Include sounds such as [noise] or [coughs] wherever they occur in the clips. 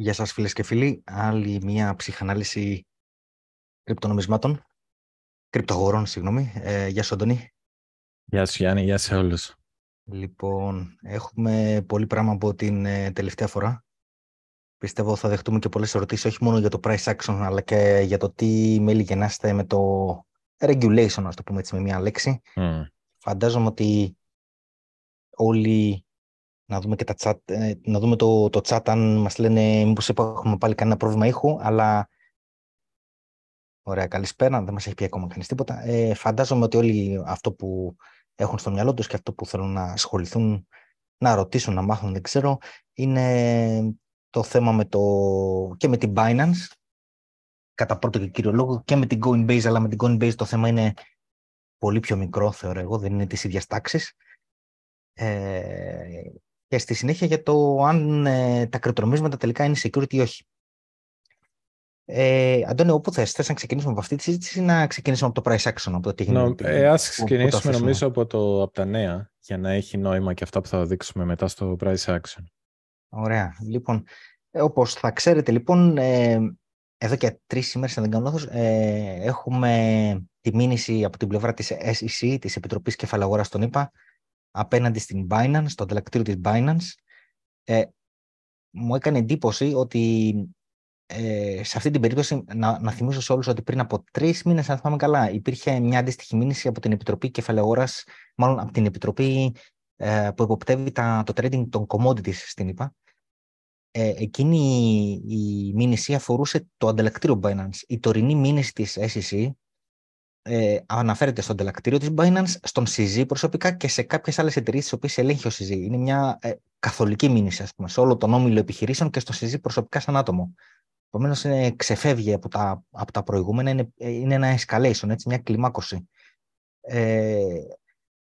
Γεια σας φίλες και φίλοι. Άλλη μια ψυχανάλυση κρυπτονομισμάτων. Κρυπτογορών, συγγνώμη. Ε, γεια σου, Αντώνη. Γεια σου, Γιάννη. Γεια σε όλους. Λοιπόν, έχουμε πολύ πράγμα από την ε, τελευταία φορά. Πιστεύω θα δεχτούμε και πολλές ερωτήσεις, όχι μόνο για το price action, αλλά και για το τι μέλη γεννάστε με το regulation, ας το πούμε έτσι με μια λέξη. Mm. Φαντάζομαι ότι όλοι να δούμε και τα chat, ε, να δούμε το, το chat αν μας λένε μήπως έχουμε πάλι κανένα πρόβλημα ήχου, αλλά ωραία καλησπέρα, δεν μας έχει πει ακόμα κανείς τίποτα. Ε, φαντάζομαι ότι όλοι αυτό που έχουν στο μυαλό τους και αυτό που θέλουν να ασχοληθούν, να ρωτήσουν, να μάθουν, δεν ξέρω, είναι το θέμα με το, και με την Binance, κατά πρώτο και κύριο λόγο, και με την Coinbase, αλλά με την Coinbase το θέμα είναι πολύ πιο μικρό, θεωρώ εγώ, δεν είναι της ίδιας τάξης. Ε, και στη συνέχεια για το αν ε, τα κρυπτονομίσματα τελικά είναι security ή όχι. Ε, Αντώνη, όπου θες, θες να ξεκινήσουμε από αυτή τη συζήτηση ή να ξεκινήσουμε από το price action, από το τι γίνεται; ε, ας ξεκινήσουμε νομίζω από, το, από τα νέα, για να έχει νόημα και αυτά που θα δείξουμε μετά στο price action. Ωραία. Λοιπόν, ε, όπως θα ξέρετε, λοιπόν, ε, εδώ και τρεις ημέρες, αν δεν κάνω λάθος, ε, έχουμε τη μήνυση από την πλευρά της SEC, της Επιτροπής Κεφαλαγοράς των ΗΠΑ, απέναντι στην Binance, στο ανταλλακτήριο της Binance. Ε, μου έκανε εντύπωση ότι ε, σε αυτή την περίπτωση, να, να θυμίσω σε όλους ότι πριν από τρεις μήνες, αν θυμάμαι καλά, υπήρχε μια αντίστοιχη μήνυση από την Επιτροπή Κεφαλαιογόρας, μάλλον από την Επιτροπή ε, που υποπτεύει τα, το trading των commodities στην ΕΠΑ. Ε, εκείνη η μήνυση αφορούσε το ανταλλακτήριο Binance. Η τωρινή μήνυση της SEC ε, αναφέρεται στον τελακτήριο της Binance, στον CZ προσωπικά και σε κάποιες άλλες εταιρείες τις οποίες ελέγχει ο CZ. Είναι μια ε, καθολική μήνυση, ας πούμε, σε όλο τον όμιλο επιχειρήσεων και στο CZ προσωπικά σαν άτομο. Επομένως, ξεφεύγει από τα, από τα προηγούμενα, είναι, είναι ένα escalation, έτσι, μια κλιμάκωση. Ε,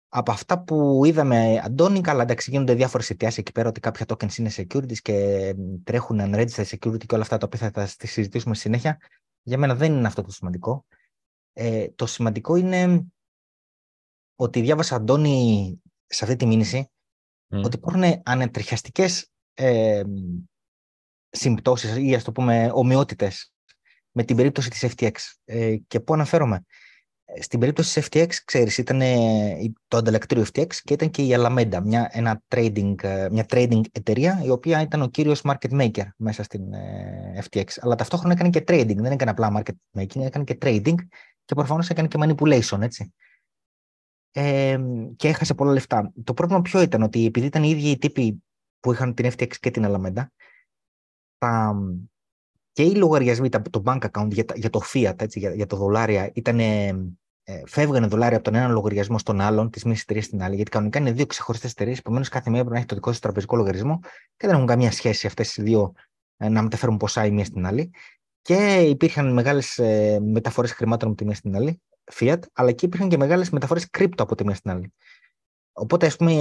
από αυτά που είδαμε, Αντώνη, καλά, εντάξει, γίνονται διάφορες αιτιάσεις εκεί πέρα ότι κάποια tokens είναι securities και τρέχουν unregistered security και όλα αυτά τα οποία θα τα συζητήσουμε συνέχεια. Για μένα δεν είναι αυτό το σημαντικό. Ε, το σημαντικό είναι ότι διάβασα, Αντώνη, σε αυτή τη μήνυση, ότι υπάρχουν ανετριχιαστικές ε, συμπτώσεις ή ας το πούμε ομοιότητες με την περίπτωση της FTX. Ε, και πού αναφέρομαι; Ε, στην περίπτωση της FTX, ξέρεις, ήταν το ανταλλακτήριο FTX και ήταν και η Alameda, μια, ένα trading, μια trading εταιρεία, η οποία ήταν ο κύριος market maker μέσα στην FTX. Αλλά ταυτόχρονα έκανε και trading, δεν έκανε απλά market making, έκανε και trading και προφανώς έκανε και manipulation, έτσι. Ε, και έχασε πολλά λεφτά. Το πρόβλημα ποιο ήταν, ότι επειδή ήταν οι ίδιοι οι τύποι που είχαν την FTX και την Alameda, τα, και οι λογαριασμοί, το bank account για, για το fiat, έτσι, για, για το δολάρια, ήταν, ε, φεύγανε δολάρια από τον ένα λογαριασμό στον άλλον, της μίας εταιρείας στην άλλη, γιατί κανονικά είναι δύο ξεχωριστές εταιρείες, επομένως κάθε μία πρέπει να έχει το δικό της τραπεζικό λογαριασμό και δεν έχουν καμία σχέση αυτές οι δύο ε, να μεταφέρουν ποσά η μία στην άλλη. Και υπήρχαν μεγάλες μεταφορές χρημάτων από τη μία στην άλλη, fiat, αλλά και υπήρχαν και μεγάλες μεταφορές κρύπτο από τη μία στην άλλη. Οπότε, ας πούμε,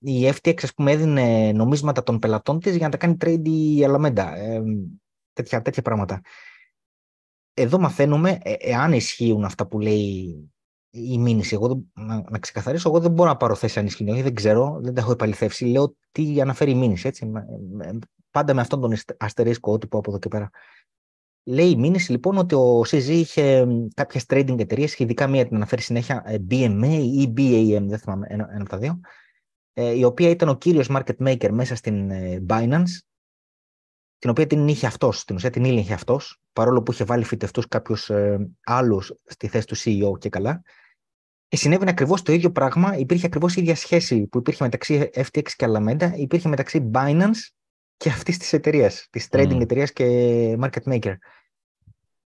η FTX ας πούμε, έδινε νομίσματα των πελατών της για να τα κάνει trade η Alameda. Ε, τέτοια, τέτοια πράγματα. Εδώ μαθαίνουμε, ε, εάν ισχύουν αυτά που λέει η μήνυση, εγώ να, να ξεκαθαρίσω, εγώ δεν μπορώ να πάρω θέση αν ισχύει, δεν ξέρω, δεν τα έχω επαληθεύσει. Λέω τι αναφέρει η μήνυση, έτσι. Πάντα με αυτόν τον αστερίσκο ότυπο από εδώ και πέρα. Λέει η μήνυση λοιπόν ότι ο CZ είχε κάποιες trading εταιρείες, ειδικά μία την αναφέρει συνέχεια ε, BMA ή BAM, δεν θυμάμαι, ένα, ένα από τα δύο, ε, η οποία ήταν ο κύριος market maker μέσα στην ε, Binance, την οποία την είχε αυτός, την ουσία την ήλεγχε αυτός, παρόλο που είχε βάλει φυτευτούς κάποιους άλλους στη θέση του CEO και καλά. Και συνέβαινε ακριβώς το ίδιο πράγμα. Υπήρχε ακριβώς η ίδια σχέση που υπήρχε μεταξύ FTX και Alameda, υπήρχε μεταξύ Binance και αυτής της εταιρείας, της trading mm. εταιρείας και market maker.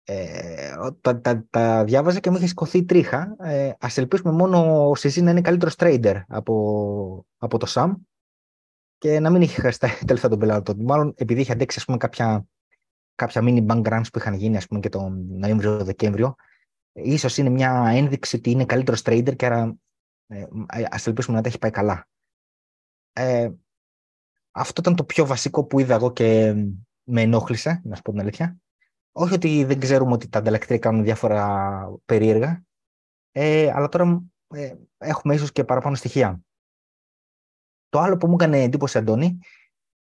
Ε, τα, τα, τα, διάβαζα και μου είχε σηκωθεί τρίχα. Ε, Α ελπίσουμε μόνο ο Σιζή να είναι καλύτερος trader από, από το Sam και να μην είχε χάσει τα λεφτά των πελάτων. Μάλλον επειδή είχε αντέξει ας πούμε, κάποια, κάποια mini bank runs που είχαν γίνει ας πούμε, και τον Νοέμβριο-Δεκέμβριο, ίσως είναι μια ένδειξη ότι είναι καλύτερος trader και άρα ε, ας ελπίσουμε να τα έχει πάει καλά. Ε, αυτό ήταν το πιο βασικό που είδα εγώ και με ενόχλησε, να σου πω την αλήθεια. Όχι ότι δεν ξέρουμε ότι τα ανταλλακτήρια κάνουν διάφορα περίεργα, ε, αλλά τώρα ε, έχουμε ίσως και παραπάνω στοιχεία. Το άλλο που μου έκανε εντύπωση, Αντώνη,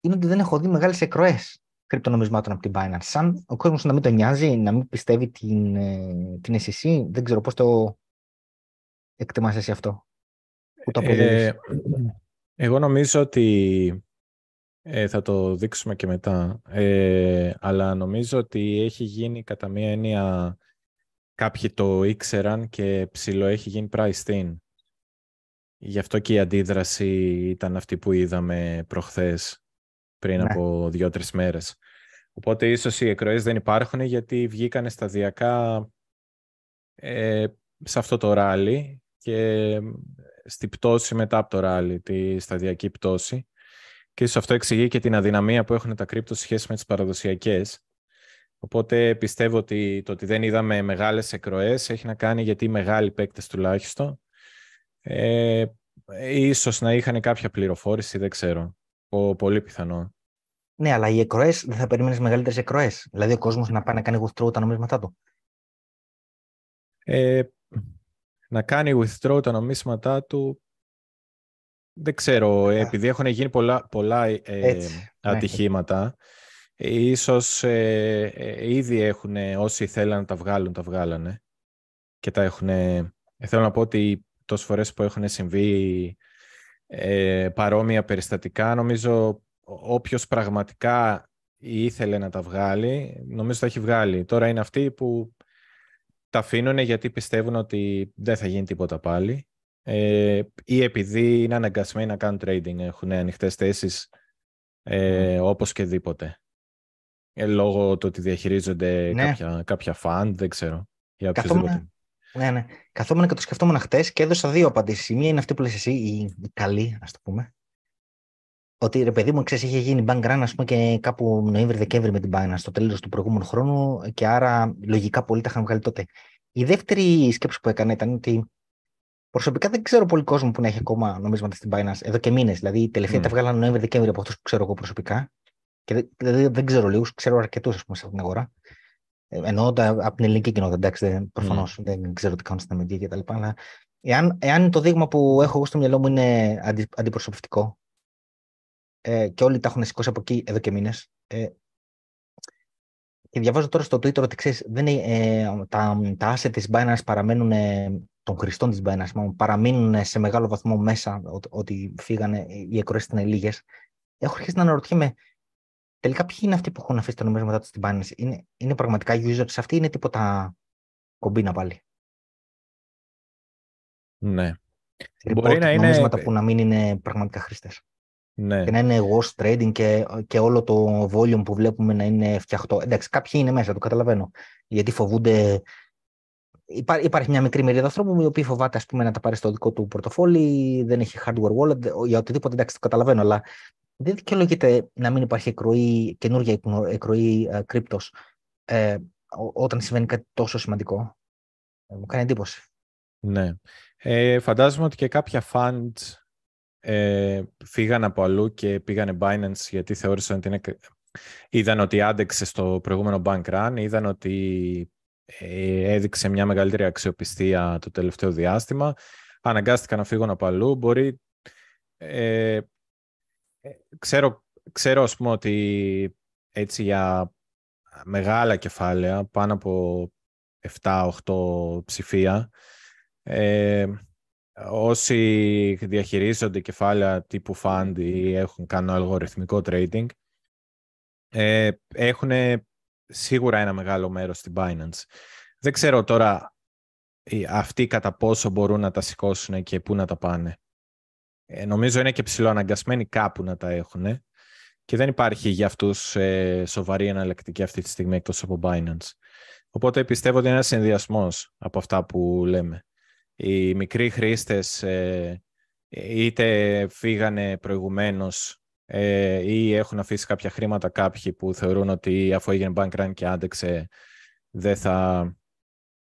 είναι ότι δεν έχω δει μεγάλες εκροές κρυπτονομισμάτων από την Binance. Σαν ο κόσμος να μην τον νοιάζει, να μην πιστεύει την, ε, την SEC, δεν ξέρω πώς το εκτιμάς εσύ αυτό. Που το ε, εγώ νομίζω ότι ε, θα το δείξουμε και μετά. Ε, αλλά νομίζω ότι έχει γίνει κατά μία έννοια κάποιοι το ήξεραν και ψηλό έχει γίνει priced in. Γι' αυτό και η αντίδραση ήταν αυτή που είδαμε προχθές πριν ναι. από δύο-τρεις μέρες. Οπότε ίσως οι εκροές δεν υπάρχουν γιατί βγήκανε σταδιακά ε, σε αυτό το ράλι και στη πτώση μετά από το ράλι, τη σταδιακή πτώση. Και ίσως αυτό εξηγεί και την αδυναμία που έχουν τα κρύπτο σχέση με τις παραδοσιακές. Οπότε πιστεύω ότι το ότι δεν είδαμε μεγάλες εκροές έχει να κάνει γιατί οι μεγάλοι παίκτες τουλάχιστον ε, ίσως να είχαν κάποια πληροφόρηση, δεν ξέρω. Ο, πολύ πιθανό. Ναι, αλλά οι εκροές δεν θα περίμενες μεγαλύτερες εκροές. Δηλαδή ο κόσμος να πάει να κάνει withdraw τα νομίσματά του. Ε, να κάνει withdraw τα νομίσματά του δεν ξέρω, ε, επειδή έχουν γίνει πολλά, πολλά ε, ναι. ατυχήματα, ναι. ίσως ε, ήδη έχουν, όσοι θέλουν να τα βγάλουν, τα βγάλανε. Και τα έχουν... θέλω να πω ότι τόσες φορές που έχουν συμβεί παρόμοια περιστατικά, νομίζω όποιος πραγματικά ήθελε να τα βγάλει, νομίζω τα έχει βγάλει. Τώρα είναι αυτοί που τα αφήνουν γιατί πιστεύουν ότι δεν θα γίνει τίποτα πάλι ε, ή επειδή είναι αναγκασμένοι να κάνουν trading, έχουν ανοιχτές θέσεις ε, όπως και δίποτε. Ε, λόγω του ότι διαχειρίζονται ναι. κάποια, κάποια fund, δεν ξέρω. Για Καθόμουν, ναι, ναι. Καθόμουν και το σκεφτόμουν χτες και έδωσα δύο απαντήσεις. Η μία είναι αυτή που λες εσύ, η, καλή, ας το πούμε. Ότι ρε παιδί μου, ξέρεις, είχε γίνει bank run, ας πούμε, και κάπου Νοέμβρη-Δεκέμβρη με την Binance στο τέλος του προηγούμενου χρόνου και άρα λογικά πολλοί τα είχαν βγάλει τότε. Η δεύτερη σκέψη που έκανε ήταν ότι Προσωπικά δεν ξέρω πολύ κόσμο που να έχει ακόμα νομίσματα στην Binance εδώ και μήνες. Δηλαδή, οι τελευταίοι mm. τα βγάλαν Νοέμβρη-Δεκέμβρη από αυτούς που ξέρω εγώ προσωπικά. Και δηλαδή, δεν ξέρω λίγους, ξέρω αρκετούς σε αυτήν την αγορά. Ε, εννοώ από την ελληνική κοινότητα. Εντάξει, προφανώς mm. δεν ξέρω τι κάνουν στην Αμερική κτλ. Αλλά εάν, εάν το δείγμα που έχω εγώ στο μυαλό μου είναι αντι, αντιπροσωπευτικό ε, και όλοι τα έχουν σηκώσει από εκεί εδώ και μήνες. Ε, και διαβάζω τώρα στο Twitter ότι ξέρεις, ε, τα, τα asset της Binance παραμένουν των χρηστών της Binance παραμείνουν σε μεγάλο βαθμό μέσα ότι φύγανε, οι εκροές ήταν λίγες, έχω αρχίσει να αναρωτιέμαι τελικά ποιοι είναι αυτοί που έχουν αφήσει τα νομίσματα τους στην Binance. Είναι, είναι πραγματικά users αυτοί ή είναι τίποτα κομπίνα πάλι. Ναι. Λοιπόν, Μπορεί να είναι... νομίσματα που να μην είναι πραγματικά χρήστες. Ναι. Και να είναι wash trading και, και όλο το volume που βλέπουμε να είναι φτιαχτό. Εντάξει, κάποιοι είναι μέσα, το καταλαβαίνω. Γιατί φοβούνται Υπά, υπάρχει μια μικρή μερίδα ανθρώπων οι οποίοι φοβάται ας πούμε, να τα πάρει στο δικό του πορτοφόλι, δεν έχει hardware wallet, για οτιδήποτε εντάξει το καταλαβαίνω, αλλά δεν δικαιολογείται να μην υπάρχει εκροή, καινούργια εκροή ε, κρύπτος ε, όταν συμβαίνει κάτι τόσο σημαντικό. Ε, μου κάνει εντύπωση. Ναι. Ε, φαντάζομαι ότι και κάποια funds ε, φύγαν από αλλού και πήγανε Binance γιατί θεώρησαν ότι είναι... Είδαν ότι άντεξε στο προηγούμενο bank run, είδαν ότι ε, έδειξε μια μεγαλύτερη αξιοπιστία το τελευταίο διάστημα. Αναγκάστηκαν να φύγουν από αλλού. Μπορεί... Ε, ε, ξέρω, ξέρω ας πούμε ότι έτσι για μεγάλα κεφάλαια, πάνω από 7-8 ψηφία, ε, όσοι διαχειρίζονται κεφάλαια τύπου fund ή έχουν κάνει αλγοριθμικό trading, ε, έχουν σίγουρα ένα μεγάλο μέρος στην Binance. Δεν ξέρω τώρα αυτοί κατά πόσο μπορούν να τα σηκώσουν και πού να τα πάνε. Ε, νομίζω είναι και ψηλοαναγκασμένοι κάπου να τα έχουν και δεν υπάρχει για αυτούς ε, σοβαρή εναλλακτική αυτή τη στιγμή εκτός από Binance. Οπότε πιστεύω ότι είναι ένας συνδυασμός από αυτά που λέμε. Οι μικροί χρήστες ε, είτε φύγανε προηγουμένως ε, ή έχουν αφήσει κάποια χρήματα κάποιοι που θεωρούν ότι αφού έγινε bank run και άντεξε δεν θα,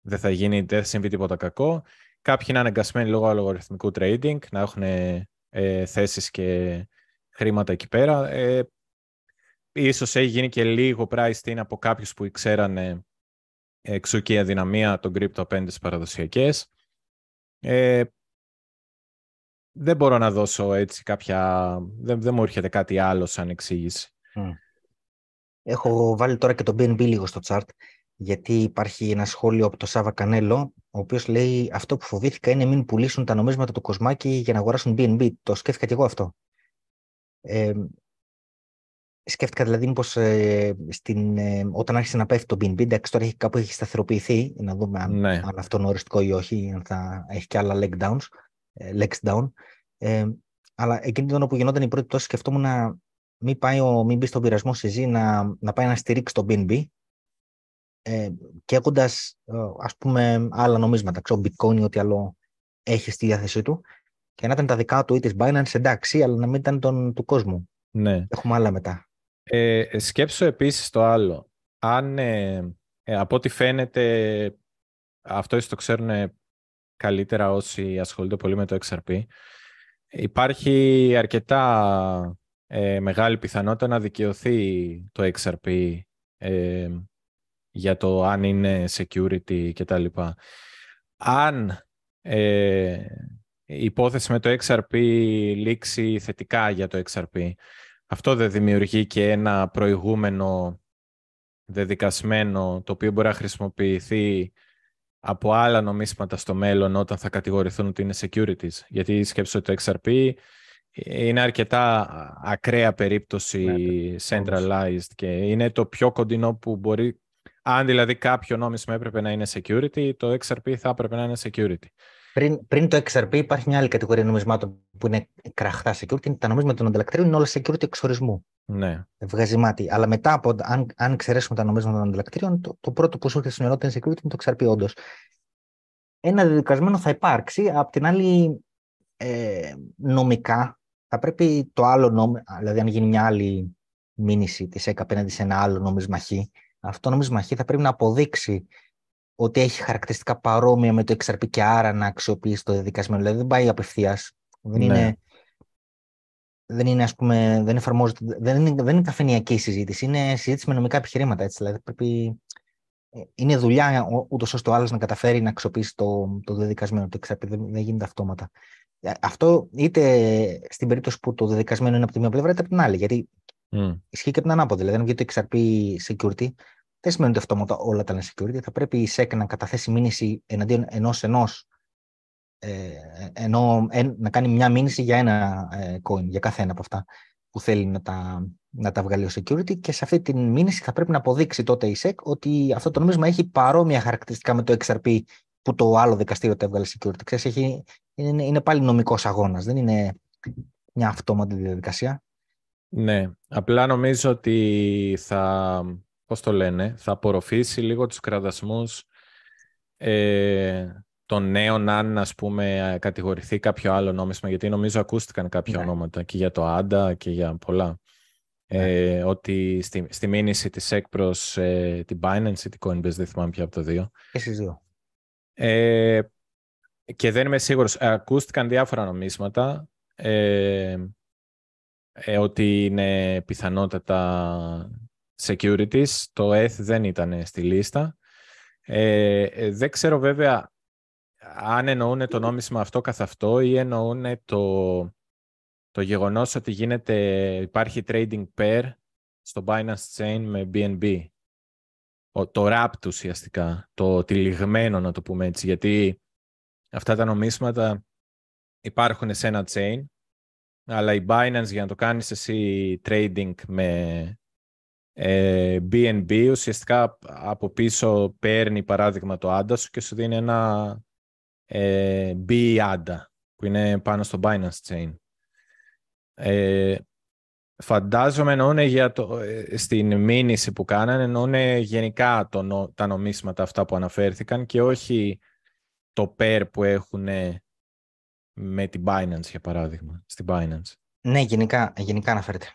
δεν θα γίνει, δεν θα συμβεί τίποτα κακό. Κάποιοι είναι αναγκασμένοι λόγω αλγοριθμικού trading να έχουν ε, θέσεις και χρήματα εκεί πέρα. Ε, ίσως έχει γίνει και λίγο price in από κάποιους που ξέρανε εξού και η αδυναμία των crypto απέναντι παραδοσιακές. Ε, δεν μπορώ να δώσω έτσι κάποια... Δεν, δεν μου έρχεται κάτι άλλο σαν εξήγηση. Έχω βάλει τώρα και το BNB λίγο στο chart, γιατί υπάρχει ένα σχόλιο από το Σάβα Κανέλο, ο οποίος λέει αυτό που φοβήθηκα είναι μην πουλήσουν τα νομίσματα του Κοσμάκη για να αγοράσουν BNB. Το σκέφτηκα και εγώ αυτό. Ε, σκέφτηκα δηλαδή μήπως ε, ε, όταν άρχισε να πέφτει το BNB, εντάξει τώρα έχει, κάπου έχει σταθεροποιηθεί, να δούμε αν, ναι. αν αυτό είναι οριστικό ή όχι, αν θα έχει και άλλα leg downs, ε, legs down. Ε, αλλά εκείνη την ώρα που γινόταν η πρώτη πτώση σκεφτόμουν να μην, πάει ο, μην μπει στον πειρασμό σε να, να πάει να στηρίξει το BNB ε, και έχοντας ας πούμε άλλα νομίσματα, ξέρω bitcoin ή ό,τι άλλο έχει στη διάθεσή του και να ήταν τα δικά του ή της Binance εντάξει, αλλά να μην ήταν τον, του κόσμου. Ναι. Έχουμε άλλα μετά. Ε, σκέψω επίσης το άλλο. Αν ε, ε, από ό,τι φαίνεται, αυτό ίσως το ξέρουν καλύτερα όσοι ασχολούνται πολύ με το XRP, υπάρχει αρκετά ε, μεγάλη πιθανότητα να δικαιωθεί το XRP ε, για το αν είναι security κτλ. Αν ε, η υπόθεση με το XRP λήξει θετικά για το XRP, αυτό δεν δημιουργεί και ένα προηγούμενο δεδικασμένο το οποίο μπορεί να χρησιμοποιηθεί από άλλα νομίσματα στο μέλλον όταν θα κατηγορηθούν ότι είναι securities. Γιατί σκέψω ότι το XRP είναι αρκετά ακραία περίπτωση ναι, centralized και είναι το πιο κοντινό που μπορεί αν δηλαδή κάποιο νόμισμα έπρεπε να είναι security, το XRP θα έπρεπε να είναι security. Πριν, πριν το XRP υπάρχει μια άλλη κατηγορία νομισμάτων που είναι κραχτά security. Τα νομίσματα των ανταλλακτήριων είναι όλα security εξορισμού. Ναι. Βγάζει μάτι. Αλλά μετά, από, αν, αν εξαιρέσουμε τα νομίσματα των ανταλλακτήριων, το, το πρώτο που σου έρχεται στο μυαλό είναι security είναι το XRP, όντως. Ένα δεδικασμένο θα υπάρξει. Απ' την άλλη, ε, νομικά, θα πρέπει το άλλο νόμισμα, δηλαδή αν γίνει μια άλλη μήνυση της ΕΚ απέναντι σε ένα άλλο νόμισμα Χ, αυτό το νόμισμα Χ θα πρέπει να αποδείξει ότι έχει χαρακτηριστικά παρόμοια με το XRP και άρα να αξιοποιήσει το δεδικασμένο. Δηλαδή δεν πάει απευθείας. Δεν ναι. είναι. Δεν είναι, ας πούμε, δεν εφαρμόζεται, δεν είναι, δεν είναι καφενιακή συζήτηση, είναι συζήτηση με νομικά επιχειρήματα. Έτσι, δηλαδή πρέπει, ε, είναι δουλειά ούτως ώστε ο άλλος να καταφέρει να αξιοποιήσει το, το δεδικασμένο το XRP. Δεν, δεν γίνεται αυτόματα. Ε, αυτό είτε στην περίπτωση που το δεδικασμένο είναι από τη μία πλευρά, είτε από την άλλη. Γιατί mm. ισχύει και από την ανάποδη. Δηλαδή, αν βγει το XRP security, δεν σημαίνει ότι αυτόματα όλα τα είναι security. Θα πρέπει η SEC να καταθέσει μήνυση εναντίον ενός ενός. Ε, ενώ να κάνει μια μήνυση για ένα ε, coin, για κάθε ένα από αυτά που θέλει να τα, να τα βγάλει ως security και σε αυτή τη μήνυση θα πρέπει να αποδείξει τότε η SEC ότι αυτό το νόμισμα έχει παρόμοια χαρακτηριστικά με το XRP που το άλλο δικαστήριο το έβγαλε security. Ξέρεις, έχει, είναι, είναι πάλι νομικός αγώνας, δεν είναι μια αυτόματη διαδικασία. Ναι, απλά νομίζω ότι θα, πώς το λένε, θα απορροφήσει λίγο τους κραδασμούς ε, των νέων αν, ας πούμε, κατηγορηθεί κάποιο άλλο νόμισμα, γιατί νομίζω ακούστηκαν κάποια ναι. ονόματα και για το Άντα και για πολλά. Ναι. Ε, ότι στη, στη μήνυση της ΕΚ προς ε, την Binance ή την Coinbase, δεν θυμάμαι πια από το δύο. Εσείς δύο. Ε, και δεν είμαι σίγουρος. Ε, ακούστηκαν διάφορα νομίσματα. Ε, ε, ότι είναι πιθανότατα securities. Το ETH δεν ήταν στη λίστα. Ε, ε, δεν ξέρω βέβαια αν εννοούν το νόμισμα αυτό καθ' αυτό ή εννοούν το, το γεγονός ότι γίνεται, υπάρχει trading pair στο Binance Chain με BNB. το wrapped ουσιαστικά, το τυλιγμένο να το πούμε έτσι, γιατί αυτά τα νομίσματα υπάρχουν σε ένα chain, αλλά η Binance για να το κάνεις εσύ trading με ε, BNB ουσιαστικά από πίσω παίρνει παράδειγμα το ADA σου και σου δίνει ένα ε, B ADA που είναι πάνω στο Binance Chain. Ε, φαντάζομαι εννοούν για το, ε, στην μήνυση που κάνανε εννοούν γενικά το, τα νομίσματα αυτά που αναφέρθηκαν και όχι το pair που έχουν με την Binance για παράδειγμα, στην Binance. Ναι, γενικά, γενικά αναφέρεται.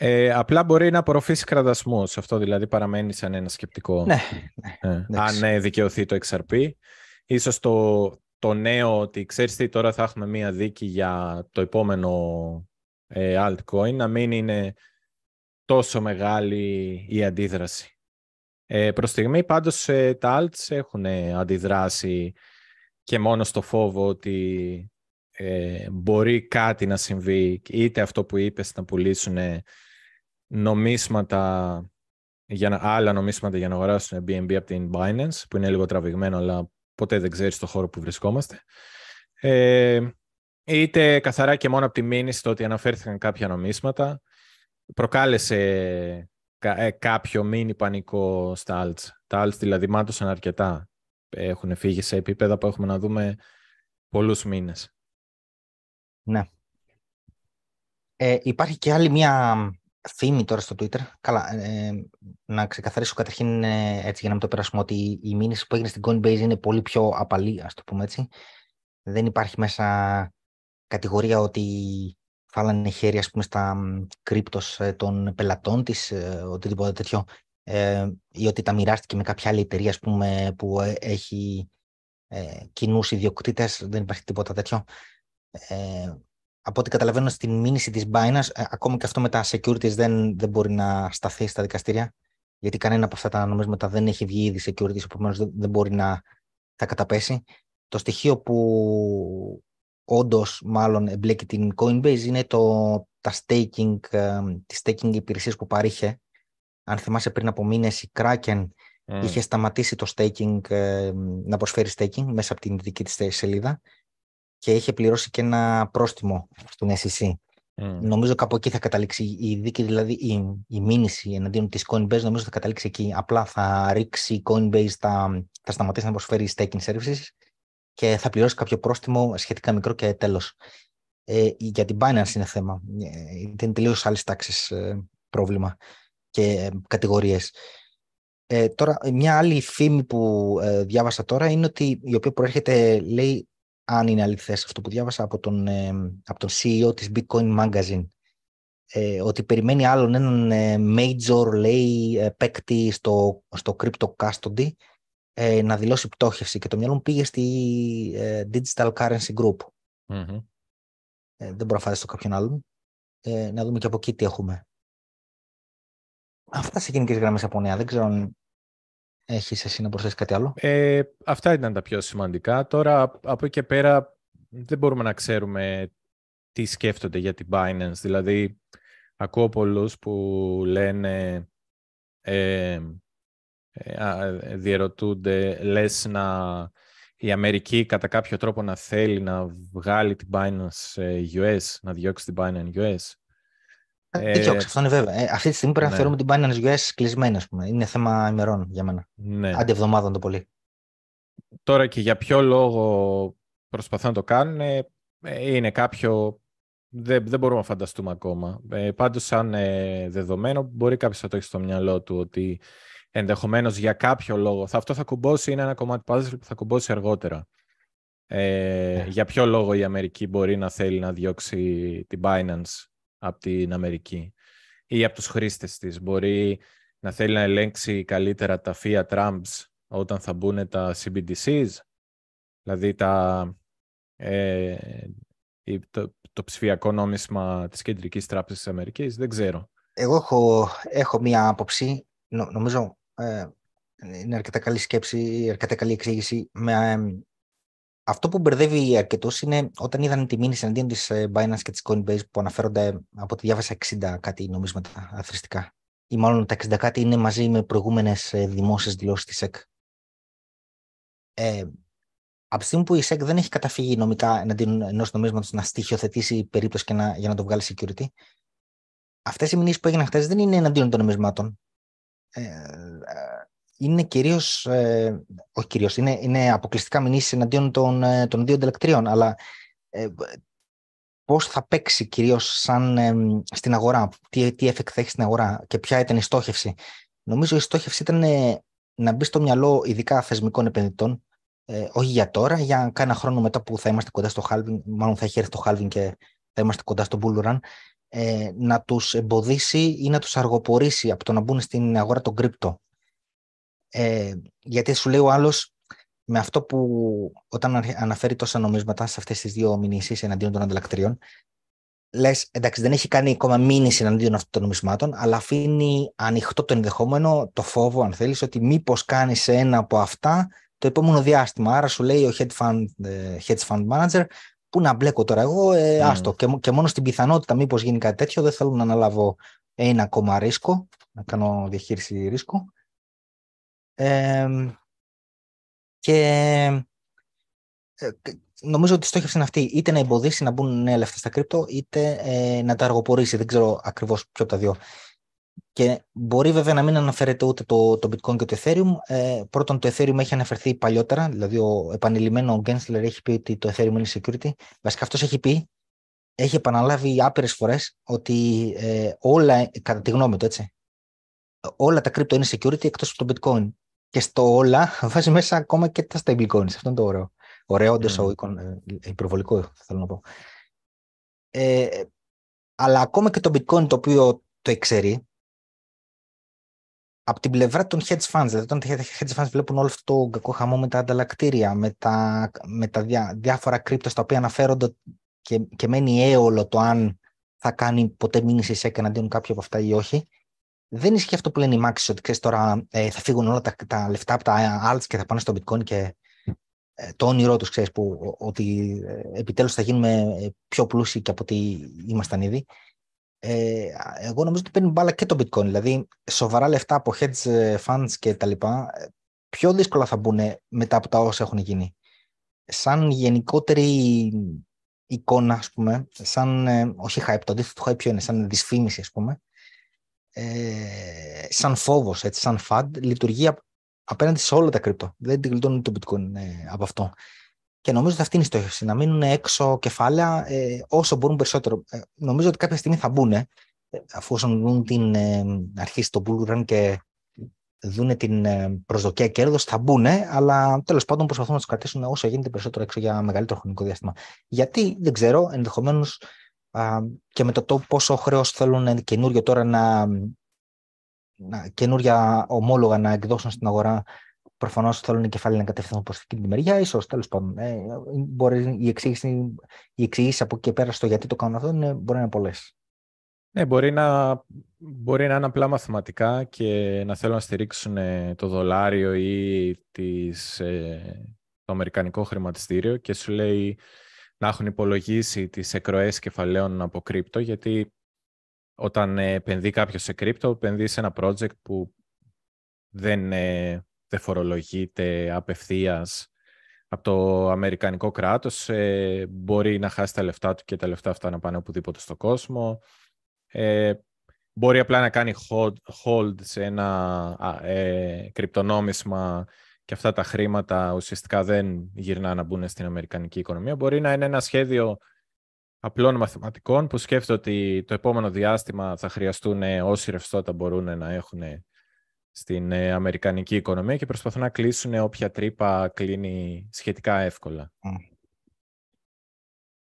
Ε, απλά μπορεί να απορροφήσει κραδασμούς. Αυτό δηλαδή παραμένει σαν ένα σκεπτικό. Ναι, ναι, ε, αν ε, δικαιωθεί το XRP. Ίσως το, το νέο ότι ξέρεις τι τώρα θα έχουμε μία δίκη για το επόμενο ε, altcoin να μην είναι τόσο μεγάλη η αντίδραση. Ε, προς στιγμή πάντως ε, τα alts έχουν αντιδράσει και μόνο στο φόβο ότι μπορεί κάτι να συμβεί είτε αυτό που είπες να πουλήσουν νομίσματα για να, άλλα νομίσματα για να αγοράσουν BNB από την Binance, που είναι λίγο τραβηγμένο, αλλά ποτέ δεν ξέρεις το χώρο που βρισκόμαστε. Ε, είτε καθαρά και μόνο από τη μήνυση το ότι αναφέρθηκαν κάποια νομίσματα, προκάλεσε ε, κάποιο μίνι πανικό στα alts. Τα alts δηλαδή μάτωσαν αρκετά. Έχουν φύγει σε επίπεδα που έχουμε να δούμε πολλούς μήνες. Ναι. Ε, υπάρχει και άλλη μια φήμη τώρα στο Twitter. Καλά, ε, να ξεκαθαρίσω καταρχήν έτσι για να μην το περάσουμε ότι η μήνυση που έγινε στην Coinbase είναι πολύ πιο απαλή, ας το πούμε έτσι. Δεν υπάρχει μέσα κατηγορία ότι φάλανε χέρια ας πούμε, στα κρύπτος ε, των πελατών της, ε, οτιδήποτε τέτοιο, ε, ή ότι τα μοιράστηκε με κάποια άλλη εταιρεία ας πούμε, που έχει ε, κοινούς ιδιοκτήτες, δεν υπάρχει τίποτα τέτοιο. Ε, από ό,τι καταλαβαίνω στην μήνυση της Binance, ε, ακόμη και αυτό με τα securities δεν, δεν μπορεί να σταθεί στα δικαστήρια, γιατί κανένα από αυτά τα νομίσματα δεν έχει βγει ήδη securities, επομένως δεν, δεν μπορεί να τα καταπέσει. Το στοιχείο που όντως μάλλον εμπλέκει την Coinbase είναι το, τα staking, ε, τις staking υπηρεσίες που παρήχε. Αν θυμάσαι πριν από μήνες η Kraken mm. είχε σταματήσει το staking, ε, να προσφέρει staking μέσα από την δική της σελίδα και είχε πληρώσει και ένα πρόστιμο στον SEC. Mm. Νομίζω κάπου εκεί θα καταλήξει η δίκη, δηλαδή η, η μήνυση εναντίον της Coinbase νομίζω θα καταλήξει εκεί. Απλά θα ρίξει η Coinbase, θα, θα σταματήσει να προσφέρει staking services και θα πληρώσει κάποιο πρόστιμο σχετικά μικρό και τέλος. Ε, για την Binance είναι θέμα. Ε, είναι τελείως άλλης τάξης ε, πρόβλημα και ε, κατηγορίες. Ε, τώρα, μια άλλη φήμη που ε, διάβασα τώρα είναι ότι η οποία προέρχεται, λέει, αν είναι αληθές αυτό που διάβασα από τον, ε, από τον CEO της Bitcoin Magazine, ε, ότι περιμένει άλλον έναν major, λέει, παίκτη στο, στο crypto custody ε, να δηλώσει πτώχευση και το μυαλό μου πήγε στη ε, Digital Currency Group. Mm-hmm. Ε, δεν μπορώ να φανταστώ κάποιον άλλον. Ε, να δούμε και από εκεί τι έχουμε. Αυτά σε γενικές γραμμές από νέα. Δεν ξέρω αν έχεις εσύ να προσθέσεις κάτι άλλο; Ε, αυτά ήταν τα πιο σημαντικά. Τώρα από εκεί και πέρα δεν μπορούμε να ξέρουμε τι σκέφτονται για την Binance. Δηλαδή, ακούω πολλούς που λένε ε, ε, διερωτούνται, λες να η Αμερική κατά κάποιο τρόπο να θέλει να βγάλει την Binance US, να διώξει την Binance US. Ε, ε, αυτό είναι βέβαια. Ε, αυτή τη στιγμή πρέπει να ναι. θεωρούμε την Binance US κλεισμένη, ας πούμε. Είναι θέμα ημερών για μένα. Ναι. Άντε εβδομάδων το πολύ. Τώρα και για ποιο λόγο προσπαθούν να το κάνουν, ε, είναι κάποιο... Δεν, δεν μπορούμε να φανταστούμε ακόμα. Ε, πάντως, σαν δεδομένο, μπορεί κάποιος να το έχει στο μυαλό του ότι ενδεχομένως για κάποιο λόγο. Θα, αυτό θα κουμπώσει, είναι ένα κομμάτι puzzle που θα κουμπώσει αργότερα. Ε, ναι. Για ποιο λόγο η Αμερική μπορεί να θέλει να διώξει την Binance; Από την Αμερική ή από τους χρήστες της. Μπορεί να θέλει να ελέγξει καλύτερα τα fiat trumps όταν θα μπουν τα CBDCs, δηλαδή τα, ε, το, το ψηφιακό νόμισμα της Κεντρικής Τράπεζας της Αμερικής. Δεν ξέρω. Εγώ έχω, έχω μία άποψη, νομίζω ε, είναι αρκετά καλή σκέψη, αρκετά καλή εξήγηση. Με, ε, αυτό που μπερδεύει αρκετούς είναι όταν είδαν τη μήνυση εναντίον της ε, Binance και της Coinbase που αναφέρονται από τη διάβασα 60 κάτι νομίσματα αθρηστικά. Ή μάλλον τα 60 κάτι είναι μαζί με προηγούμενες δημόσιες δηλώσεις της ΣΕΚ. Ε, από τη στιγμή που η ΣΕΚ δεν έχει καταφύγει νομικά εναντίον ενός νομίσματος να στοιχειοθετήσει περίπτωση και να, για να το βγάλει security, αυτές οι μηνύσεις που έγιναν χθες δεν είναι εναντίον των νομισμάτων. Ε, είναι κυρίως, ε, όχι κυρίως, είναι, είναι αποκλειστικά μηνύσεις εναντίον των, ε, των δύο διαλεκτριών, αλλά ε, πώς θα παίξει κυρίως σαν στην αγορά, τι, τι effect θα έχει στην αγορά και ποια ήταν η στόχευση. Νομίζω η στόχευση ήταν να μπει στο μυαλό ειδικά θεσμικών επενδυτών, όχι για τώρα, για κάνα χρόνο μετά που θα είμαστε κοντά στο halving, μάλλον θα έχει έρθει το halving και θα είμαστε κοντά στο bull run, ε, να τους εμποδίσει ή να τους αργοπορήσει από το να μπουν στην αγορά των κρύπτο. Ε, γιατί σου λέει ο άλλος, με αυτό που όταν αναφέρει τόσα νομίσματα σε αυτές τις δύο μηνύσεις εναντίον των ανταλλακτηρίων, λες, εντάξει, δεν έχει κάνει ακόμα μήνυση εναντίον αυτών των νομισμάτων, αλλά αφήνει ανοιχτό το ενδεχόμενο, το φόβο, αν θέλεις, ότι μήπως κάνει ένα από αυτά το επόμενο διάστημα. Άρα σου λέει ο hedge fund, ε, hedge fund manager, Πού να μπλέκω τώρα εγώ, ε, άστο. Και, και μόνο στην πιθανότητα μήπως γίνει κάτι τέτοιο, δεν θέλω να αναλάβω ένα ακόμα ρίσκο, να κάνω διαχείριση ρίσκου. Ε, και ε, νομίζω ότι η στόχευση είναι αυτή, είτε να εμποδίσει να μπουν νέα λεφτά στα κρύπτο, είτε ε, να τα αργοπορήσει. Δεν ξέρω ακριβώς ποιο από τα δύο. Και μπορεί βέβαια να μην αναφέρεται ούτε το, το Bitcoin και το Ethereum. Ε, πρώτον, το Ethereum έχει αναφερθεί παλιότερα, δηλαδή ο επανειλημμένο ο Gensler έχει πει ότι το Ethereum είναι security. Βασικά αυτός έχει πει, έχει επαναλάβει άπειρες φορές ότι ε, όλα, κατά τη γνώμη του έτσι, όλα τα κρύπτο είναι security εκτός από το Bitcoin. Και στο όλα [laughs] βάζει μέσα ακόμα και τα stablecoins. Αυτό είναι το ωραίο. Ωραίο, όντως, mm. υπερβολικό θέλω να πω. Ε, αλλά ακόμα και το bitcoin το οποίο το εξαιρεί, από την πλευρά των hedge funds, δηλαδή όταν τα hedge funds βλέπουν όλο αυτό το κακό χαμό με τα ανταλλακτήρια, με τα, με τα διά, διάφορα κρύπτο στα οποία αναφέρονται και, και μένει έολο το αν θα κάνει ποτέ μήνυσης σε εναντίον κάποιο από αυτά ή όχι, δεν ισχύει αυτό που λένε οι Μάξις, ότι ξέρεις τώρα ε, θα φύγουν όλα τα, τα λεφτά από τα alts και θα πάνε στο bitcoin και ε, το όνειρό τους, ξέρεις, που, ότι ε, επιτέλους θα γίνουμε πιο πλούσιοι και από ό,τι ήμασταν ήδη. Ε, εγώ νομίζω ότι παίρνει μπάλα και το bitcoin. Δηλαδή, σοβαρά λεφτά από hedge funds και τα λοιπά, πιο δύσκολα θα μπουν μετά από τα όσα έχουν γίνει. Σαν γενικότερη εικόνα, ας πούμε, σαν, όχι hype, το αντίθετο hype ποιο είναι, σαν δυσφήμιση, ας πούμε, ε, σαν φόβος, έτσι, σαν φαντ, λειτουργεί απέναντι σε όλα τα κρυπτο. Δεν την γλιτώνει το bitcoin ε, από αυτό. Και νομίζω ότι αυτή είναι η στόχευση, να μείνουν έξω κεφάλαια ε, όσο μπορούν περισσότερο. Ε, νομίζω ότι κάποια στιγμή θα μπουν, ε, αφού όσον δουν την ε, αρχή το bull run και δουν την ε, προσδοκία κέρδος, θα μπουν, αλλά τέλος πάντων προσπαθούν να τους κρατήσουν όσο γίνεται περισσότερο έξω για μεγαλύτερο χρονικό διάστημα. Γιατί δεν ξέρω, ενδεχομένως και με το, το πόσο χρέος θέλουν καινούριο τώρα να, να, καινούρια ομόλογα να εκδώσουν στην αγορά Προφανώς θέλουν κεφάλαια να κατευθυνθούν προς αυτή τη μεριά. σω τέλος πάντων. Ε, μπορεί η εξήγηση, η εξήγηση από εκεί και πέρα στο γιατί το κάνουν αυτό είναι, μπορεί να είναι πολλές. Ναι, μπορεί να, μπορεί να είναι απλά μαθηματικά και να θέλουν να στηρίξουν ε, το δολάριο ή τις, ε, το αμερικανικό χρηματιστήριο και σου λέει να έχουν υπολογίσει τις εκροές κεφαλαίων από κρύπτο, γιατί όταν επενδύει κάποιος σε κρύπτο, επενδύει σε ένα project που δεν, ε, δεν φορολογείται απευθείας από το αμερικανικό κράτος, ε, μπορεί να χάσει τα λεφτά του και τα λεφτά αυτά να πάνε οπουδήποτε στο κόσμο. Ε, μπορεί απλά να κάνει hold, hold σε ένα ε, κρυπτονόμισμα και αυτά τα χρήματα ουσιαστικά δεν γυρνά να μπουν στην αμερικανική οικονομία. Μπορεί να είναι ένα σχέδιο απλών μαθηματικών που σκέφτεται ότι το επόμενο διάστημα θα χρειαστούν όσοι ρευστότητα μπορούν να έχουν στην ε, αμερικανική οικονομία και προσπαθούν να κλείσουν όποια τρύπα κλείνει σχετικά εύκολα.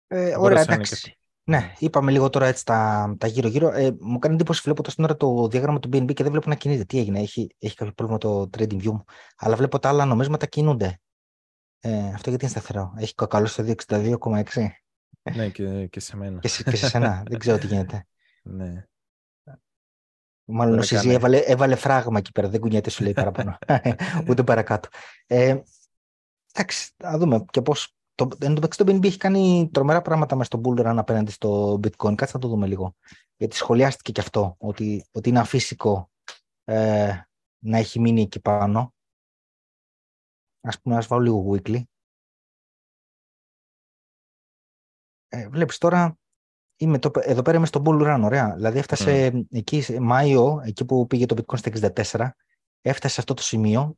Ε, ωραία, εντάξει. Ναι, είπαμε λίγο τώρα έτσι τα, τα γύρω-γύρω. Ε, μου κάνει εντύπωση βλέπω τώρα στην ώρα το διάγραμμα του BNB και δεν βλέπω να κινείται. Τι έγινε, έχει, έχει κάποιο πρόβλημα το trading view μου. Αλλά βλέπω τα άλλα νομίσματα κινούνται. Ε, αυτό γιατί είναι σταθερό. Έχει κακαλώ στο 262,6. Ναι, και, και σε μένα. και, σε, και σε σένα. δεν ξέρω τι γίνεται. Ναι. Μάλλον ο Σιζή έβαλε, έβαλε φράγμα εκεί πέρα, δεν κουνιέται σου λέει παραπάνω. [laughs] Ούτε παρακάτω. Ε, εντάξει, θα δούμε και πώς το, εν τω μεταξύ το BNB έχει κάνει τρομερά πράγματα μέσα στο bull run απέναντι στο bitcoin. Κάτσε να το δούμε λίγο. Γιατί σχολιάστηκε και αυτό, ότι, ότι είναι αφύσικο ε, να έχει μείνει εκεί πάνω. Ας πούμε, ας βάλω λίγο weekly. Ε, βλέπεις τώρα, είμαι το, εδώ πέρα είμαι στο bull run, ωραία. Δηλαδή έφτασε mm. εκεί Μάιο, εκεί που πήγε το bitcoin στα 64, έφτασε σε αυτό το σημείο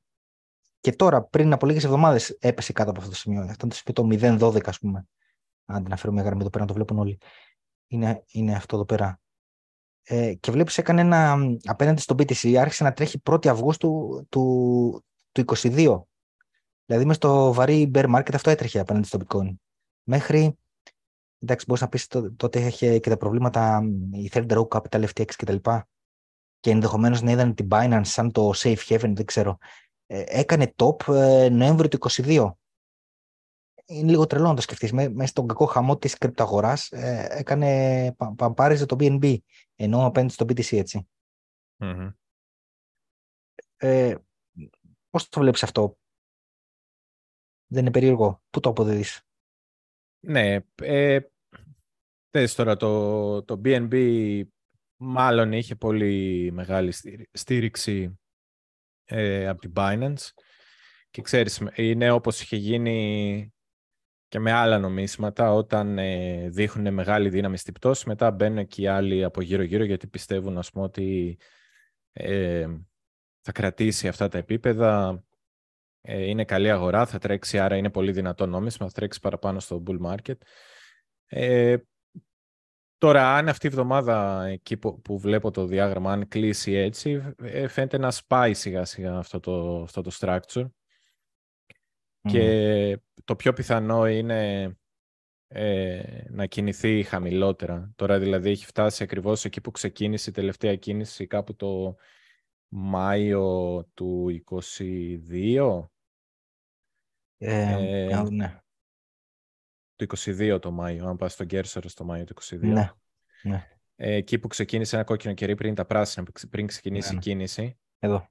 και τώρα, πριν από λίγες εβδομάδες, έπεσε κάτω από αυτό το σημείο. Αυτό το σημείο το 0-12, ας πούμε. Αν την αφαιρούμε γραμμή εδώ πέρα, να το βλέπουν όλοι. Είναι, είναι αυτό εδώ πέρα. Ε, και βλέπεις, έκανε ένα. Απέναντι στο BTC, άρχισε να τρέχει 1η Αυγούστου του, του 22. Δηλαδή, μες στο βαρύ bear market αυτό έτρεχε απέναντι στο bitcoin. Μέχρι. Εντάξει, μπορείς να πεις τότε είχε και τα προβλήματα η Third Row Capital FTX κτλ. Και, και ενδεχομένως να είδαν την Binance σαν το safe haven, δεν ξέρω. Ε, έκανε top ε, Νοέμβριο του 2022. Είναι λίγο τρελό να το σκεφτείς. Μέσα στον κακό χαμό της κρυπταγοράς ε, έκανε, παμπάριζε το BNB, ενώ απέναντι στο BTC, έτσι. Mm-hmm. Ε, πώς το βλέπεις αυτό; Δεν είναι περίεργο; Πού το αποδίδεις; Ναι, ε, τώρα το, το BNB μάλλον είχε πολύ μεγάλη στήριξη ε, από την Binance. Και ξέρεις, είναι όπως είχε γίνει και με άλλα νομίσματα, όταν ε, δείχνουν μεγάλη δύναμη στην πτώση, μετά μπαίνουν και οι άλλοι από γύρω-γύρω, γιατί πιστεύουν, ας πούμε, ότι ε, θα κρατήσει αυτά τα επίπεδα, ε, είναι καλή αγορά, θα τρέξει, άρα είναι πολύ δυνατό νόμισμα, θα τρέξει παραπάνω στο bull market. Ε, τώρα, αν αυτή η εβδομάδα, εκεί που, βλέπω το διάγραμμα, αν κλείσει έτσι, ε, φαίνεται να σπάει σιγά-σιγά αυτό το, αυτό το structure. Και το πιο πιθανό είναι ε, να κινηθεί χαμηλότερα. Τώρα δηλαδή έχει φτάσει ακριβώς εκεί που ξεκίνησε η τελευταία κίνηση κάπου το Μάιο του 22. Ε, ε, ναι. Το 22 το Μάιο, αν πας στον Κέρσορο στο Μάιο του 22. Ναι, ναι. Ε, εκεί που ξεκίνησε ένα κόκκινο κερί πριν τα πράσινα, πριν ξεκινήσει ναι, η ναι. κίνηση. Εδώ.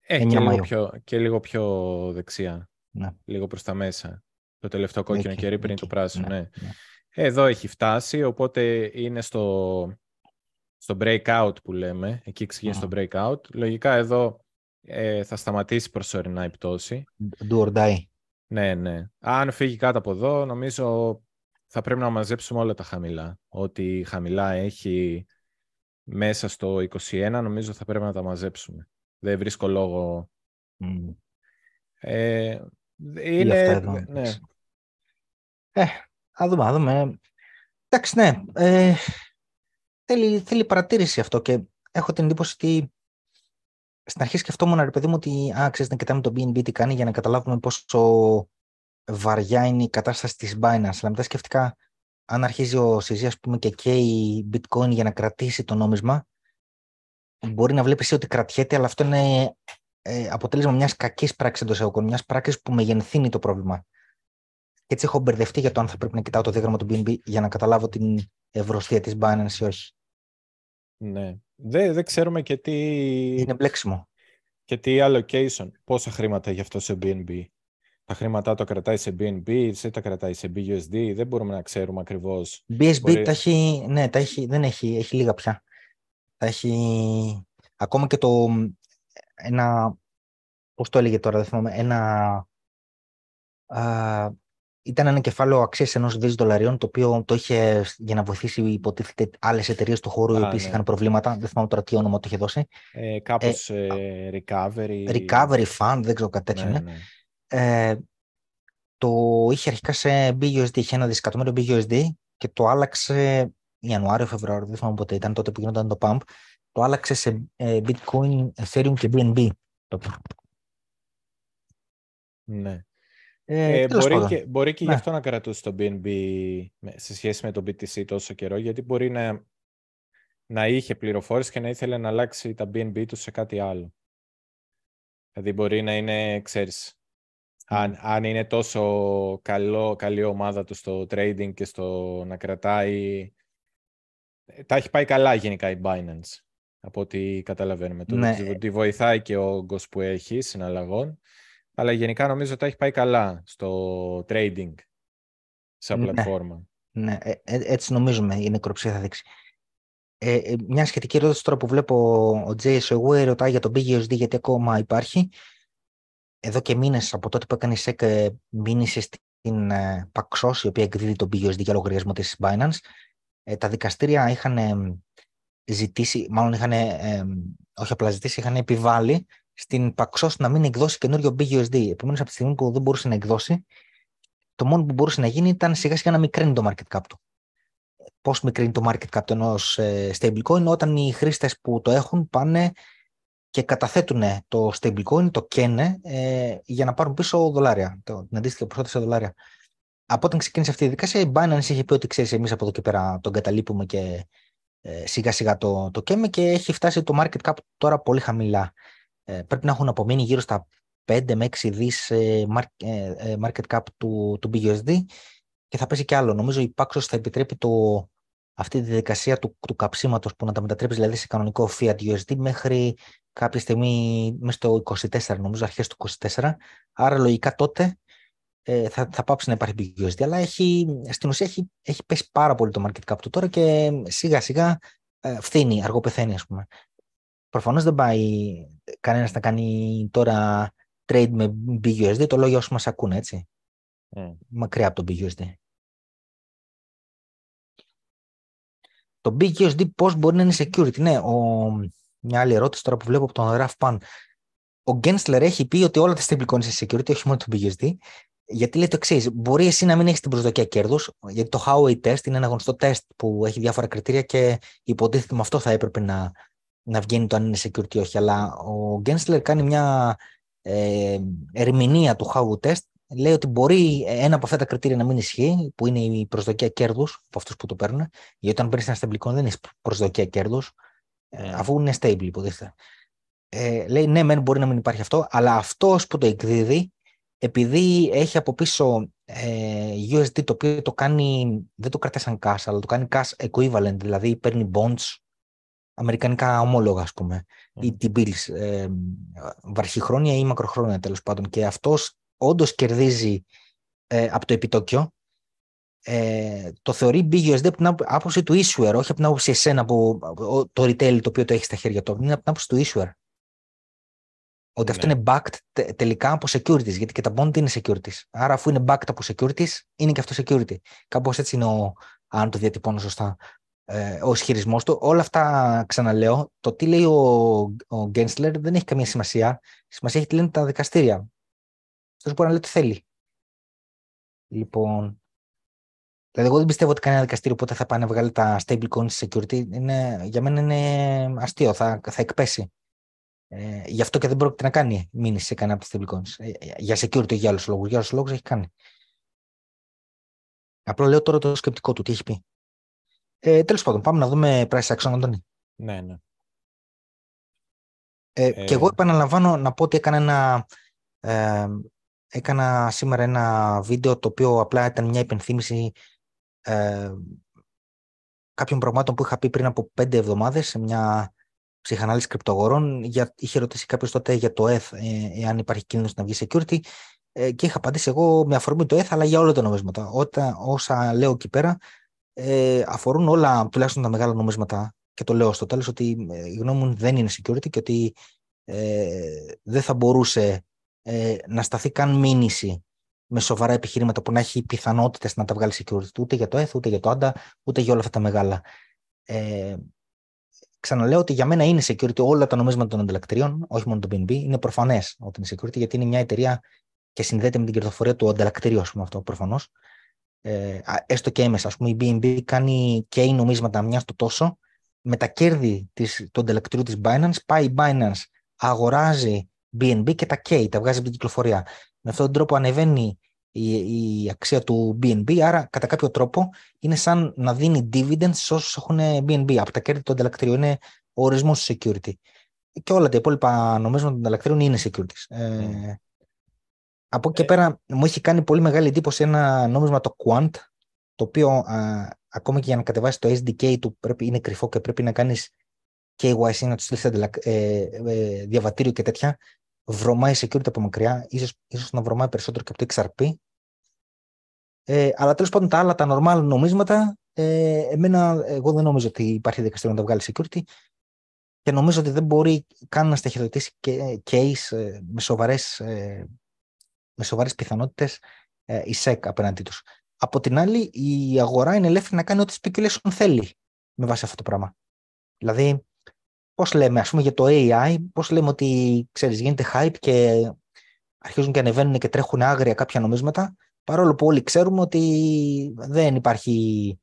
Ε, και, λίγο πιο, και λίγο πιο δεξιά. Ναι. Λίγο προς τα μέσα. Το τελευταίο κόκκινο okay, κερί πριν το πράσινο, ναι. ναι. Εδώ έχει φτάσει, οπότε είναι στο, στο breakout που λέμε. Εκεί ξεκίνησε το breakout. Λογικά εδώ ε, θα σταματήσει προσωρινά η πτώση. Do or die. Ναι, ναι. Αν φύγει κάτω από εδώ, νομίζω θα πρέπει να μαζέψουμε όλα τα χαμηλά. Ό,τι χαμηλά έχει μέσα στο 21, νομίζω θα πρέπει να τα μαζέψουμε. Δεν βρίσκω λόγο. Ε, είναι... Εδώ, ναι. Ε, α δούμε, α δούμε. Εντάξει, ναι. Ε, θέλει, θέλει παρατήρηση αυτό και έχω την εντύπωση ότι στην αρχή σκεφτόμουν, ρε παιδί μου, ότι α, ξέρεις, να κοιτάμε το BNB τι κάνει για να καταλάβουμε πόσο βαριά είναι η κατάσταση της Binance. Αλλά μετά σκεφτικά, αν αρχίζει ο συζή, ας πούμε, και καίει bitcoin για να κρατήσει το νόμισμα, μπορεί να βλέπεις ότι κρατιέται, αλλά αυτό είναι ε, αποτέλεσμα μιας κακής πράξης εντός εγωκών, μιας πράξης που μεγενθύνει το πρόβλημα. Και έτσι έχω μπερδευτεί για το αν θα πρέπει να κοιτάω το διάγραμμα του BNB για να καταλάβω την ευρωστία της Binance ή όχι. Ναι. Δεν, δεν ξέρουμε και τι... Είναι μπλέξιμο. Και τι allocation, πόσα χρήματα έχει αυτό σε BNB. Τα χρήματά το κρατάει σε BNB ή τα κρατάει σε BUSD, δεν μπορούμε να ξέρουμε ακριβώς. BSB Μπορεί... τα έχει, ναι, τα έχει, δεν έχει, έχει λίγα πια. Τα έχει, ακόμα και το, ένα, πώς το έλεγε τώρα, δεν θυμάμαι, ένα, α, ήταν ένα κεφάλαιο αξίας ενός δις δολαρίων, το οποίο το είχε για να βοηθήσει, υποτίθεται, άλλες εταιρείες του χώρου, οι οποίες ναι. είχαν προβλήματα. Δεν θυμάμαι τώρα τι όνομα το είχε δώσει. Ε, Κάπως ε, ε, recovery. Recovery fund, δεν ξέρω κάτι τέτοιο. Ναι, ναι. Ε, το είχε αρχικά σε BUSD, είχε ένα δισεκατομμύριο BUSD και το άλλαξε Ιανουάριο, Φεβρουάριο, δεν θυμάμαι πότε ήταν τότε που γινόταν το pump. Το άλλαξε σε ε, Bitcoin, Ethereum και BNB. Ναι. Ε, ε, μπορεί, και, μπορεί και ναι. γι' αυτό να κρατούσε το BNB σε σχέση με το BTC τόσο καιρό, γιατί μπορεί να, να είχε πληροφόρηση και να ήθελε να αλλάξει τα BNB του σε κάτι άλλο. Δηλαδή μπορεί να είναι, ξέρεις, αν, αν είναι τόσο καλό, καλή ομάδα του στο trading και στο να κρατάει... Τα έχει πάει καλά γενικά η Binance, από ό,τι καταλαβαίνουμε. Ναι. Τη βοηθάει και ο όγκος που έχει συναλλαγών αλλά γενικά νομίζω ότι έχει πάει καλά στο trading σαν ναι, πλατφόρμα. Ναι, ε, ε, έτσι νομίζουμε η νεκροψία θα δείξει. Ε, ε, μια σχετική ερώτηση τώρα που βλέπω ο Jay Sewell ρωτάει για το BUSD γιατί ακόμα υπάρχει. Εδώ και μήνες από τότε που έκανε η SEC μήνυση στην ε, Paxos η οποία εκδίδει το BUSD για λογαριασμό της Binance ε, τα δικαστήρια είχαν ζητήσει, μάλλον είχαν, όχι απλά ζητήσει, είχαν επιβάλει στην Paxos να μην εκδώσει καινούριο BUSD. Επομένως, από τη στιγμή που δεν μπορούσε να εκδώσει, το μόνο που μπορούσε να γίνει ήταν σιγά σιγά να μικραίνει το market cap του. Πώς μικραίνει το market cap ενός ε, stablecoin, όταν οι χρήστες που το έχουν πάνε και καταθέτουν το stablecoin, το καίνε, ε, για να πάρουν πίσω δολάρια, το, την αντίστοιχη ποσότητα σε δολάρια. Από όταν ξεκίνησε αυτή η δικασία, η Binance είχε πει ότι ξέρεις, εμείς από εδώ και πέρα τον καταλείπουμε και ε, σιγά σιγά το, το καίμε και έχει φτάσει το market cap τώρα πολύ χαμηλά. Ε, πρέπει να έχουν απομείνει γύρω στα 5 με 6 δις ε, ε, market cap του, του BUSD και θα πέσει και άλλο. Νομίζω η Paxos θα επιτρέπει το, αυτή τη διαδικασία του, του καψίματος που να τα μετατρέψει δηλαδή σε κανονικό fiat USD μέχρι κάποια στιγμή μέσα στο 24, νομίζω αρχές του 24. Άρα λογικά τότε ε, θα, θα πάψει να υπάρχει BUSD. Αλλά έχει, στην ουσία έχει, έχει πέσει πάρα πολύ το market cap του τώρα και σιγά σιγά ε, φθήνει, αργό πεθαίνει, ας πούμε. Προφανώς δεν πάει κανένας να κάνει τώρα trade με BUSD, το λόγιο όσοι μας ακούνε, έτσι. Mm. Μακριά από το BUSD. Το BUSD πώς μπορεί να είναι security; Ναι, ο... μια άλλη ερώτηση τώρα που βλέπω από τον Raf Pan. Ο Gensler έχει πει ότι όλα τα stablecoins είναι security, όχι μόνο το BUSD. Γιατί λέει το εξής, μπορεί εσύ να μην έχεις την προσδοκία κέρδους, γιατί το Howey test είναι ένα γνωστό τεστ που έχει διάφορα κριτήρια και υποτίθεται με αυτό θα έπρεπε να, να βγαίνει το αν είναι security ή όχι. Αλλά ο Gensler κάνει μια ε, ερμηνεία του Howey test. Λέει ότι μπορεί ένα από αυτά τα κριτήρια να μην ισχύει, που είναι η προσδοκία κέρδους από αυτούς που το παίρνουν. Γιατί όταν παίρνεις ένα stablecoin δεν έχεις προσδοκία κέρδους, ε, αφού είναι stable, υποτίθεται. Ε, λέει ναι, μεν μπορεί να μην υπάρχει αυτό, αλλά αυτός που το εκδίδει επειδή έχει από πίσω ε, USD το οποίο το κάνει, δεν το κρατάει σαν cash, αλλά το κάνει cash equivalent, δηλαδή παίρνει bonds, αμερικανικά ομόλογα ας πούμε, ή T-bills, ε, βαρχιχρόνια ή μακροχρόνια τέλος πάντων και αυτός όντως κερδίζει ε, από το επιτόκιο, ε, το θεωρεί BUSD από την άποψη του issuer, όχι από την άποψη εσένα, από το retail το οποίο το έχει στα χέρια του, είναι από την άποψη του issuer. Ότι αυτό ναι. είναι backed τελικά από securities, γιατί και τα bond είναι securities. Άρα, αφού είναι backed από securities, είναι και αυτό security. Κάπως έτσι είναι ο, αν το διατυπώνω σωστά, ε, ο ισχυρισμός του. Όλα αυτά, ξαναλέω, το τι λέει ο, ο Gensler δεν έχει καμία σημασία. Σημασία έχει τι λένε τα δικαστήρια. Αυτός μπορεί να λέει τι θέλει. Λοιπόν, Δηλαδή, εγώ δεν πιστεύω ότι κανένα δικαστήριο ποτέ θα πάει να βγάλει τα stablecoins security. Είναι, για μένα είναι αστείο, θα, θα εκπέσει. Ε, γι' αυτό και δεν πρόκειται να κάνει μήνυση σε κανένα από τι stablecoins. Ε, ε, για security για άλλους λόγους. Για άλλους λόγους έχει κάνει. Απλά λέω τώρα το σκεπτικό του, τι έχει πει. Ε, Τέλος πάντων, πάμε να δούμε price action, Αντώνη. Ναι, ναι. Ε, ε... Και εγώ επαναλαμβάνω να πω ότι έκανα ένα, ε, έκανα σήμερα ένα βίντεο το οποίο απλά ήταν μια υπενθύμηση ε, κάποιων πραγμάτων που είχα πει πριν από πέντε εβδομάδες σε μια ψυχανάλυση κρυπτογορών. Για, είχε ρωτήσει κάποιος τότε για το ETH, ε, εάν υπάρχει κίνδυνος να βγει security. Ε, και είχα απαντήσει εγώ με αφορμή το ETH, αλλά για όλα τα νομίσματα. Όταν, όσα λέω εκεί πέρα ε, αφορούν όλα, τουλάχιστον τα μεγάλα νομίσματα. Και το λέω στο τέλος ότι ε, η γνώμη μου δεν είναι security και ότι ε, δεν θα μπορούσε ε, να σταθεί καν μήνυση με σοβαρά επιχειρήματα που να έχει πιθανότητες να τα βγάλει security ούτε για το ETH, ούτε για το ANDA, ούτε για όλα αυτά τα μεγάλα. Ε, ξαναλέω ότι για μένα είναι security όλα τα νομίσματα των ανταλλακτηρίων, όχι μόνο το BNB. Είναι προφανές ότι είναι security, γιατί είναι μια εταιρεία και συνδέεται με την κερδοφορία του ανταλλακτηρίου, ας πούμε αυτό προφανώς. Ε, έστω και έμεσα. Α πούμε, η BNB κάνει και οι νομίσματα μιας στο τόσο. Με τα κέρδη της, του ανταλλακτηρίου της Binance, πάει η Binance, αγοράζει BNB και τα καίει, τα βγάζει από την κυκλοφορία. Με αυτόν τον τρόπο ανεβαίνει η, η αξία του BNB, άρα κατά κάποιο τρόπο είναι σαν να δίνει dividends σε όσους έχουν BNB. Από τα κέρδη του ανταλλακτηρίου είναι ο ορισμός του security. Και όλα τα υπόλοιπα νομίζουν των ανταλλακτήριων είναι securities. Ε, από εκεί και ε. πέρα μου έχει κάνει πολύ μεγάλη εντύπωση ένα νόμισμα το Quant, το οποίο α, ακόμα και για να κατεβάσει το SDK του πρέπει, είναι κρυφό και πρέπει να κάνεις KYC, να του στείλεις ε, ε, διαβατήριο και τέτοια βρωμάει security από μακριά, ίσως, ίσως να βρωμάει περισσότερο και από το XRP. Ε, αλλά τέλος πάντων τα άλλα, τα normal νομίσματα, ε, εμένα, εγώ δεν νομίζω ότι υπάρχει δικαστήριο να τα βγάλει security και νομίζω ότι δεν μπορεί καν να στοιχειοδοτήσει case ε, με σοβαρές, ε, με σοβαρές πιθανότητες ε, η SEC απέναντί τους. Από την άλλη, η αγορά είναι ελεύθερη να κάνει ό,τι speculation θέλει με βάση αυτό το πράγμα. Δηλαδή, πώς λέμε, ας πούμε για το AI, πώς λέμε ότι, ξέρεις, γίνεται hype και αρχίζουν και ανεβαίνουν και τρέχουν άγρια κάποια νομίσματα, παρόλο που όλοι ξέρουμε ότι δεν υπάρχει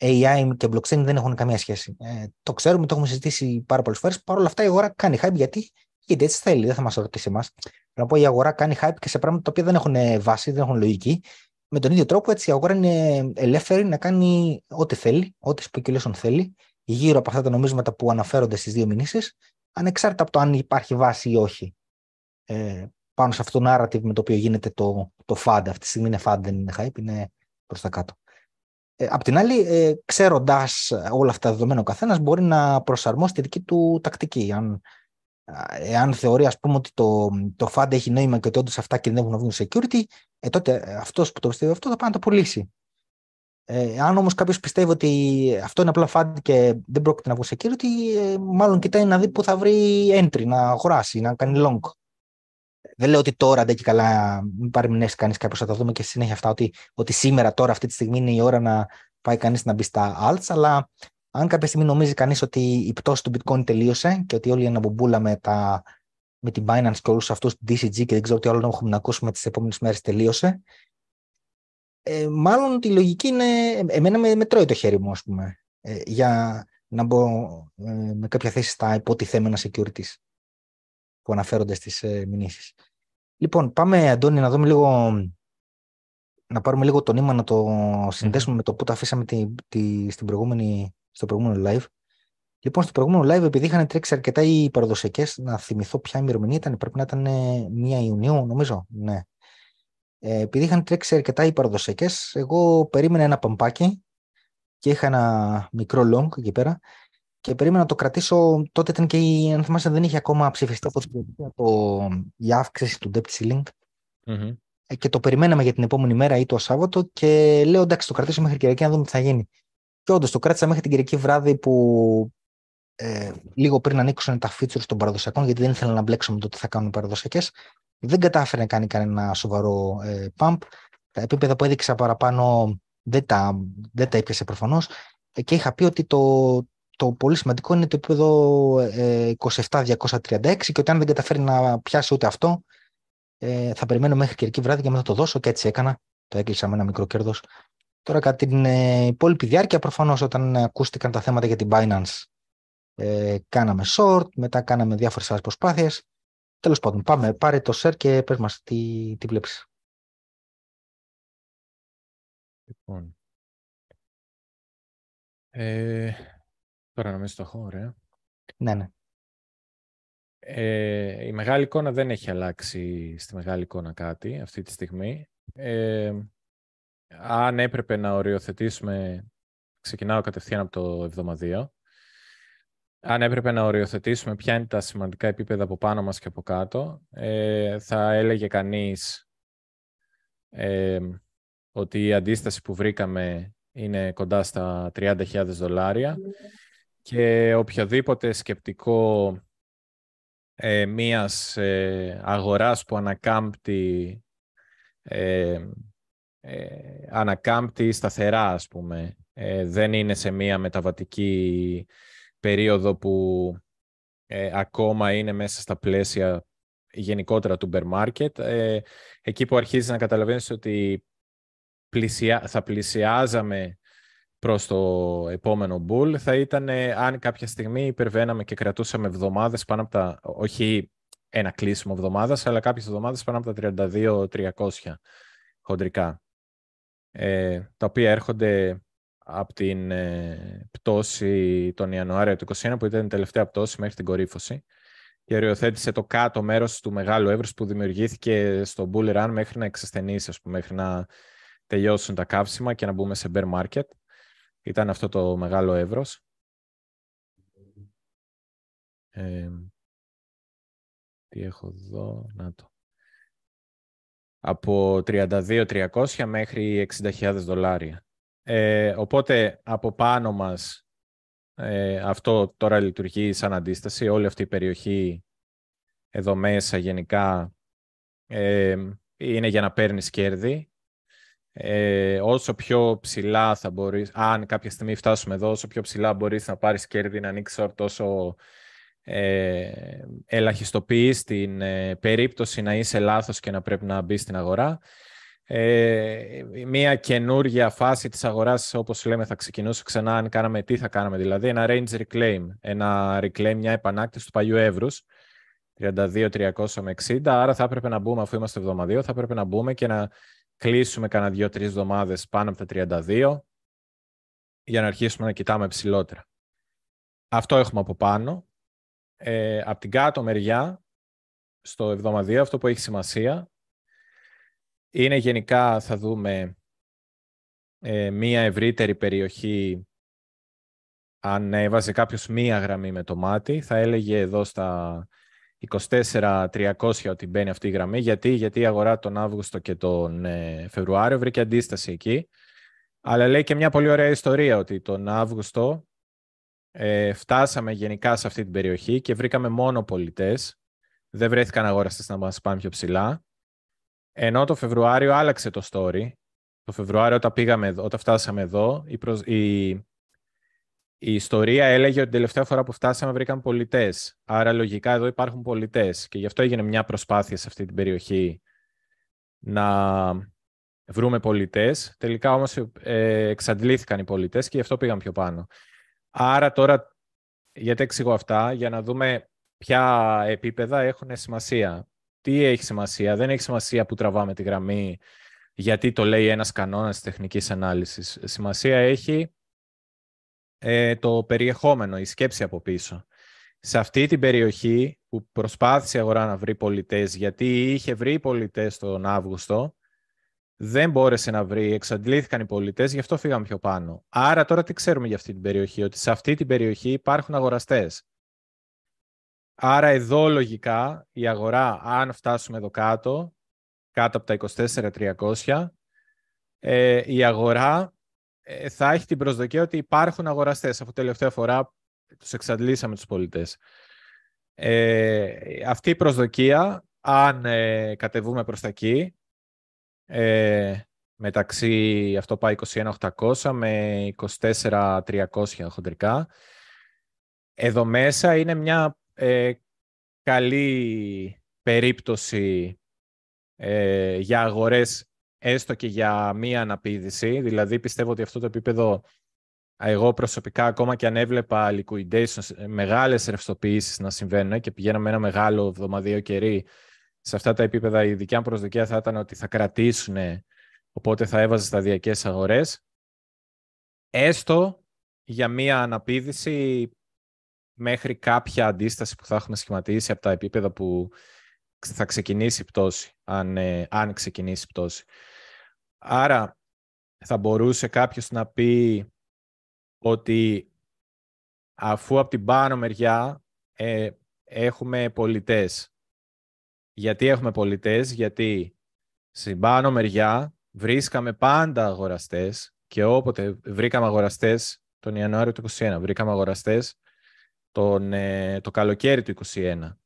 AI και blockchain δεν έχουν καμία σχέση. Ε, το ξέρουμε, το έχουμε συζητήσει πάρα πολλές φορές. Παρ' όλα αυτά η αγορά κάνει hype γιατί, γιατί έτσι θέλει, δεν θα μας ρωτήσει εμάς. Να πω η αγορά κάνει hype και σε πράγματα τα οποία δεν έχουν βάση, δεν έχουν λογική. Με τον ίδιο τρόπο έτσι η αγορά είναι ελεύθερη να κάνει ό,τι θέλει, ό,τι speculation θέλει γύρω από αυτά τα νομίσματα που αναφέρονται στις δύο μηνύσεις, ανεξάρτητα από το αν υπάρχει βάση ή όχι. Ε, πάνω σε αυτό το narrative με το οποίο γίνεται το, το FAD. Αυτή τη στιγμή είναι FAD, δεν είναι hype, είναι προς τα κάτω. Ε, απ' την άλλη, ε, ξέροντας όλα αυτά τα δεδομένα ο καθένας μπορεί να προσαρμόσει τη δική του τακτική. Αν, εάν θεωρεί ας πούμε ότι το, το FAD έχει νόημα και ότι όντως αυτά κινδυνεύουν να βγουν security, ε, τότε αυτός που το πιστεύει αυτό θα πάει να το πουλήσει. Ε, αν όμως κάποιος πιστεύει ότι αυτό είναι απλά φάντη και δεν πρόκειται να βγει σε κύριο, ότι ε, μάλλον κοιτάει να δει που θα βρει entry, να αγοράσει, να κάνει long. Δεν λέω ότι τώρα δεν και καλά, μην παρεμεινέσει κανείς κάποιο, θα τα δούμε και στη συνέχεια αυτά, ότι, ότι σήμερα, τώρα, αυτή τη στιγμή είναι η ώρα να πάει κανείς να μπει στα alts, αλλά αν κάποια στιγμή νομίζει κανείς ότι η πτώση του bitcoin τελείωσε και ότι όλη η αναμπομπούλα με, τα, με την Binance και όλους αυτούς του DCG και δεν ξέρω τι άλλο έχουμε να ακούσουμε τις επόμενες μέρες τελείωσε, ε, μάλλον τη λογική είναι, εμένα με, με τρώει το χέρι μου, ας πούμε, ε, για να μπω ε, με κάποια θέση στα υποτιθέμενα securities που αναφέρονται στις ε, μηνύσεις. Λοιπόν, πάμε, Αντώνη, να δούμε λίγο, να πάρουμε λίγο το νήμα, να το συνδέσουμε με το που το αφήσαμε τη, τη, στην προηγούμενη, στο προηγούμενο live. Λοιπόν, στο προηγούμενο live, επειδή είχαν τρέξει αρκετά οι παραδοσιακές, να θυμηθώ ποια ημερομηνία ήταν, πρέπει να ήταν 1 Ιουνίου, νομίζω. Ναι. Ε, επειδή είχαν τρέξει αρκετά οι παραδοσιακές, εγώ περίμενα ένα παμπάκι και είχα ένα μικρό long εκεί πέρα και περίμενα να το κρατήσω. Τότε ήταν και η, αν θυμάσαι, δεν είχε ακόμα ψηφιστεί από την το, η αύξηση του debt ceiling. mm Και το περιμέναμε για την επόμενη μέρα ή το Σάββατο και λέω εντάξει, το κρατήσω μέχρι Κυριακή να δούμε τι θα γίνει. Και όντως το κράτησα μέχρι την Κυριακή βράδυ που ε, λίγο πριν ανοίξουν τα features των παραδοσιακών, γιατί δεν ήθελα να μπλέξω με το τι θα κάνουν οι παραδοσιακές. Δεν κατάφερε να κάνει κανένα σοβαρό ε, pump. Τα επίπεδα που έδειξα παραπάνω δεν τα, δεν τα έπιασε προφανώς. Ε, και είχα πει ότι το, το πολύ σημαντικό είναι το επίπεδο ε, 27-236 και ότι αν δεν καταφέρει να πιάσει ούτε αυτό, ε, θα περιμένω μέχρι Κυριακή βράδυ και μετά το δώσω και έτσι έκανα. Το έκλεισα με ένα μικρό κέρδος. Τώρα κατά την ε, υπόλοιπη διάρκεια, προφανώς όταν ακούστηκαν τα θέματα για την Binance, ε, κάναμε short, μετά κάναμε διάφορες άλλες προσπάθειες. Τέλος πάντων, πάμε, πάρε το share και πες μας τι, τι βλέπεις. Λοιπόν. Ε, τώρα νομίζω το έχω, ωραία. Ναι, ναι. Ε, η μεγάλη εικόνα δεν έχει αλλάξει στη μεγάλη εικόνα κάτι αυτή τη στιγμή. Ε, αν έπρεπε να οριοθετήσουμε, ξεκινάω κατευθείαν από το εβδομαδίο αν έπρεπε να οριοθετήσουμε ποια είναι τα σημαντικά επίπεδα από πάνω μας και από κάτω, ε, θα έλεγε κανείς ε, ότι η αντίσταση που βρήκαμε είναι κοντά στα 30.000 δολάρια και οποιοδήποτε σκεπτικό ε, μίας ε, αγοράς που ανακάμπτει, ε, ε ανακάμπτει σταθερά, ας πούμε, δεν είναι σε μία μεταβατική περίοδο που ε, ακόμα είναι μέσα στα πλαίσια γενικότερα του bear market. Ε, εκεί που αρχίζεις να καταλαβαίνεις ότι πλησια... θα πλησιάζαμε προς το επόμενο bull, θα ήταν αν κάποια στιγμή υπερβαίναμε και κρατούσαμε εβδομάδες πάνω από τα, όχι ένα κλείσιμο εβδομάδας, αλλά κάποιες εβδομάδες πάνω από τα 32-300 χοντρικά, ε, τα οποία έρχονται από την ε, πτώση τον Ιανουάριο του 2021 που ήταν η τελευταία πτώση μέχρι την κορύφωση και οριοθέτησε το κάτω μέρος του μεγάλου εύρους που δημιουργήθηκε στο bull run μέχρι να εξασθενήσει, ας πούμε, μέχρι να τελειώσουν τα καύσιμα και να μπούμε σε bear market. Ήταν αυτό το μεγάλο εύρος. Ε, τι έχω εδώ, να το. Από 32.300 μέχρι 60.000 δολάρια. Ε, οπότε από πάνω μας ε, αυτό τώρα λειτουργεί σαν αντίσταση. Όλη αυτή η περιοχή εδώ μέσα γενικά ε, είναι για να παίρνεις κέρδη. Ε, όσο πιο ψηλά θα μπορείς, αν κάποια στιγμή φτάσουμε εδώ, όσο πιο ψηλά μπορείς να πάρεις κέρδη, να ανοίξεις τόσο ε, ελαχιστοποιείς την ε, περίπτωση να είσαι λάθος και να πρέπει να μπεις στην αγορά ε, μια καινούργια φάση της αγοράς, όπως λέμε, θα ξεκινούσε ξανά αν κάναμε τι θα κάναμε, δηλαδή ένα range reclaim, ένα reclaim, μια επανάκτηση του παλιού εύρους, 32-300 με 60, άρα θα έπρεπε να μπούμε, αφού είμαστε εβδομαδίο, θα έπρεπε να μπούμε και να κλείσουμε κανένα δύο-τρεις εβδομάδες πάνω από τα 32 για να αρχίσουμε να κοιτάμε ψηλότερα. Αυτό έχουμε από πάνω. Ε, από την κάτω μεριά, στο εβδομαδίο, αυτό που έχει σημασία είναι γενικά, θα δούμε, ε, μία ευρύτερη περιοχή αν έβαζε κάποιος μία γραμμή με το μάτι, θα έλεγε εδώ στα 24-300 ότι μπαίνει αυτή η γραμμή. Γιατί, Γιατί η αγορά τον Αύγουστο και τον ε, Φεβρουάριο βρήκε αντίσταση εκεί. Αλλά λέει και μια πολύ ωραία ιστορία ότι τον Αύγουστο ε, φτάσαμε γενικά σε αυτή την περιοχή και βρήκαμε μόνο πολιτές. Δεν βρέθηκαν αγοραστές να μας πάνε πιο ψηλά. Ενώ το Φεβρουάριο άλλαξε το story. Το Φεβρουάριο όταν, πήγαμε, όταν φτάσαμε εδώ, η, η... η ιστορία έλεγε ότι την τελευταία φορά που φτάσαμε βρήκαμε πολιτές. Άρα λογικά εδώ υπάρχουν πολιτές. Και γι' αυτό έγινε μια προσπάθεια σε αυτή την περιοχή να βρούμε πολιτές. Τελικά όμως ε, εξαντλήθηκαν οι πολιτές και γι' αυτό πήγαν πιο πάνω. Άρα τώρα, γιατί εξηγώ αυτά, για να δούμε ποια επίπεδα έχουν σημασία. Τι έχει σημασία. Δεν έχει σημασία που τραβάμε τη γραμμή, γιατί το λέει ένας κανόνας τεχνικής ανάλυσης. Σημασία έχει ε, το περιεχόμενο, η σκέψη από πίσω. Σε αυτή την περιοχή που προσπάθησε η αγορά να βρει πολιτές, γιατί είχε βρει πολιτές τον Αύγουστο, δεν μπόρεσε να βρει, εξαντλήθηκαν οι πολιτές, γι' αυτό φύγαμε πιο πάνω. Άρα τώρα τι ξέρουμε για αυτή την περιοχή, ότι σε αυτή την περιοχή υπάρχουν αγοραστές. Άρα εδώ λογικά η αγορά, αν φτάσουμε εδώ κάτω, κάτω από τα 24.300, ε, η αγορά ε, θα έχει την προσδοκία ότι υπάρχουν αγοραστές, αφού τελευταία φορά τους εξαντλήσαμε τους πολιτές. Ε, αυτή η προσδοκία, αν ε, κατεβούμε προς τα εκεί, ε, μεταξύ, αυτό πάει 21.800 με 24.300 χοντρικά. Εδώ μέσα είναι μια ε, καλή περίπτωση ε, για αγορές έστω και για μία αναπήδηση. Δηλαδή πιστεύω ότι αυτό το επίπεδο εγώ προσωπικά ακόμα και αν έβλεπα liquidation, μεγάλες ρευστοποιήσεις να συμβαίνουν και πηγαίναμε ένα μεγάλο εβδομαδίο κερί σε αυτά τα επίπεδα η δικιά μου προσδοκία θα ήταν ότι θα κρατήσουν, οπότε θα έβαζε σταδιακές αγορές. Έστω για μία αναπήδηση μέχρι κάποια αντίσταση που θα έχουμε σχηματίσει από τα επίπεδα που θα ξεκινήσει η πτώση, αν, ε, αν ξεκινήσει η πτώση. Άρα θα μπορούσε κάποιος να πει ότι αφού από την πάνω μεριά ε, έχουμε πολιτές γιατί έχουμε πολιτές, γιατί στην πάνω μεριά βρίσκαμε πάντα αγοραστές και όποτε βρήκαμε αγοραστές τον Ιανουάριο του 2021, βρήκαμε αγοραστές τον, ε, το καλοκαίρι του 2021.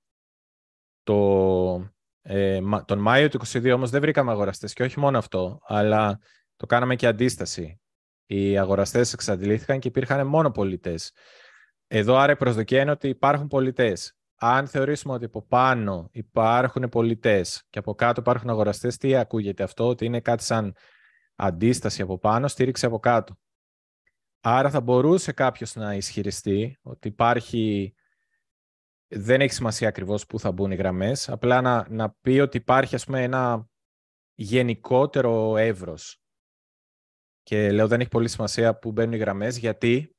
Το, ε, τον Μάιο του 2022 όμως δεν βρήκαμε αγοραστές και όχι μόνο αυτό, αλλά το κάναμε και αντίσταση. Οι αγοραστές εξαντλήθηκαν και υπήρχαν μόνο πολιτές. Εδώ άρα η προσδοκία είναι ότι υπάρχουν πολιτές αν θεωρήσουμε ότι από πάνω υπάρχουν πολιτές και από κάτω υπάρχουν αγοραστές, τι ακούγεται αυτό, ότι είναι κάτι σαν αντίσταση από πάνω, στήριξη από κάτω. Άρα θα μπορούσε κάποιος να ισχυριστεί ότι υπάρχει, δεν έχει σημασία ακριβώς πού θα μπουν οι γραμμές, απλά να, να πει ότι υπάρχει ας πούμε ένα γενικότερο εύρος. Και λέω δεν έχει πολύ σημασία που μπαίνουν οι γραμμές, γιατί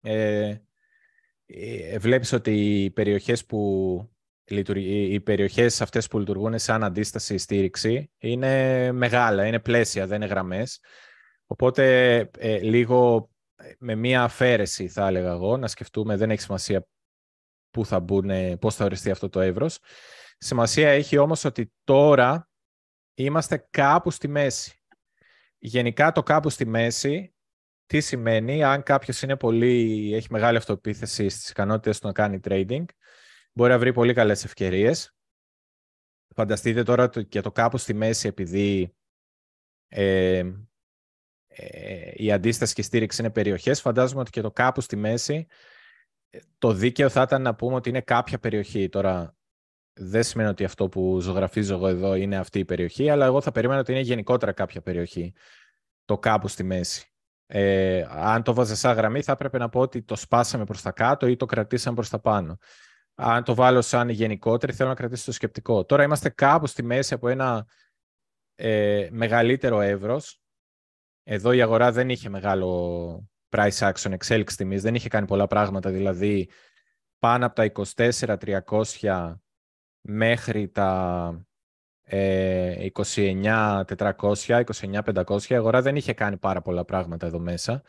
ε, ε, βλέπεις ότι οι περιοχές, που, οι περιοχές αυτές που λειτουργούν σαν αντίσταση στήριξη είναι μεγάλα, είναι πλαίσια, δεν είναι γραμμές. Οπότε ε, λίγο ε, με μία αφαίρεση θα έλεγα εγώ, να σκεφτούμε, δεν έχει σημασία πού θα μπουν, πώς θα οριστεί αυτό το εύρος. Σημασία έχει όμως ότι τώρα είμαστε κάπου στη μέση. Γενικά το κάπου στη μέση τι σημαίνει, αν κάποιος είναι πολύ, έχει μεγάλη αυτοεπίθεση στις ικανότητες του να κάνει trading, μπορεί να βρει πολύ καλές ευκαιρίες. Φανταστείτε τώρα και το κάπου στη μέση, επειδή ε, ε, η αντίσταση και η στήριξη είναι περιοχές, φαντάζομαι ότι και το κάπου στη μέση, ε, το δίκαιο θα ήταν να πούμε ότι είναι κάποια περιοχή. Τώρα, δεν σημαίνει ότι αυτό που ζωγραφίζω εγώ εδώ είναι αυτή η περιοχή, αλλά εγώ θα περίμενα ότι είναι γενικότερα κάποια περιοχή το κάπου στη μέση. Ε, αν το βάζες σαν γραμμή, θα έπρεπε να πω ότι το σπάσαμε προς τα κάτω ή το κρατήσαμε προς τα πάνω. Αν το βάλω σαν γενικότερη, θέλω να κρατήσω το σκεπτικό. Τώρα είμαστε κάπου στη μέση από ένα ε, μεγαλύτερο εύρος. Εδώ η αγορά δεν είχε μεγάλο price action, εξέλιξη τιμής, δεν είχε κάνει πολλά πράγματα, δηλαδή πάνω από τα 24.300 μέχρι τα 29.400, 29.500. Η αγορά δεν είχε κάνει πάρα πολλά πράγματα εδώ μέσα.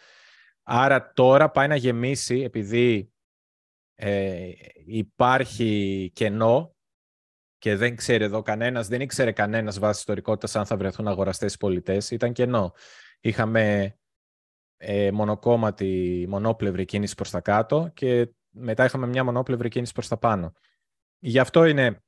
Άρα τώρα πάει να γεμίσει επειδή ε, υπάρχει κενό και δεν ξέρει εδώ κανένας, δεν ήξερε κανένας βάσει ιστορικότητας αν θα βρεθούν αγοραστές πολιτές. Ήταν κενό. Είχαμε ε, μονοκόμματη, μονόπλευρη κίνηση προς τα κάτω και μετά είχαμε μια μονόπλευρη κίνηση προς τα πάνω. Γι' αυτό είναι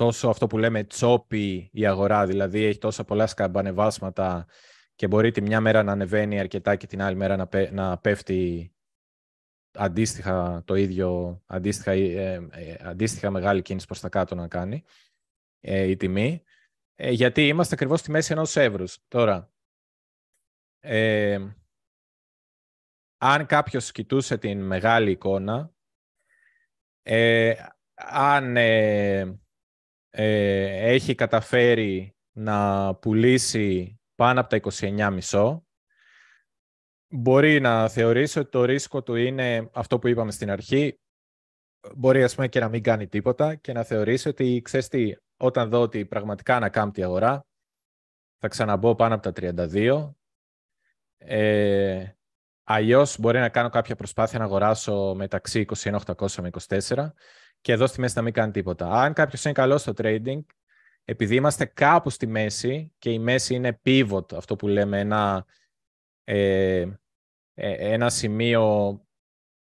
τόσο αυτό που λέμε τσόπι η αγορά, δηλαδή έχει τόσα πολλά σκαμπανεβάσματα και μπορεί τη μια μέρα να ανεβαίνει αρκετά και την άλλη μέρα να, να πέφτει αντίστοιχα το ίδιο, αντίστοιχα, ε, ε, αντίστοιχα μεγάλη κίνηση προς τα κάτω να κάνει ε, η τιμή, ε, γιατί είμαστε ακριβώς στη μέση ενός εύρους. Τώρα, ε, αν κάποιος κοιτούσε την μεγάλη εικόνα, ε, αν έχει καταφέρει να πουλήσει πάνω από τα 29,5, μπορεί να θεωρήσει ότι το ρίσκο του είναι αυτό που είπαμε στην αρχή. Μπορεί ας πούμε και να μην κάνει τίποτα και να θεωρήσει ότι ξέρεις τι, όταν δω ότι πραγματικά ανακάμπτει η αγορά, θα ξαναμπώ πάνω από τα 32. Ε, Αλλιώς μπορεί να κάνω κάποια προσπάθεια να αγοράσω μεταξύ 21.800 με 24 και εδώ στη μέση να μην κάνει τίποτα. Αν κάποιος είναι καλός στο trading, επειδή είμαστε κάπου στη μέση και η μέση είναι pivot, αυτό που λέμε ένα, ε, ε, ένα σημείο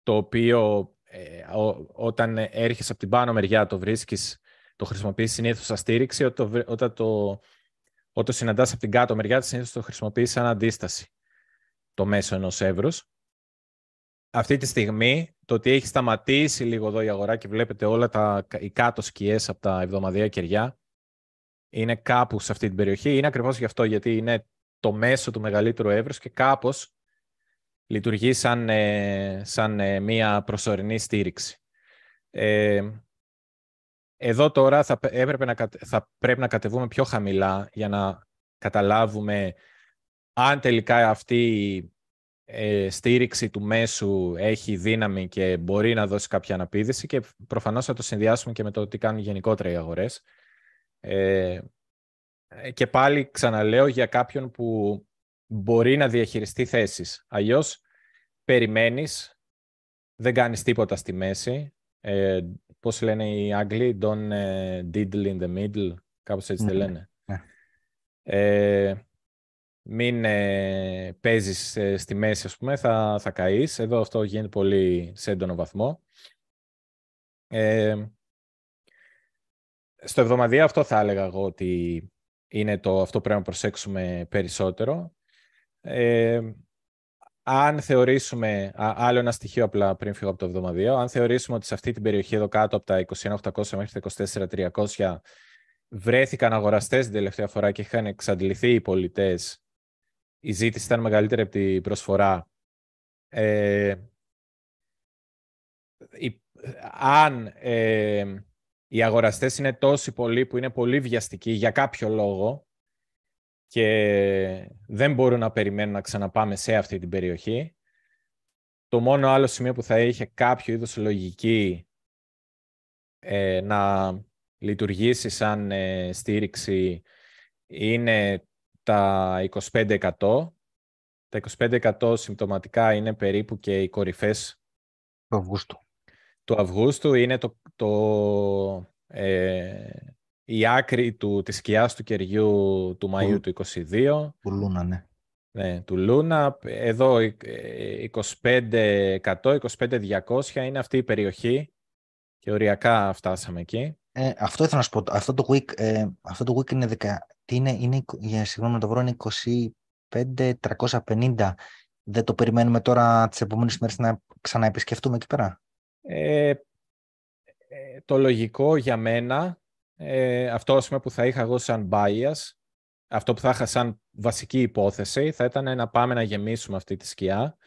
το οποίο ε, όταν έρχεσαι από την πάνω μεριά το βρίσκεις, το χρησιμοποιείς συνήθως σαν στήριξη, όταν, όταν το, όταν συναντάς από την κάτω μεριά συνήθως το χρησιμοποιείς σαν αντίσταση το μέσο ενός εύρους. Αυτή τη στιγμή, το ότι έχει σταματήσει λίγο εδώ η αγορά και βλέπετε όλα τα, οι κάτω σκιές από τα εβδομαδία κεριά, είναι κάπου σε αυτή την περιοχή. Είναι ακριβώς γι' αυτό, γιατί είναι το μέσο του μεγαλύτερου εύρους και κάπως λειτουργεί σαν, ε, σαν ε, μία προσωρινή στήριξη. Ε, εδώ τώρα θα, έπρεπε να, θα πρέπει να κατεβούμε πιο χαμηλά για να καταλάβουμε αν τελικά αυτή η ε, στήριξη του μέσου έχει δύναμη και μπορεί να δώσει κάποια αναπήδηση και προφανώς θα το συνδυάσουμε και με το τι κάνουν γενικότερα οι αγορές. Ε, και πάλι ξαναλέω για κάποιον που μπορεί να διαχειριστεί θέσεις. Αλλιώς περιμένεις, δεν κάνεις τίποτα στη μέση. Ε, πώς λένε οι Άγγλοι, don't uh, diddle in the middle, κάπως έτσι δεν ναι, λένε. Ναι. Ε, μην ε, παίζεις ε, στη μέση, ας πούμε, θα, θα καείς. Εδώ αυτό γίνεται πολύ σε έντονο βαθμό. Ε, στο εβδομαδία αυτό θα έλεγα εγώ ότι είναι το αυτό που πρέπει να προσέξουμε περισσότερο. Ε, αν θεωρήσουμε, άλλο ένα στοιχείο απλά πριν φύγω από το εβδομαδιαίο, αν θεωρήσουμε ότι σε αυτή την περιοχή εδώ κάτω από τα 21.800 μέχρι τα 24.300 βρέθηκαν αγοραστές την τελευταία φορά και είχαν εξαντληθεί οι πολιτές, η ζήτηση ήταν μεγαλύτερη από την προσφορά. Ε, αν ε, οι αγοραστές είναι τόσοι πολλοί που είναι πολύ βιαστικοί για κάποιο λόγο και δεν μπορούν να περιμένουν να ξαναπάμε σε αυτή την περιοχή, το μόνο άλλο σημείο που θα είχε κάποιο είδους λογική ε, να λειτουργήσει σαν ε, στήριξη είναι τα 25%. Τα 25% συμπτωματικά είναι περίπου και οι κορυφές του Αυγούστου του Αυγούστου είναι το, το, ε, η άκρη του, της σκιάς του κεριού του Μαΐου του 22. Του Λούνα, ναι. Ναι, του Λούνα. Εδώ 25%, 25-200 είναι αυτή η περιοχή και οριακά φτάσαμε εκεί. Ε, αυτό ήθελα να σου πω. Αυτό το week, ε, αυτό το week είναι, 10, τι είναι, είναι, για συγγνώμη να το βρω, είναι 25-350. Δεν το περιμένουμε τώρα τις επόμενες μέρες να ξαναεπισκεφτούμε εκεί πέρα; Ε, ε, το λογικό για μένα, ε, αυτό που θα είχα εγώ σαν bias, αυτό που θα είχα σαν βασική υπόθεση, θα ήταν να πάμε να γεμίσουμε αυτή τη σκιά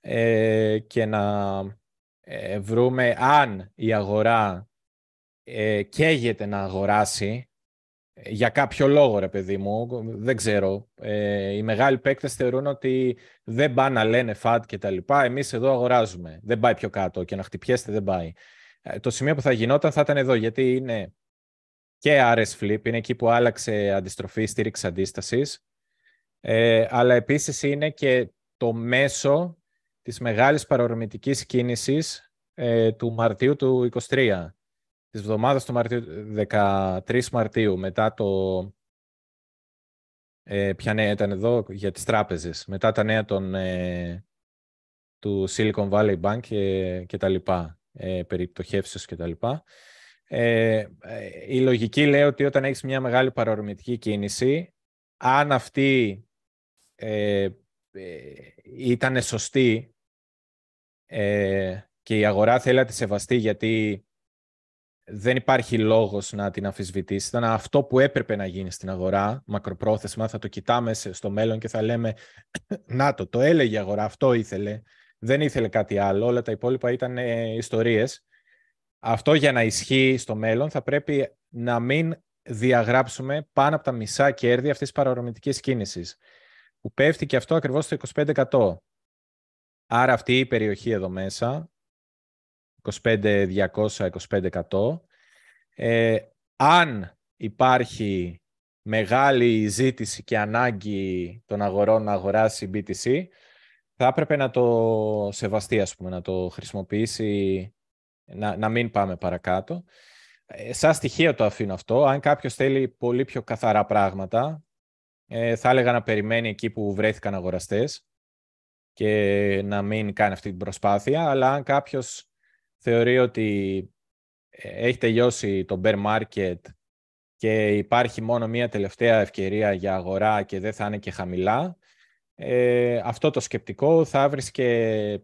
ε, και να ε, βρούμε αν η αγορά ε, καίγεται να αγοράσει για κάποιο λόγο, ρε παιδί μου, δεν ξέρω. Ε, οι μεγάλοι παίκτες θεωρούν ότι δεν πάνε να λένε φατ και τα λοιπά. Εμείς εδώ αγοράζουμε. Δεν πάει πιο κάτω και να χτυπιέστε δεν πάει. Ε, το σημείο που θα γινόταν θα ήταν εδώ, γιατί είναι και RS Flip, είναι εκεί που άλλαξε αντιστροφή στήριξη αντίστασης, ε, αλλά επίσης είναι και το μέσο της μεγάλης παρορμητικής κίνησης ε, του Μαρτίου του 2023 της εβδομάδας του Μαρτίου, 13 Μαρτίου, μετά το, Ε, ποια νέα ήταν εδώ για τις τράπεζες. Μετά τα νέα των, ε, του Silicon Valley Bank και, και τα λοιπά, ε, περί πτωχεύσεως και τα λοιπά. Ε, η λογική λέει ότι όταν έχεις μια μεγάλη παρορμητική κίνηση, αν αυτή ε, ήταν σωστή και η αγορά θέλει να τη σεβαστεί γιατί δεν υπάρχει λόγος να την αμφισβητήσει. Ήταν αυτό που έπρεπε να γίνει στην αγορά, μακροπρόθεσμα. Θα το κοιτάμε στο μέλλον και θα λέμε [clears throat] «Να το, το έλεγε η αγορά, αυτό ήθελε». Δεν ήθελε κάτι άλλο, όλα τα υπόλοιπα ήταν ε, ιστορίες. Αυτό για να ισχύει στο μέλλον θα πρέπει να μην διαγράψουμε πάνω από τα μισά κέρδη αυτής της παρορμητικής κίνησης, που πέφτει και αυτό ακριβώς στο 25%. Άρα αυτή η περιοχή εδώ μέσα 25-200-25%. Ε, αν υπάρχει μεγάλη ζήτηση και ανάγκη των αγορών να αγοράσει BTC, θα έπρεπε να το σεβαστεί, ας πούμε, να το χρησιμοποιήσει, να, να μην πάμε παρακάτω. Ε, σαν στοιχείο το αφήνω αυτό. Αν κάποιος θέλει πολύ πιο καθαρά πράγματα, ε, θα έλεγα να περιμένει εκεί που βρέθηκαν αγοραστές και να μην κάνει αυτή την προσπάθεια. Αλλά αν κάποιος θεωρεί ότι ε, έχει τελειώσει το bear market και υπάρχει μόνο μία τελευταία ευκαιρία για αγορά και δεν θα είναι και χαμηλά, ε, αυτό το σκεπτικό θα βρίσκε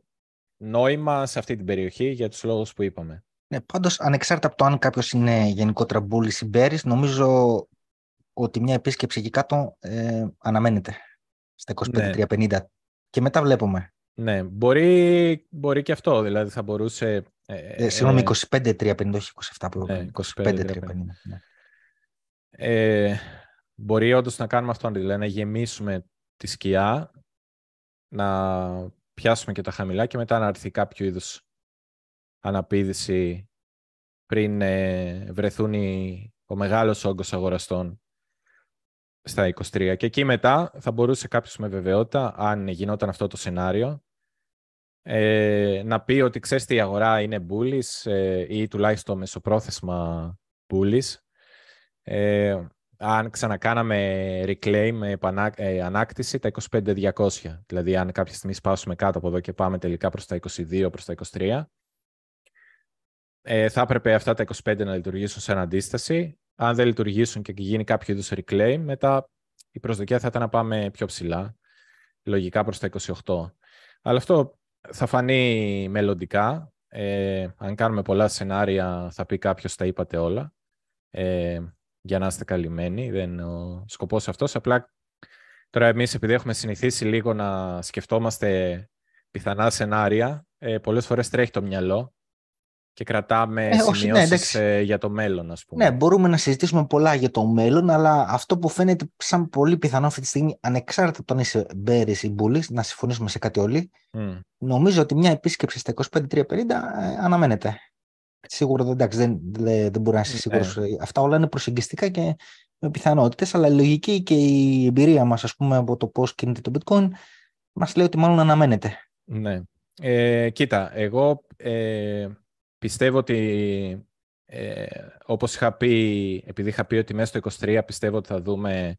νόημα σε αυτή την περιοχή για τους λόγους που είπαμε. Ναι, πάντως, ανεξάρτητα από το αν κάποιος είναι γενικότερα μπούλης ή μπέρης, νομίζω ότι μια επίσκεψη εκεί κάτω ε, αναμένεται στα 25-350 ναι. και μετά βλέπουμε. Ναι, μπορεί, μπορεί και αυτό. Δηλαδή θα μπορούσε ε, ε, συγγνώμη, 25-350, όχι 27 που 25-350. Ναι. Ε, μπορεί όντως να κάνουμε αυτό, δηλαδή να γεμίσουμε τη σκιά, να πιάσουμε και τα χαμηλά και μετά να έρθει κάποιο είδους αναπήδηση πριν ε, βρεθούν οι, ο μεγάλος όγκος αγοραστών στα 23. Και εκεί μετά θα μπορούσε κάποιος με βεβαιότητα, αν γινόταν αυτό το σενάριο, ε, να πει ότι ξέρεις τι η αγορά είναι bullish ε, ή τουλάχιστον μεσοπρόθεσμα bullish. Ε, αν ξανακάναμε reclaim, επανα, ε, ανάκτηση, τα 25-200. Δηλαδή, αν κάποια στιγμή σπάσουμε κάτω από εδώ και πάμε τελικά προς τα 22, προς τα 23, ε, θα έπρεπε αυτά τα 25 να λειτουργήσουν σαν αντίσταση. Αν δεν λειτουργήσουν και γίνει κάποιο είδους reclaim, μετά η προσδοκία θα ήταν να πάμε πιο ψηλά, λογικά προς τα 28. Αλλά αυτό θα φανεί μελλοντικά. Ε, αν κάνουμε πολλά σενάρια θα πει κάποιος τα είπατε όλα. Ε, για να είστε καλυμμένοι. Δεν είναι ο σκοπός αυτός. Απλά τώρα εμείς επειδή έχουμε συνηθίσει λίγο να σκεφτόμαστε πιθανά σενάρια, ε, πολλές φορές τρέχει το μυαλό και κρατάμε ε, σημειώσεις ναι, για το μέλλον, ας πούμε. Ναι, μπορούμε να συζητήσουμε πολλά για το μέλλον, αλλά αυτό που φαίνεται σαν πολύ πιθανό αυτή τη στιγμή, ανεξάρτητα από τον είσαι Μπέρις ή Μπούλης, να συμφωνήσουμε σε κάτι όλοι, νομίζω ότι μια επίσκεψη στα 25-350 ε, αναμένεται. Σίγουρα εντάξει, δεν, δεν, δεν μπορεί να είσαι ναι. σίγουρος. Αυτά όλα είναι προσεγγιστικά και με πιθανότητες, αλλά η λογική και η εμπειρία μας, ας πούμε, από το πώς κινείται το bitcoin, μας λέει ότι μάλλον αναμένεται. Ναι. Ε, κοίτα, εγώ ε, Πιστεύω ότι ε, όπως είχα πει, επειδή είχα πει ότι μέσα στο 23 πιστεύω ότι θα δούμε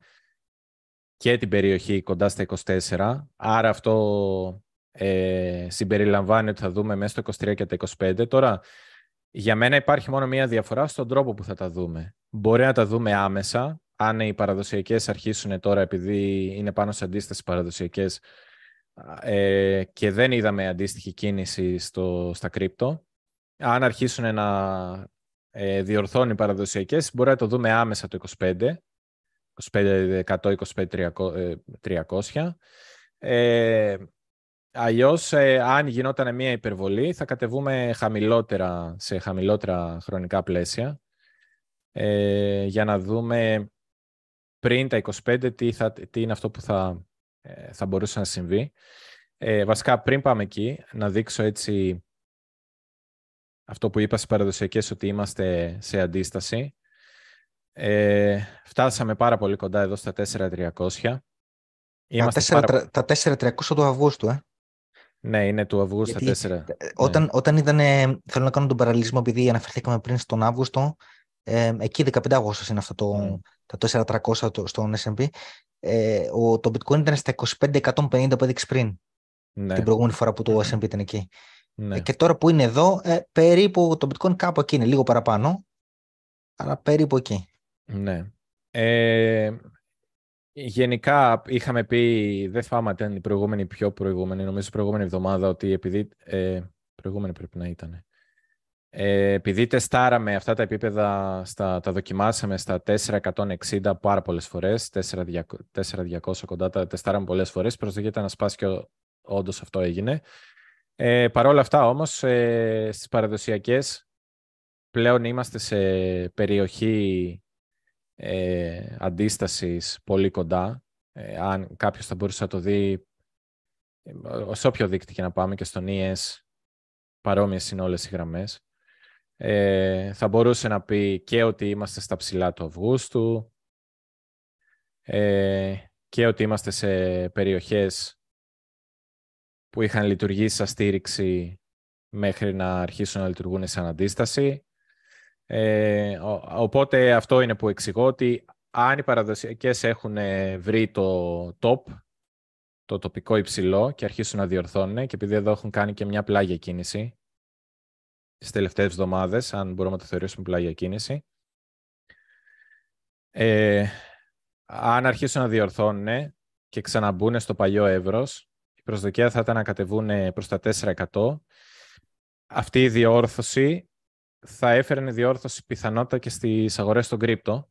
και την περιοχή κοντά στα 24. Άρα αυτό ε, συμπεριλαμβάνει ότι θα δούμε μέσα στο 23 και τα 25. Τώρα, για μένα υπάρχει μόνο μία διαφορά στον τρόπο που θα τα δούμε. Μπορεί να τα δούμε άμεσα, αν οι παραδοσιακές αρχίσουν τώρα, επειδή είναι πάνω σε αντίσταση παραδοσιακές ε, και δεν είδαμε αντίστοιχη κίνηση στο, στα κρύπτο, αν αρχίσουν να ε, διορθώνουν οι παραδοσιακές, μπορεί να το δούμε άμεσα το 25, 25 25 300. Ε, αλλιώς, ε, αν γινόταν μια υπερβολή, θα κατεβούμε χαμηλότερα, σε χαμηλότερα χρονικά πλαίσια, ε, για να δούμε πριν τα 25 τι, θα, τι είναι αυτό που θα, ε, θα μπορούσε να συμβεί. Ε, βασικά, πριν πάμε εκεί, να δείξω έτσι αυτό που είπα στις παραδοσιακές ότι είμαστε σε αντίσταση. Ε, φτάσαμε πάρα πολύ κοντά εδώ στα 4.300. Είμαστε τα 4.300 πάρα... τα 4, του Αυγούστου, ε. Ναι, είναι του Αυγούστου τα 4. Ε, όταν, ναι. όταν ήταν, θέλω να κάνω τον παραλληλισμό επειδή αναφερθήκαμε πριν στον Αύγουστο, ε, εκεί 15 Αύγουστος είναι αυτό το, mm. τα 4.300 στον S&P, ε, ο, το bitcoin ήταν στα 25.150 που έδειξε πριν, ναι. την προηγούμενη φορά που το S&P ήταν εκεί. Ναι. Ε, και τώρα που είναι εδώ, ε, περίπου το bitcoin κάπου εκεί είναι, λίγο παραπάνω, αλλά περίπου εκεί. Ναι. Ε, γενικά είχαμε πει, δεν θυμάμαι αν ήταν η προηγούμενη πιο προηγούμενη, νομίζω η προηγούμενη εβδομάδα, ότι επειδή, ε, προηγούμενη πρέπει να ήταν, ε, επειδή τεστάραμε αυτά τα επίπεδα, στα, τα δοκιμάσαμε στα 460 πάρα πολλές φορές, 4200 κοντά τα τεστάραμε πολλές φορές, προσδοκείται να σπάσει και όντως αυτό έγινε. Ε, Παρ' όλα αυτά όμως, ε, στις παραδοσιακές πλέον είμαστε σε περιοχή ε, αντίστασης πολύ κοντά. Ε, αν κάποιος θα μπορούσε να το δει ε, σε όποιο δίκτυο και να πάμε και στον ES, παρόμοιες είναι όλες οι γραμμές. Ε, θα μπορούσε να πει και ότι είμαστε στα ψηλά του Αυγούστου ε, και ότι είμαστε σε περιοχές που είχαν λειτουργήσει σαν στήριξη μέχρι να αρχίσουν να λειτουργούν σαν αντίσταση. Ε, οπότε αυτό είναι που εξηγώ ότι αν οι παραδοσιακές έχουν βρει το top, το τοπικό υψηλό και αρχίσουν να διορθώνουν και επειδή εδώ έχουν κάνει και μια πλάγια κίνηση τις τελευταίες εβδομάδες, αν μπορούμε να το θεωρήσουμε πλάγια κίνηση, ε, αν αρχίσουν να διορθώνουν και ξαναμπούν στο παλιό εύρος, η προσδοκία θα ήταν να κατεβούν προς τα 4%. Αυτή η διόρθωση θα έφερνε διόρθωση πιθανότητα και στις αγορές των κρύπτο.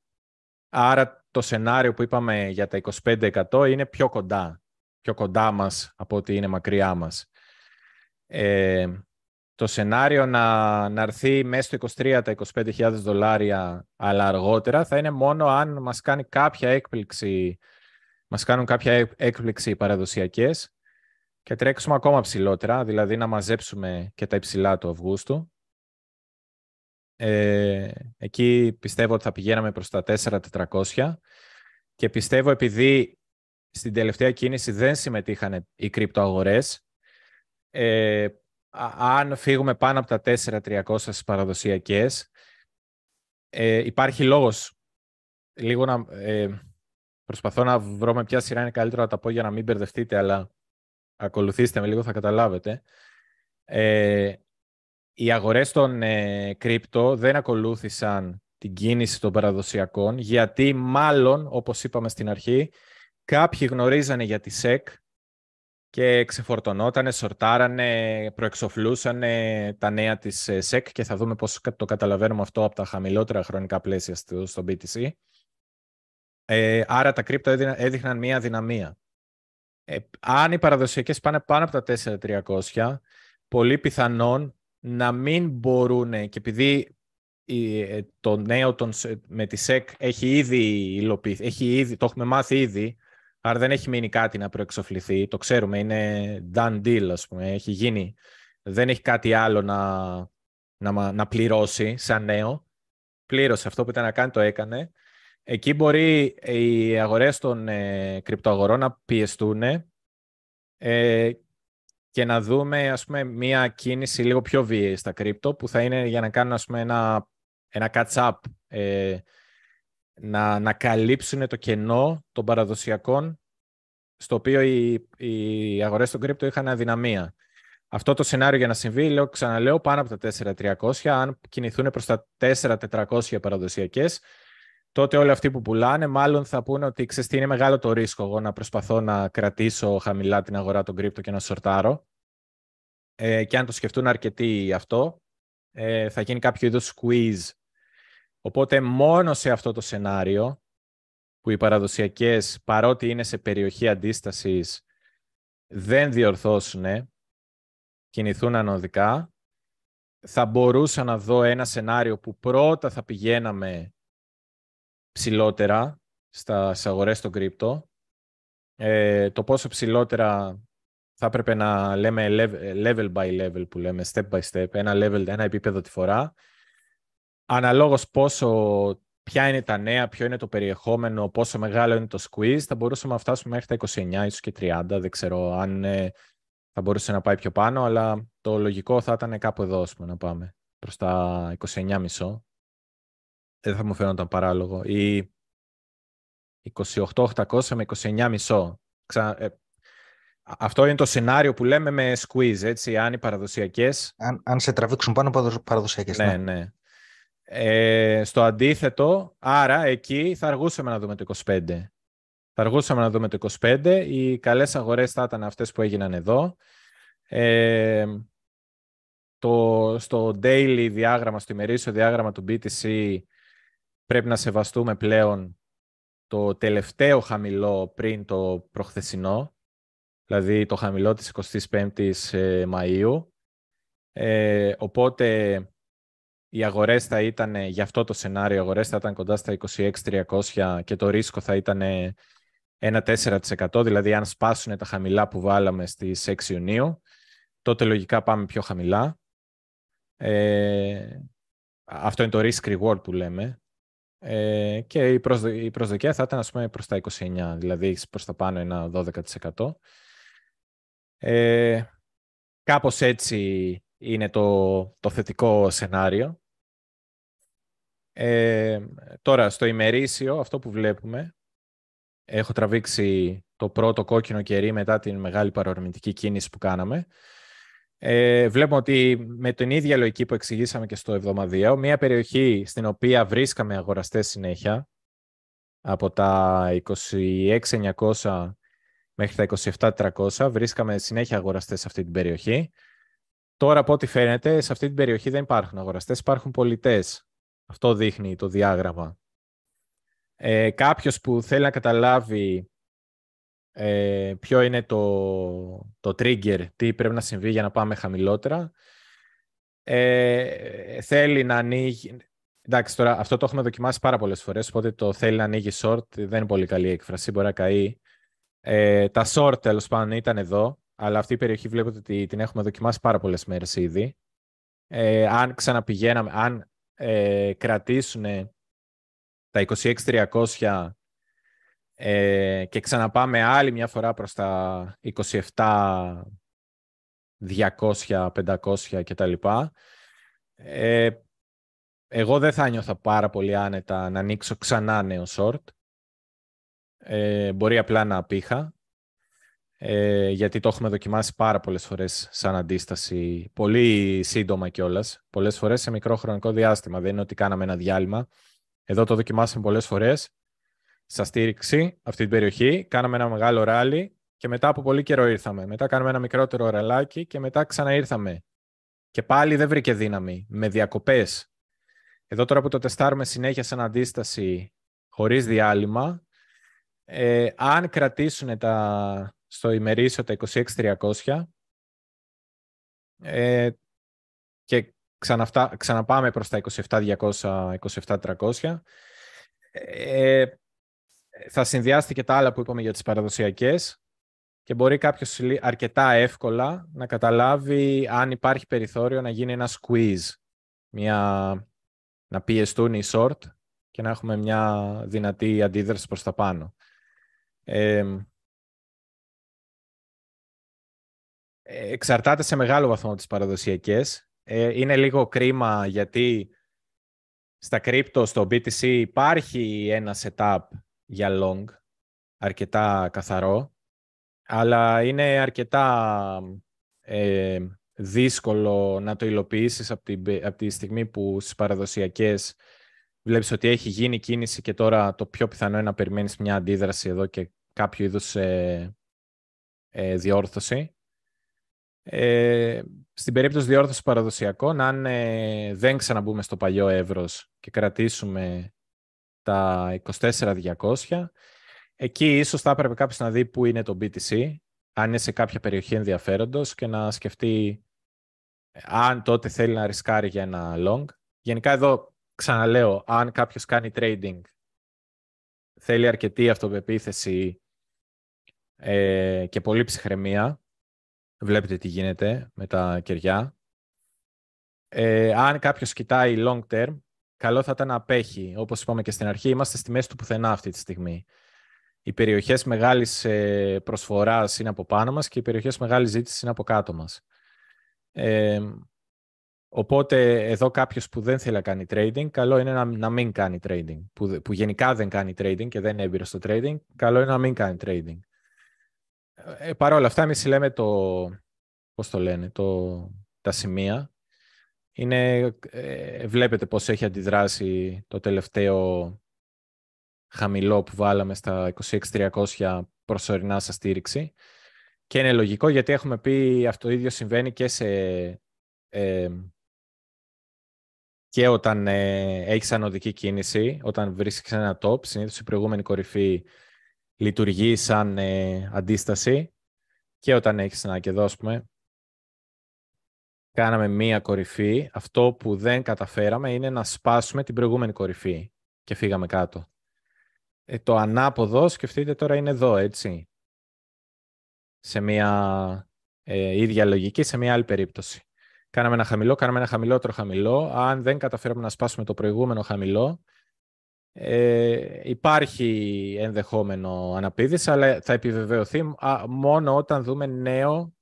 Άρα το σενάριο που είπαμε για τα 25% είναι πιο κοντά. Πιο κοντά μας από ότι είναι μακριά μας. Ε, το σενάριο να, να έρθει μέσα στο 23 τα 25.000 δολάρια αλλά αργότερα θα είναι μόνο αν μας κάνει κάποια έκπληξη μας κάνουν κάποια έκπληξη παραδοσιακές και τρέξουμε ακόμα ψηλότερα, δηλαδή να μαζέψουμε και τα υψηλά του Αυγούστου. Ε, εκεί πιστεύω ότι θα πηγαίναμε προς τα 4.400 και πιστεύω επειδή στην τελευταία κίνηση δεν συμμετείχαν οι κρυπτοαγορές, ε, αν φύγουμε πάνω από τα 4.300 στις παραδοσιακές, ε, υπάρχει λόγος λίγο να... Ε, προσπαθώ να βρω με ποια σειρά είναι καλύτερο να τα πω για να μην μπερδευτείτε, αλλά ακολουθήστε με λίγο, θα καταλάβετε. Ε, οι αγορές των ε, κρύπτο δεν ακολούθησαν την κίνηση των παραδοσιακών, γιατί μάλλον, όπως είπαμε στην αρχή, κάποιοι γνωρίζανε για τη ΣΕΚ και ξεφορτωνότανε, σορτάρανε, προεξοφλούσανε τα νέα της ε, ΣΕΚ και θα δούμε πώς το καταλαβαίνουμε αυτό από τα χαμηλότερα χρονικά πλαίσια στο, στο BTC. Ε, άρα τα κρύπτο έδειχναν μία δυναμία. Ε, αν οι παραδοσιακές πάνε πάνω από τα 4.300, πολύ πιθανόν να μην μπορούν και επειδή ε, το νέο τον, με τη ΣΕΚ έχει ήδη υλοποιηθεί, έχει ήδη, το έχουμε μάθει ήδη, άρα δεν έχει μείνει κάτι να προεξοφληθεί, το ξέρουμε, είναι done deal ας πούμε, έχει γίνει, δεν έχει κάτι άλλο να, να, να πληρώσει σαν νέο, πλήρωσε αυτό που ήταν να κάνει το έκανε. Εκεί μπορεί οι αγορές των ε, κρυπτοαγορών να πιεστούν ε, και να δούμε ας πούμε, μια κίνηση λίγο πιο βίαιη στα κρύπτο που θα είναι για να κάνουν ας πούμε, ένα, ένα catch-up, ε, να, να καλύψουν το κενό των παραδοσιακών στο οποίο οι, οι αγορές των κρύπτο είχαν αδυναμία. Αυτό το σενάριο για να συμβεί, λέω, ξαναλέω, πάνω από τα 4.300, αν κινηθούν προς τα 4.400 παραδοσιακές, τότε όλοι αυτοί που πουλάνε μάλλον θα πούνε ότι ξέρεις τι είναι μεγάλο το ρίσκο εγώ να προσπαθώ να κρατήσω χαμηλά την αγορά των κρύπτο και να σορτάρω. Ε, και αν το σκεφτούν αρκετοί αυτό, ε, θα γίνει κάποιο είδους squeeze. Οπότε μόνο σε αυτό το σενάριο, που οι παραδοσιακές, παρότι είναι σε περιοχή αντίστασης, δεν διορθώσουν, κινηθούν ανωδικά, θα μπορούσα να δω ένα σενάριο που πρώτα θα πηγαίναμε ψηλότερα στα αγορές των κρύπτο. Ε, το πόσο ψηλότερα θα έπρεπε να λέμε level by level που λέμε, step by step, ένα, level, ένα επίπεδο τη φορά. Αναλόγως πόσο, ποια είναι τα νέα, ποιο είναι το περιεχόμενο, πόσο μεγάλο είναι το squeeze, θα μπορούσαμε να φτάσουμε μέχρι τα 29, ίσως και 30, δεν ξέρω αν ε, θα μπορούσε να πάει πιο πάνω, αλλά το λογικό θα ήταν κάπου εδώ, πούμε, να πάμε, προς τα 29,5 δεν θα μου φαίνονταν παράλογο. Ή 28.800 με 29,5. Ξα... Ε, αυτό είναι το σενάριο που λέμε με squeeze, έτσι, αν οι παραδοσιακές... Αν, αν σε τραβήξουν πάνω από παραδοσιακές. Ναι, ναι. ναι. Ε, στο αντίθετο, άρα εκεί θα αργούσαμε να δούμε το 25. Θα αργούσαμε να δούμε το 25. Οι καλές αγορές θα ήταν αυτές που έγιναν εδώ. Ε, το, στο daily διάγραμμα, στο ημερήσιο διάγραμμα του BTC πρέπει να σεβαστούμε πλέον το τελευταίο χαμηλό πριν το προχθεσινό, δηλαδή το χαμηλό της 25ης ε, Μαΐου. Ε, οπότε οι αγορές θα ήταν, για αυτό το σενάριο, οι αγορές θα ήταν κοντά στα 26.300 και το ρίσκο θα ήταν ένα 4%, δηλαδή αν σπάσουν τα χαμηλά που βάλαμε στις 6 Ιουνίου, τότε λογικά πάμε πιο χαμηλά. Ε, αυτό είναι το risk reward που λέμε. Ε, και η, προσδο, η προσδοκία θα ήταν ας πούμε προς τα 29, δηλαδή προς τα πάνω ένα 12%. Ε, κάπως έτσι είναι το, το θετικό σενάριο. Ε, τώρα, στο ημερήσιο, αυτό που βλέπουμε, έχω τραβήξει το πρώτο κόκκινο κερί μετά την μεγάλη παρορμητική κίνηση που κάναμε. Ε, βλέπουμε ότι με την ίδια λογική που εξηγήσαμε και στο εβδομαδιαίο, μια περιοχή στην οποία βρίσκαμε αγοραστές συνέχεια, από τα 26.900 μέχρι τα 27.400, βρίσκαμε συνέχεια αγοραστές σε αυτή την περιοχή. Τώρα, από ό,τι φαίνεται, σε αυτή την περιοχή δεν υπάρχουν αγοραστές, υπάρχουν πολιτές. Αυτό δείχνει το διάγραμμα. Ε, κάποιος που θέλει να καταλάβει ε, ποιο είναι το, το trigger, τι πρέπει να συμβεί για να πάμε χαμηλότερα, ε, θέλει να ανοίγει... Εντάξει, τώρα αυτό το έχουμε δοκιμάσει πάρα πολλές φορές, οπότε το θέλει να ανοίγει short, δεν είναι πολύ καλή έκφραση, μπορεί να καεί. Ε, τα short, τέλος πάντων, ήταν εδώ, αλλά αυτή η περιοχή βλέπετε ότι την έχουμε δοκιμάσει πάρα πολλές μέρες ήδη. Ε, αν ξαναπηγαίναμε, αν ε, κρατήσουν τα 26.300 ε, και ξαναπάμε άλλη μια φορά προς τα 27.200, 500 κτλ. Ε, εγώ δεν θα νιώθα πάρα πολύ άνετα να ανοίξω ξανά νέο short. Ε, μπορεί απλά να απήχα ε, γιατί το έχουμε δοκιμάσει πάρα πολλές φορές σαν αντίσταση, πολύ σύντομα κιόλας, πολλές φορές σε μικρό χρονικό διάστημα. Δεν είναι ότι κάναμε ένα διάλειμμα. Εδώ το δοκιμάσαμε πολλές φορές, στα στήριξη αυτή την περιοχή, κάναμε ένα μεγάλο ράλι και μετά από πολύ καιρό ήρθαμε. Μετά κάναμε ένα μικρότερο ραλάκι και μετά ξαναήρθαμε. Και πάλι δεν βρήκε δύναμη, με διακοπές. Εδώ τώρα που το τεστάρουμε συνέχεια σαν αντίσταση χωρίς διάλειμμα, ε, αν κρατήσουν τα, στο ημερήσιο τα 26.300 ε, και ξαναφτά, ξαναπάμε προς τα 27.200, 27.300 ε, θα συνδυάσει και τα άλλα που είπαμε για τις παραδοσιακές και μπορεί κάποιος αρκετά εύκολα να καταλάβει αν υπάρχει περιθώριο να γίνει ένα squeeze, μια, να πιεστούν οι short και να έχουμε μια δυνατή αντίδραση προς τα πάνω. Ε, εξαρτάται σε μεγάλο βαθμό από τις παραδοσιακές. Ε, είναι λίγο κρίμα γιατί στα crypto, στο BTC υπάρχει ένα setup για long, αρκετά καθαρό, αλλά είναι αρκετά ε, δύσκολο να το υλοποιήσεις από τη, από τη στιγμή που στις παραδοσιακές βλέπεις ότι έχει γίνει κίνηση και τώρα το πιο πιθανό είναι να περιμένεις μια αντίδραση εδώ και κάποιο είδους ε, ε, διόρθωση. Ε, στην περίπτωση διόρθωσης παραδοσιακών, αν ε, δεν ξαναμπούμε στο παλιό εύρος και κρατήσουμε τα 24.200, εκεί ίσως θα έπρεπε κάποιος να δει πού είναι το BTC, αν είναι σε κάποια περιοχή ενδιαφέροντος και να σκεφτεί ε, αν τότε θέλει να ρισκάρει για ένα long. Γενικά εδώ ξαναλέω, αν κάποιος κάνει trading, θέλει αρκετή αυτοπεποίθηση ε, και πολύ ψυχραιμία, Βλέπετε τι γίνεται με τα κεριά. Ε, αν κάποιος κοιτάει long term, καλό θα ήταν να απέχει. Όπως είπαμε και στην αρχή, είμαστε στη μέση του πουθενά αυτή τη στιγμή. Οι περιοχές μεγάλης ε, προσφοράς είναι από πάνω μας και οι περιοχές μεγάλης ζήτησης είναι από κάτω μας. Ε, Οπότε εδώ κάποιος που δεν θέλει να κάνει trading, καλό είναι να, να μην κάνει trading. Που, που γενικά δεν κάνει trading και δεν είναι έμπειρο στο trading, καλό είναι να μην κάνει trading. Ε, Παρ' όλα αυτά, εμείς λέμε το, πώς το λένε, το, τα σημεία. Είναι, ε, βλέπετε πώς έχει αντιδράσει το τελευταίο χαμηλό που βάλαμε στα 26.300 προσωρινά sa στήριξη. Και είναι λογικό γιατί έχουμε πει αυτό το ίδιο συμβαίνει και σε... Ε, και όταν ε, έχεις ανωδική κίνηση, όταν βρίσκεις ένα top, συνήθως η προηγούμενη κορυφή λειτουργεί σαν ε, αντίσταση και όταν έχεις ένα και εδώ, ας πούμε, κάναμε μία κορυφή, αυτό που δεν καταφέραμε είναι να σπάσουμε την προηγούμενη κορυφή και φύγαμε κάτω. Ε, το ανάποδο, σκεφτείτε τώρα, είναι εδώ, έτσι. Σε μία ε, ίδια λογική, σε μία άλλη περίπτωση. Κάναμε ένα χαμηλό, κάναμε ένα χαμηλότερο χαμηλό. Αν δεν καταφέραμε να σπάσουμε το προηγούμενο χαμηλό, ε, υπάρχει ενδεχόμενο αναπήδηση, αλλά θα επιβεβαιωθεί μόνο όταν δούμε νέο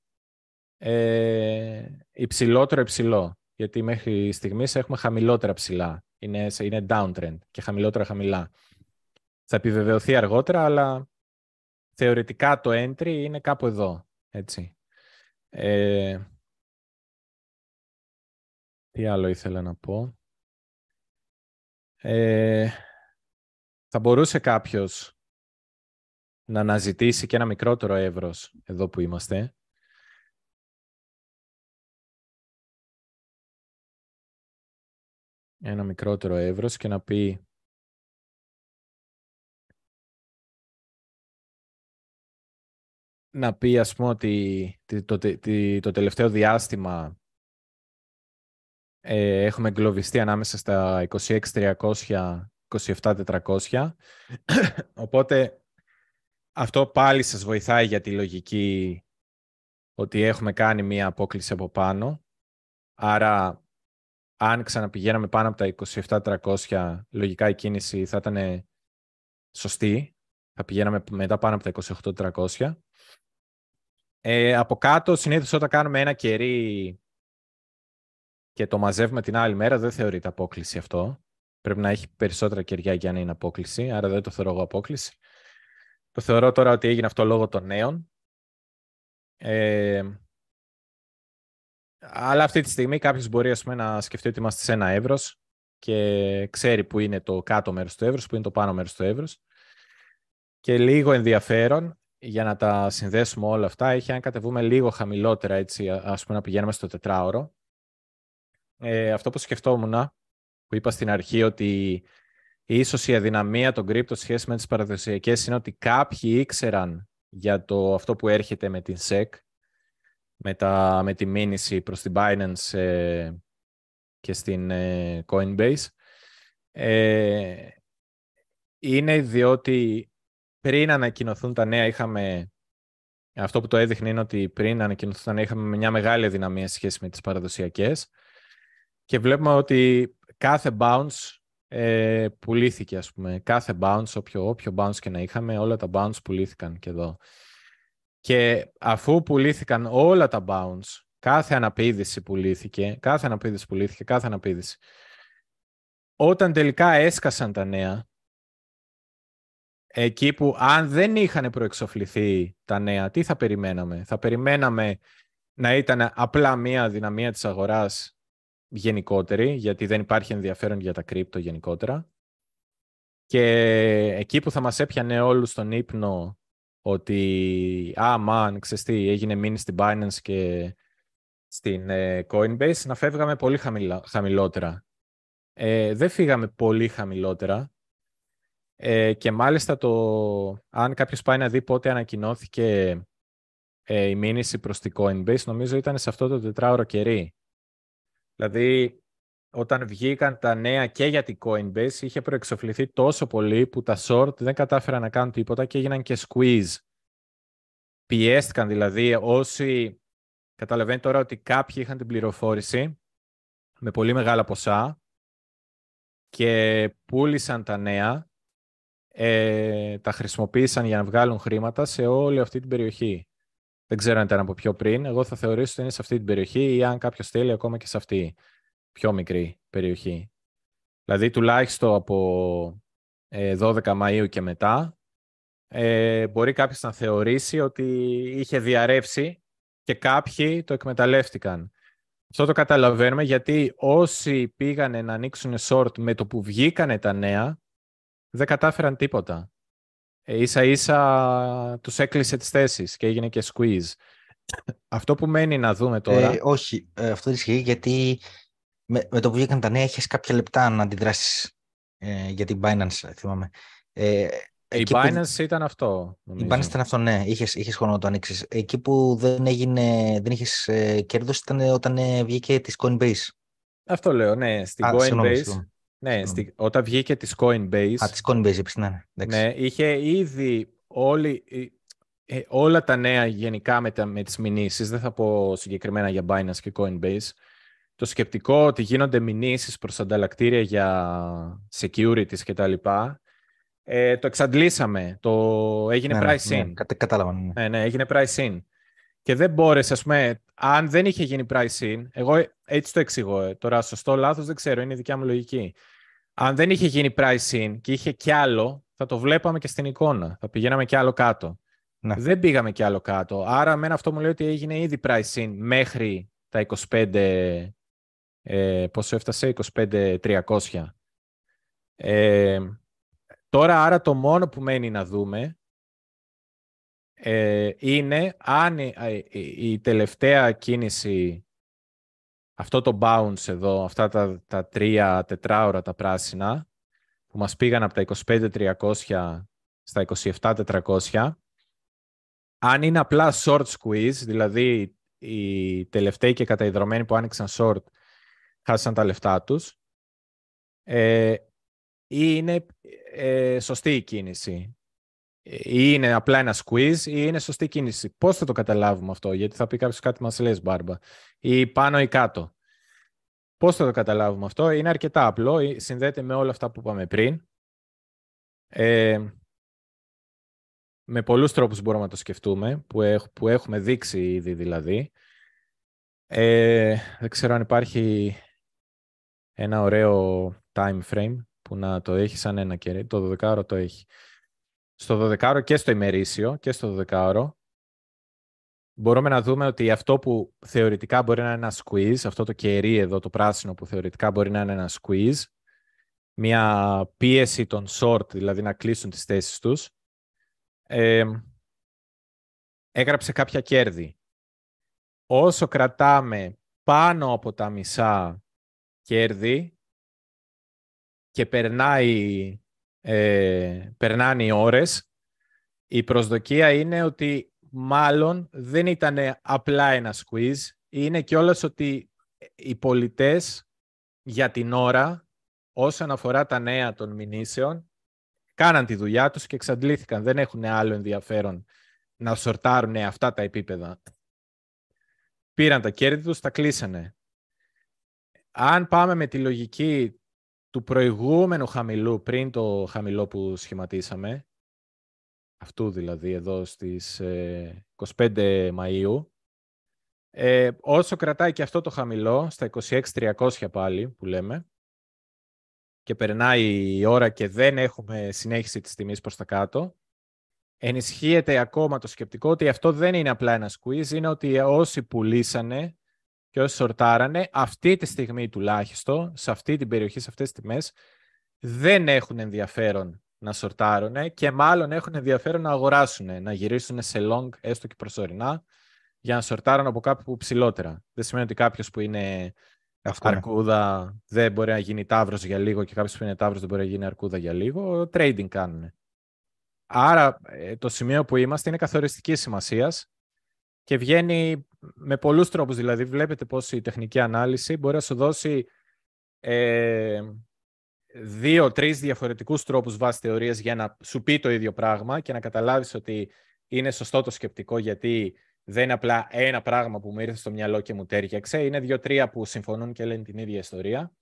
ε, υψηλότερο υψηλό. Γιατί μέχρι στιγμής έχουμε χαμηλότερα ψηλά. Είναι, είναι downtrend και χαμηλότερα χαμηλά. Θα επιβεβαιωθεί αργότερα, αλλά θεωρητικά το entry είναι κάπου εδώ. Έτσι. Ε, τι άλλο ήθελα να πω; Ε, θα μπορούσε κάποιος να αναζητήσει και ένα μικρότερο εύρος εδώ που είμαστε. Ένα μικρότερο εύρος και να πει να πει ας πούμε ότι το, το, το τελευταίο διάστημα ε, έχουμε εγκλωβιστεί ανάμεσα στα 26.300 27.400. [coughs] Οπότε αυτό πάλι σας βοηθάει για τη λογική ότι έχουμε κάνει μία απόκληση από πάνω. Άρα αν ξαναπηγαίναμε πάνω από τα 27.300, λογικά η κίνηση θα ήταν σωστή. Θα πηγαίναμε μετά πάνω από τα 28.300. Ε, από κάτω, συνήθως όταν κάνουμε ένα κερί και το μαζεύουμε την άλλη μέρα, δεν θεωρείται απόκληση αυτό. Πρέπει να έχει περισσότερα κεριά για να είναι απόκληση, άρα δεν το θεωρώ εγώ απόκληση. Το θεωρώ τώρα ότι έγινε αυτό λόγω των νέων. Ε, αλλά αυτή τη στιγμή κάποιος μπορεί ας πούμε, να σκεφτεί ότι είμαστε σε ένα εύρος και ξέρει που είναι το κάτω μέρος του εύρους, που είναι το πάνω μέρος του εύρους. Και λίγο ενδιαφέρον για να τα συνδέσουμε όλα αυτά έχει αν κατεβούμε λίγο χαμηλότερα, έτσι, ας πούμε να πηγαίνουμε στο τετράωρο. Ε, αυτό που σκεφτόμουν που είπα στην αρχή ότι ίσως η αδυναμία των crypto σχέση με τις παραδοσιακές είναι ότι κάποιοι ήξεραν για το, αυτό που έρχεται με την SEC, με, τα, με τη μήνυση προς την Binance ε, και στην ε, Coinbase. Ε, είναι διότι πριν ανακοινωθούν τα νέα είχαμε αυτό που το έδειχνε είναι ότι πριν ανακοινωθούν τα νέα είχαμε μια μεγάλη αδυναμία σχέση με τις παραδοσιακές και βλέπουμε ότι κάθε bounce ε, πουλήθηκε, ας πούμε. Κάθε bounce, όποιο, όποιο bounce και να είχαμε, όλα τα bounce πουλήθηκαν και εδώ. Και αφού πουλήθηκαν όλα τα bounce, κάθε αναπήδηση πουλήθηκε, κάθε αναπήδηση πουλήθηκε, κάθε αναπήδηση. Όταν τελικά έσκασαν τα νέα, εκεί που αν δεν είχαν προεξοφληθεί τα νέα, τι θα περιμέναμε; Θα περιμέναμε να ήταν απλά μία δυναμία της αγοράς γενικότερη, γιατί δεν υπάρχει ενδιαφέρον για τα κρύπτο γενικότερα. Και εκεί που θα μας έπιανε όλους στον ύπνο ότι «Α, μαν, ξέρεις τι, έγινε μήνυ στην Binance και στην ε, Coinbase», να φεύγαμε πολύ χαμηλότερα. Ε, δεν φύγαμε πολύ χαμηλότερα. Ε, και μάλιστα το, αν κάποιος πάει να δει πότε ανακοινώθηκε ε, η μήνυση προς την Coinbase, νομίζω ήταν σε αυτό το τετράωρο κερί. Δηλαδή, όταν βγήκαν τα νέα και για την Coinbase, είχε προεξοφληθεί τόσο πολύ που τα short δεν κατάφεραν να κάνουν τίποτα και έγιναν και squeeze. Πιέστηκαν δηλαδή όσοι... Καταλαβαίνετε τώρα ότι κάποιοι είχαν την πληροφόρηση με πολύ μεγάλα ποσά και πούλησαν τα νέα, ε, τα χρησιμοποίησαν για να βγάλουν χρήματα σε όλη αυτή την περιοχή. Δεν ξέρω αν ήταν από πιο πριν. Εγώ θα θεωρήσω ότι είναι σε αυτή την περιοχή ή αν κάποιος θέλει ακόμα και σε αυτή. Πιο μικρή περιοχή. Δηλαδή τουλάχιστον από 12 ε, Μαΐου και μετά ε, μπορεί κάποιος να θεωρήσει ότι είχε διαρρεύσει και κάποιοι το εκμεταλλεύτηκαν. Αυτό το καταλαβαίνουμε γιατί όσοι πήγανε να ανοίξουν short με το που βγήκανε τα νέα δεν κατάφεραν τίποτα. Ε, ίσα ίσα τους έκλεισε τις θέσεις και έγινε και squeeze. Αυτό που μένει να δούμε τώρα... Ε, όχι, ε, αυτό δεν ισχύει γιατί με, με το που βγήκαν τα νέα έχεις κάποια λεπτά να αντιδράσεις ε, για την Binance, θυμάμαι. Ε, η Binance ήταν αυτό. Νομίζω. Η Binance ήταν αυτό, ναι. Είχες, είχες χρόνο να το ανοίξεις. Εκεί που δεν, έγινε, δεν είχες ε, κέρδος ήταν όταν ε, βγήκε της Coinbase. Αυτό λέω, ναι. Στην Coinbase. ναι, στη, όταν βγήκε της Coinbase. Α, της Coinbase, είπες, ναι. Ναι, είχε ήδη όλοι, ε, όλα τα νέα γενικά με, τα, με τις μηνύσεις, δεν θα πω συγκεκριμένα για Binance και Coinbase, το σκεπτικό ότι γίνονται μηνύσεις προς ανταλλακτήρια για securities και τα λοιπά, ε, το εξαντλήσαμε. Το έγινε ναι, ναι price in. Ναι, κατάλαβα. Ναι. ναι. ναι, έγινε price in. Και δεν μπόρεσε, ας πούμε, αν δεν είχε γίνει price in, εγώ έτσι το εξηγώ, ε, τώρα σωστό, λάθος δεν ξέρω, είναι η δικιά μου λογική. Αν δεν είχε γίνει price in και είχε κι άλλο, θα το βλέπαμε και στην εικόνα. Θα πηγαίναμε κι άλλο κάτω. Ναι. Δεν πήγαμε κι άλλο κάτω. Άρα, εμένα αυτό μου λέει ότι έγινε ήδη price in μέχρι τα 25. Ε, πόσο έφτασε, 25-300. Ε, τώρα, άρα το μόνο που μένει να δούμε ε, είναι αν η, τελευταία κίνηση, αυτό το bounce εδώ, αυτά τα, τα τρία τετράωρα τα πράσινα, που μας πήγαν από τα 25.300 στα 27.400, αν είναι απλά short squeeze, δηλαδή οι τελευταίοι και καταϊδρωμένοι που άνοιξαν short χάσαν τα λεφτά τους, ε, ή είναι ε, σωστή η κίνηση. Ή είναι απλά ένα squeeze ή είναι σωστή κίνηση. Πώς θα το καταλάβουμε αυτό, γιατί θα πει κάποιος κάτι μας λες, Μπάρμπα. Ή πάνω ή κάτω. Πώς θα το καταλάβουμε αυτό. Είναι αρκετά απλό, συνδέεται με όλα αυτά που είπαμε πριν. Ε, με πολλούς τρόπους μπορούμε να το σκεφτούμε, που, που έχουμε δείξει ήδη δηλαδή. Ε, δεν ξέρω αν υπάρχει ένα ωραίο time frame που να το έχει σαν ένα κερί. Το 12 το έχει. Στο 12 και στο ημερήσιο και στο 12 μπορούμε να δούμε ότι αυτό που θεωρητικά μπορεί να είναι ένα squeeze, αυτό το κερί εδώ, το πράσινο που θεωρητικά μπορεί να είναι ένα squeeze, μια πίεση των short, δηλαδή να κλείσουν τις θέσεις τους, ε, έγραψε κάποια κέρδη. Όσο κρατάμε πάνω από τα μισά κέρδη και περνάει, ε, περνάνε οι ώρες, η προσδοκία είναι ότι μάλλον δεν ήταν απλά ένα squeeze, είναι κιόλας ότι οι πολιτές για την ώρα, όσον αφορά τα νέα των μηνύσεων, κάναν τη δουλειά τους και εξαντλήθηκαν. Δεν έχουν άλλο ενδιαφέρον να σορτάρουν αυτά τα επίπεδα. Πήραν τα κέρδη τους, τα κλείσανε. Αν πάμε με τη λογική του προηγούμενου χαμηλού, πριν το χαμηλό που σχηματίσαμε, αυτού δηλαδή εδώ στις 25 ε, Μαΐου, ε, όσο κρατάει και αυτό το χαμηλό, στα 26.300 πάλι που λέμε, και περνάει η ώρα και δεν έχουμε συνέχιση της τιμής προς τα κάτω, ενισχύεται ακόμα το σκεπτικό ότι αυτό δεν είναι απλά ένα squeeze, είναι ότι όσοι πουλήσανε και όσοι σορτάρανε, αυτή τη στιγμή τουλάχιστον, σε αυτή την περιοχή, σε αυτές τις τιμές, δεν έχουν ενδιαφέρον να σορτάρουν και μάλλον έχουν ενδιαφέρον να αγοράσουν, να γυρίσουν σε long, έστω και προσωρινά, για να σορτάρουν από κάπου ψηλότερα. Δεν σημαίνει ότι κάποιος που είναι αυτό αρκούδα δεν μπορεί να γίνει τάβρος για λίγο και κάποιος που είναι τάβρος δεν μπορεί να γίνει αρκούδα για λίγο. Trading κάνουν. Άρα ε, το σημείο που είμαστε είναι καθοριστικής σημασίας και βγαίνει με πολλούς τρόπους. Δηλαδή βλέπετε πώς η τεχνική ανάλυση μπορεί να σου δώσει ε, δύο-τρεις διαφορετικούς τρόπους βάσει θεωρίας για να σου πει το ίδιο πράγμα και να καταλάβεις ότι είναι σωστό το σκεπτικό γιατί δεν είναι απλά ένα πράγμα που μου ήρθε στο μυαλό και μου τέριαξε. Είναι δύο-τρία που συμφωνούν και λένε την ίδια ιστορία.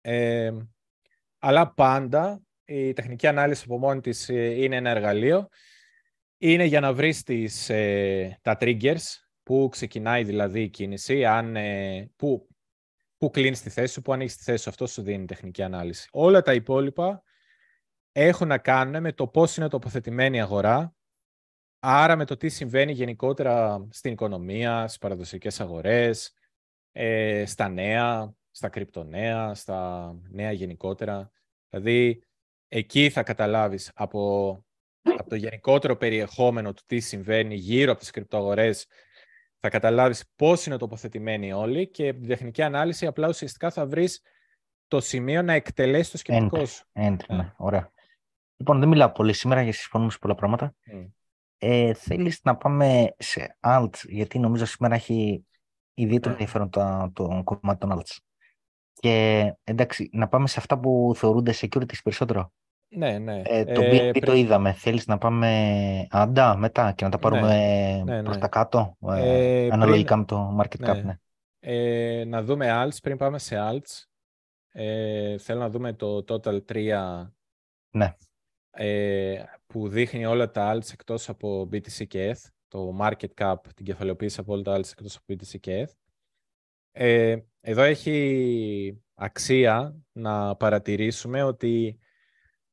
Ε, αλλά πάντα η τεχνική ανάλυση από μόνη της ε, είναι ένα εργαλείο. Είναι για να βρεις τις, ε, τα triggers, που ξεκινάει δηλαδή η κίνηση, αν, ε, που, που κλείνεις τη θέση σου, που ανοίγεις τη θέση σου. Αυτό σου δίνει τεχνική ανάλυση. Όλα τα υπόλοιπα έχουν να κάνουν με το πώς είναι τοποθετημένη η αγορά, άρα με το τι συμβαίνει γενικότερα στην οικονομία, στις παραδοσιακές αγορές, ε, στα νέα, στα κρυπτονέα, στα νέα γενικότερα. Δηλαδή, εκεί θα καταλάβεις από, από το γενικότερο περιεχόμενο του τι συμβαίνει γύρω από τις κρυπτοαγορές, θα καταλάβεις πώς είναι τοποθετημένοι όλοι και την τεχνική ανάλυση απλά ουσιαστικά θα βρεις το σημείο να εκτελέσει το σκεπτικό σου. Έντρι, ναι. Ωραία. Λοιπόν, δεν μιλάω πολύ σήμερα για συμφωνούμε σε πολλά πράγματα. Mm. Ε, θέλεις να πάμε σε alt, γιατί νομίζω σήμερα έχει ιδιαίτερο mm. ενδιαφέρον το, το κομμάτι των alts. Και εντάξει, να πάμε σε αυτά που θεωρούνται securities περισσότερο. Ναι, ναι. Ε, το ε, BNB το είδαμε. Θέλεις να πάμε άντα μετά και να τα πάρουμε ναι, ναι, προς ναι. τα κάτω, ε, ε αναλογικά με το market cap. Ναι. ναι. Ε, να δούμε alts, πριν πάμε σε alts. Ε, θέλω να δούμε το total 3 ναι. ε, που δείχνει όλα τα alts εκτός από BTC και ETH. Το market cap, την κεφαλαιοποίηση από όλα τα alts εκτός από BTC και ETH. Ε, εδώ έχει αξία να παρατηρήσουμε ότι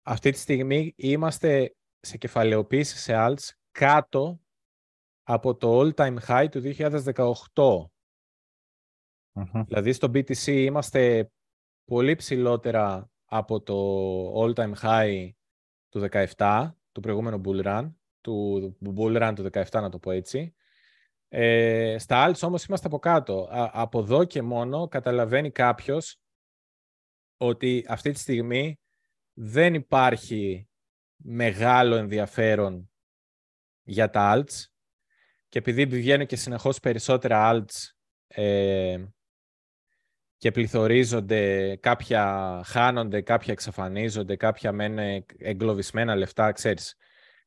αυτή τη στιγμή είμαστε σε κεφαλαιοποίηση σε alts κάτω από το all-time high του 2018. Δηλαδή στο BTC είμαστε πολύ ψηλότερα από το all-time high του 17, του προηγούμενου bull run, του bull run του 17 να το πω έτσι. Ε, στα alts όμως είμαστε από κάτω. από εδώ και μόνο καταλαβαίνει κάποιος ότι αυτή τη στιγμή δεν υπάρχει μεγάλο ενδιαφέρον για τα alts και επειδή βγαίνουν και συνεχώς περισσότερα alts ε, και πληθωρίζονται, κάποια χάνονται, κάποια εξαφανίζονται, κάποια μένουν εγκλωβισμένα λεφτά, ξέρεις,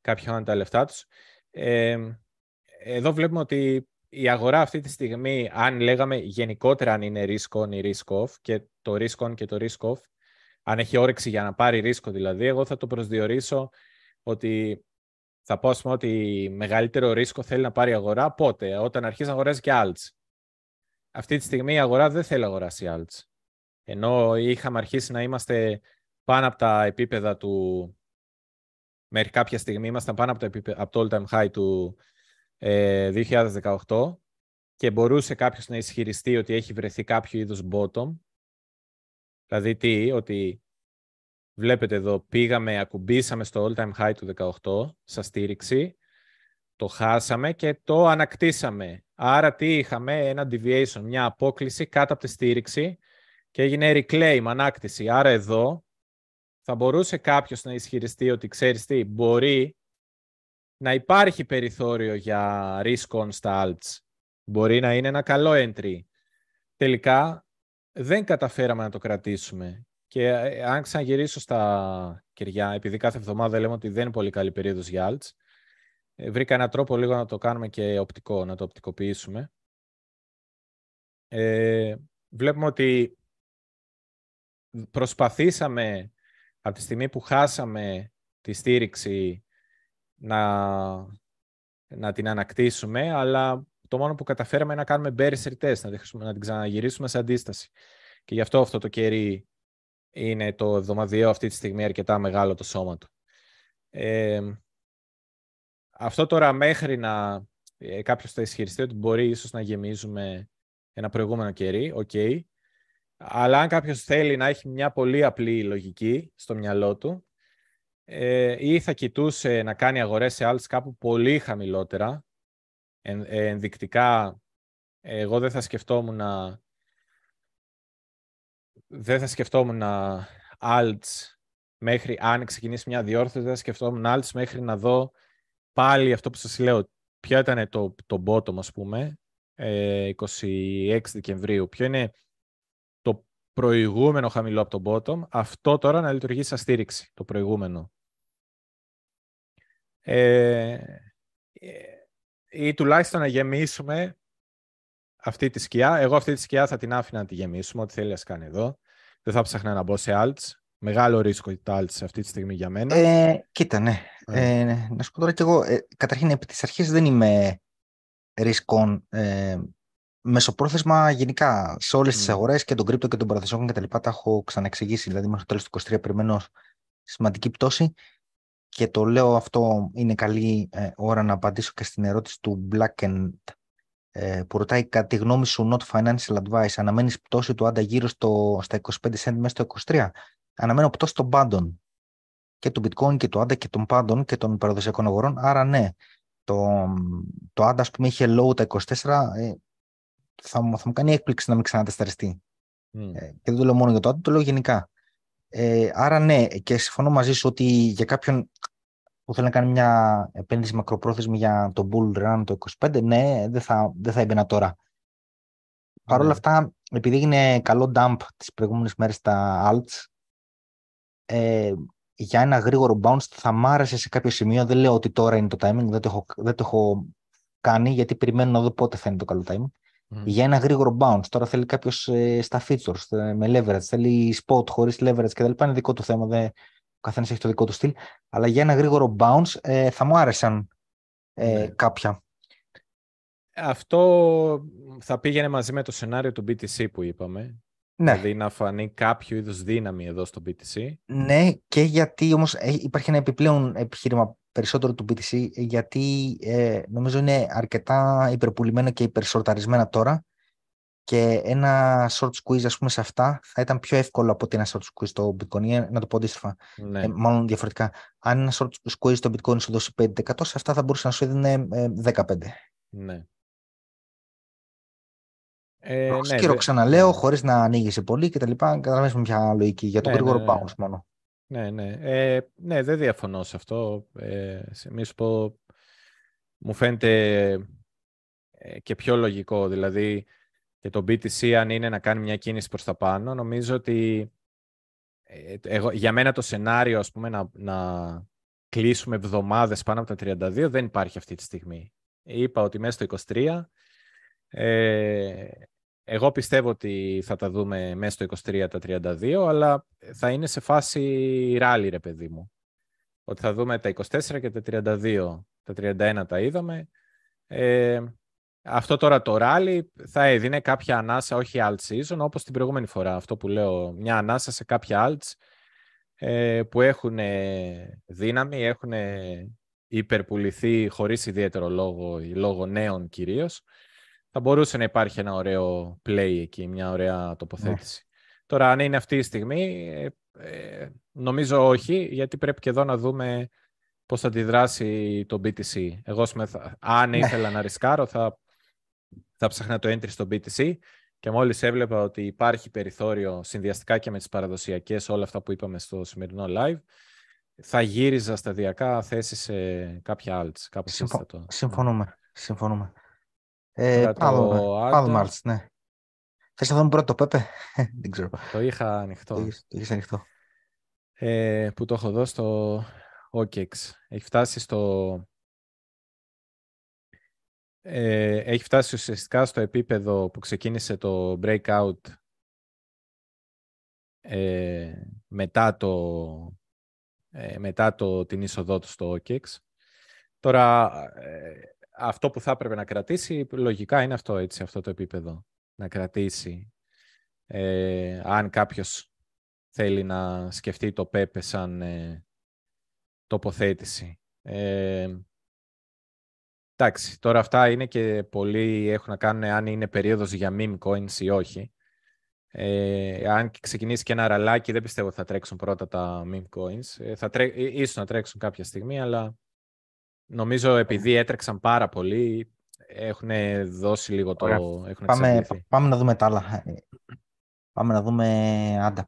κάποια χάνουν τα λεφτά τους. Ε, εδώ βλέπουμε ότι η αγορά αυτή τη στιγμή, αν λέγαμε γενικότερα αν είναι risk on ή risk off και το risk on και το risk off, αν έχει όρεξη για να πάρει ρίσκο δηλαδή, εγώ θα το προσδιορίσω ότι θα πω πούμε, ότι μεγαλύτερο ρίσκο θέλει να πάρει η αγορά πότε, όταν αρχίζει να αγοράζει και alts. Αυτή τη στιγμή η αγορά δεν θέλει να αγοράσει alts. Ενώ είχαμε αρχίσει να είμαστε πάνω από τα επίπεδα του... Μέχρι κάποια στιγμή ήμασταν πάνω από, το, από το all-time high του ε, 2018 και μπορούσε κάποιος να ισχυριστεί ότι έχει βρεθεί κάποιο είδους bottom Δηλαδή τι, ότι βλέπετε εδώ πήγαμε, ακουμπήσαμε στο all-time high του 18 sa στήριξη, το χάσαμε και το ανακτήσαμε. Άρα τι είχαμε, ένα deviation, μια απόκληση κάτω από τη στήριξη και έγινε reclaim, ανάκτηση. Άρα εδώ θα μπορούσε κάποιος να ισχυριστεί ότι ξέρεις τι, μπορεί να υπάρχει περιθώριο για risk on στα alts. Μπορεί να είναι ένα καλό entry. Τελικά δεν καταφέραμε να το κρατήσουμε. Και ε, αν ξαναγυρίσω στα κεριά, επειδή κάθε εβδομάδα λέμε ότι δεν είναι πολύ καλή περίοδος για alts, ε, βρήκα έναν τρόπο λίγο να το κάνουμε και οπτικό, να το οπτικοποιήσουμε. Ε, βλέπουμε ότι προσπαθήσαμε από τη στιγμή που χάσαμε τη στήριξη να, να την ανακτήσουμε, αλλά το μόνο που καταφέραμε είναι να κάνουμε bearish retest, να, να την ξαναγυρίσουμε σε αντίσταση. Και γι' αυτό αυτό το κερί είναι το εβδομαδιαίο αυτή τη στιγμή αρκετά μεγάλο το σώμα του. Ε, αυτό τώρα μέχρι να ε, κάποιος θα ισχυριστεί ότι μπορεί ίσως να γεμίζουμε ένα προηγούμενο κερί, OK. Okay. Αλλά αν κάποιος θέλει να έχει μια πολύ απλή λογική στο μυαλό του ε, ή θα κοιτούσε να κάνει αγορές σε άλλες κάπου πολύ χαμηλότερα, ενδεικτικά, εγώ δεν θα σκεφτόμουν να... Δεν θα σκεφτόμουν να alts μέχρι, αν ξεκινήσει μια διόρθωση, δεν θα σκεφτόμουν alts μέχρι να δω πάλι αυτό που σας λέω. Ποιο ήταν το, το bottom, ας πούμε, 26 Δεκεμβρίου. Ποιο είναι το προηγούμενο χαμηλό από το bottom. Αυτό τώρα να λειτουργήσει σαν στήριξη, το προηγούμενο. Ε, ε ή τουλάχιστον να γεμίσουμε αυτή τη σκιά. Εγώ αυτή τη σκιά θα την άφηνα να τη γεμίσουμε, ό,τι θέλει να κάνει εδώ. Δεν θα ψάχνα να μπω σε alts. Μεγάλο ρίσκο τα alts αυτή τη στιγμή για μένα. Ε, κοίτα, ναι. Ε, ναι. να σου πω τώρα κι εγώ, ε, καταρχήν επί της αρχής δεν είμαι ρίσκων ε, μεσοπρόθεσμα γενικά σε όλες mm. τι αγορές και τον κρύπτο και τον παραδοσιακό και τα λοιπά τα έχω ξαναεξηγήσει. Δηλαδή, μέχρι το τέλος του 23 περιμένω σημαντική πτώση. Και το λέω αυτό είναι καλή ε, ώρα να απαντήσω και στην ερώτηση του Black ε, που ρωτάει κατά τη γνώμη σου not financial advice. Αναμένεις πτώση του άντα γύρω στο, στα 25 cent μέσα στο 23. Αναμένω πτώση των πάντων. Και του bitcoin και του άντα και των πάντων και των παραδοσιακών αγορών. Άρα ναι, το, το άντα ας πούμε είχε low τα 24 ε, θα, θα μου κάνει έκπληξη να μην ξανατεσταριστεί. Mm. Ε, και δεν το λέω μόνο για το άντα, το λέω γενικά. Ε, άρα ναι, και συμφωνώ μαζί σου ότι για κάποιον που θέλει να κάνει μια επένδυση μακροπρόθεσμη για το bull run το 25, ναι, δεν θα, δεν θα έμπαινα τώρα. Παρ' όλα ναι. αυτά, επειδή έγινε καλό dump τις προηγούμενες μέρες στα alts, ε, για ένα γρήγορο bounce θα μ' άρεσε σε κάποιο σημείο. Δεν λέω ότι τώρα είναι το timing, δεν το έχω, δεν το έχω κάνει, γιατί περιμένω να δω πότε θα είναι το καλό timing. Για ένα γρήγορο bounce. Τώρα θέλει κάποιος ε, στα features, ε, με leverage, θέλει spot χωρίς leverage κτλ. Είναι δικό του θέμα. Δεν, ο καθένας έχει το δικό του στυλ. Αλλά για ένα γρήγορο bounce ε, θα μου άρεσαν ε, ναι. κάποια. Αυτό θα πήγαινε μαζί με το σενάριο του BTC που είπαμε. Ναι. Δηλαδή να φανεί κάποιο είδους δύναμη εδώ στο BTC. Ναι, και γιατί όμως υπάρχει ένα επιπλέον επιχείρημα περισσότερο του BTC, γιατί ε, νομίζω είναι αρκετά υπερπουλημένο και υπερσορταρισμένα τώρα και ένα short squeeze ας πούμε σε αυτά θα ήταν πιο εύκολο από ότι ένα short squeeze στο bitcoin, να το πω αντίστοιχα, ναι. ε, μάλλον διαφορετικά. Αν ένα short squeeze στο bitcoin σου δώσει 5%, σε αυτά θα μπορούσε να σου έδινε 15%. Ε, ναι. Ε, ναι, δε... ξαναλέω, ναι. χωρίς να ανοίγεις πολύ και τα λοιπά, καταλαβαίνεις μια λογική για το ναι, γρήγορο ναι, bounce μόνο. Ναι, ναι. Ε, ναι, δεν διαφωνώ σε αυτό. Ε, μη σου πω, μου φαίνεται ε, και πιο λογικό. Δηλαδή, και το BTC αν είναι να κάνει μια κίνηση προς τα πάνω, νομίζω ότι ε, εγώ, για μένα το σενάριο, ας πούμε, να, να κλείσουμε εβδομάδες πάνω από τα 32 δεν υπάρχει αυτή τη στιγμή. Είπα ότι μέσα στο 23 ε, εγώ πιστεύω ότι θα τα δούμε μέσα στο 23 τα 32, αλλά θα είναι σε φάση ράλι, ρε παιδί μου. Ότι θα δούμε τα 24 και τα 32. Τα 31 τα είδαμε. Ε, αυτό τώρα το ράλι θα έδινε κάποια ανάσα, όχι alt season, όπως την προηγούμενη φορά. Αυτό που λέω, μια ανάσα σε κάποια alts ε, που έχουν δύναμη, έχουν υπερπουληθεί χωρίς ιδιαίτερο λόγο, λόγω νέων κυρίως θα μπορούσε να υπάρχει ένα ωραίο play εκεί, μια ωραία τοποθέτηση. Ναι. Τώρα, αν είναι αυτή η στιγμή, ε, ε, νομίζω όχι, γιατί πρέπει και εδώ να δούμε πώς θα αντιδράσει το BTC. Εγώ, αν ναι. ήθελα να ρισκάρω, θα, θα ψάχνα το entry στο BTC και μόλις έβλεπα ότι υπάρχει περιθώριο συνδυαστικά και με τις παραδοσιακές, όλα αυτά που είπαμε στο σημερινό live, θα γύριζα σταδιακά θέση σε κάποια alts. Κάπως Συμφω... Συμφωνούμε. Συμφωνούμε. Ε, πάμε, ναι. Θες να δούμε πρώτο το Πέπε, [laughs] δεν ξέρω. Το είχα ανοιχτό. Το, είχες ανοιχτό. Ε, που το έχω δώσει στο OKEX. Έχει φτάσει στο... Ε, έχει φτάσει ουσιαστικά στο επίπεδο που ξεκίνησε το breakout ε, μετά, το, ε, μετά το, την είσοδό του στο OKEX. Τώρα, ε, αυτό που θα έπρεπε να κρατήσει, λογικά είναι αυτό, έτσι, αυτό το επίπεδο. Να κρατήσει. Ε, αν κάποιος θέλει να σκεφτεί το ΠΕΠΕ σαν ε, τοποθέτηση. Ε, εντάξει, τώρα αυτά είναι και πολλοί έχουν να κάνουν αν είναι περίοδος για meme coins ή όχι. Ε, αν ξεκινήσει και ένα ραλάκι, δεν πιστεύω ότι θα τρέξουν πρώτα τα meme coins. Ε, θα τρέ... Ε, ίσως να τρέξουν κάποια στιγμή, αλλά Νομίζω επειδή έτρεξαν πάρα πολύ, έχουν δώσει λίγο το... Έχουν πάμε, πάμε να δούμε τα άλλα. Πάμε να δούμε άντα.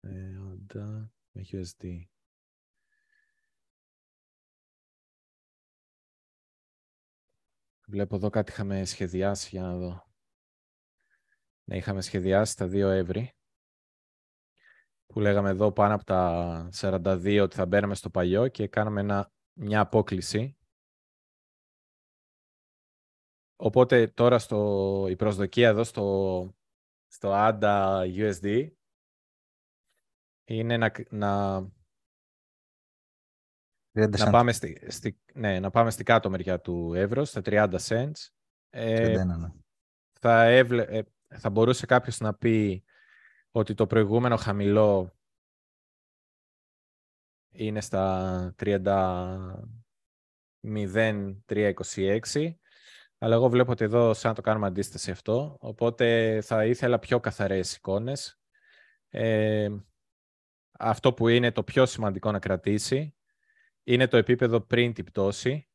Ε, άντα, USD. Βλέπω εδώ κάτι είχαμε σχεδιάσει, για να δω. Ναι, είχαμε σχεδιάσει τα δύο εύρη. Που λέγαμε εδώ πάνω από τα 42 ότι θα μπαίναμε στο παλιό και κάναμε ένα μια απόκληση. Οπότε τώρα στο, η προσδοκία εδώ στο, στο ADA USD είναι να, να, να, πάμε στη, στη, ναι, να πάμε στη κάτω μεριά του ευρώ, στα 30 cents. Ε, 31, ναι. θα, έβλε... Ε, θα μπορούσε κάποιος να πει ότι το προηγούμενο χαμηλό είναι στα 30.326 αλλά εγώ βλέπω ότι εδώ σαν το κάνουμε αντίσταση αυτό, οπότε θα ήθελα πιο καθαρές εικόνες. Ε, αυτό που είναι το πιο σημαντικό να κρατήσει είναι το επίπεδο πριν την πτώση,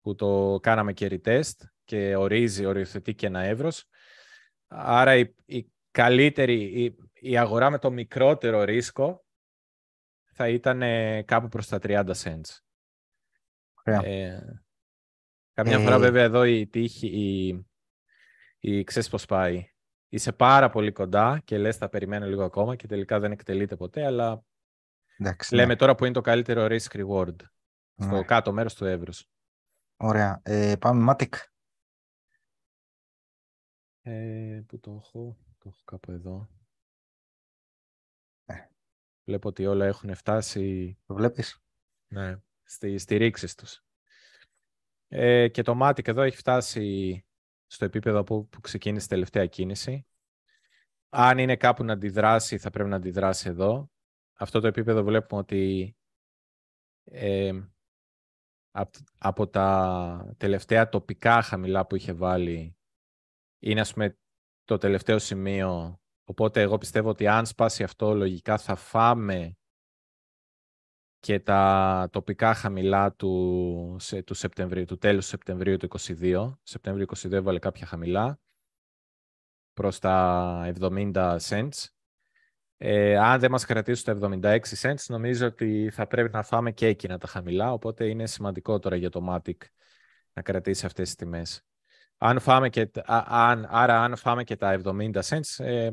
που το κάναμε και retest και ορίζει, οριοθετεί και ένα εύρος. Άρα η, η καλύτερη, η, η, αγορά με το μικρότερο ρίσκο θα ήταν κάπου προς τα 30 cents. Ε, Καμιά φορά ε. βέβαια εδώ η τύχη, η, η ξέρεις πώς πάει. Είσαι πάρα πολύ κοντά και λες θα περιμένω λίγο ακόμα και τελικά δεν εκτελείται ποτέ, αλλά Εντάξει, λέμε ναι. τώρα που είναι το καλύτερο risk reward στο ναι. κάτω μέρος του εύρους. Ωραία. Ε, πάμε Matic. Ε, πού το έχω, το έχω κάπου εδώ. Ε. Βλέπω ότι όλα έχουν φτάσει... Το βλέπεις; Ναι, στη, στη ρήξη τους. Ε, και το Matic εδώ έχει φτάσει στο επίπεδο που, που ξεκίνησε η τελευταία κίνηση. Αν είναι κάπου να αντιδράσει, θα πρέπει να αντιδράσει εδώ. Αυτό το επίπεδο βλέπουμε ότι ε, από τα τελευταία τοπικά χαμηλά που είχε βάλει είναι ας πούμε το τελευταίο σημείο. Οπότε εγώ πιστεύω ότι αν σπάσει αυτό λογικά θα φάμε και τα τοπικά χαμηλά του, σε, του, Σεπτεμβρίου, του τέλους Σεπτεμβρίου του 2022. Σεπτεμβρίου 2022 έβαλε κάποια χαμηλά προς τα 70 cents. Ε, αν δεν μας κρατήσουν τα 76 cents, νομίζω ότι θα πρέπει να φάμε και εκείνα τα χαμηλά, οπότε είναι σημαντικό τώρα για το Matic να κρατήσει αυτές τις τιμές. Αν φάμε και, αν, άρα αν φάμε και τα 70 cents, ε,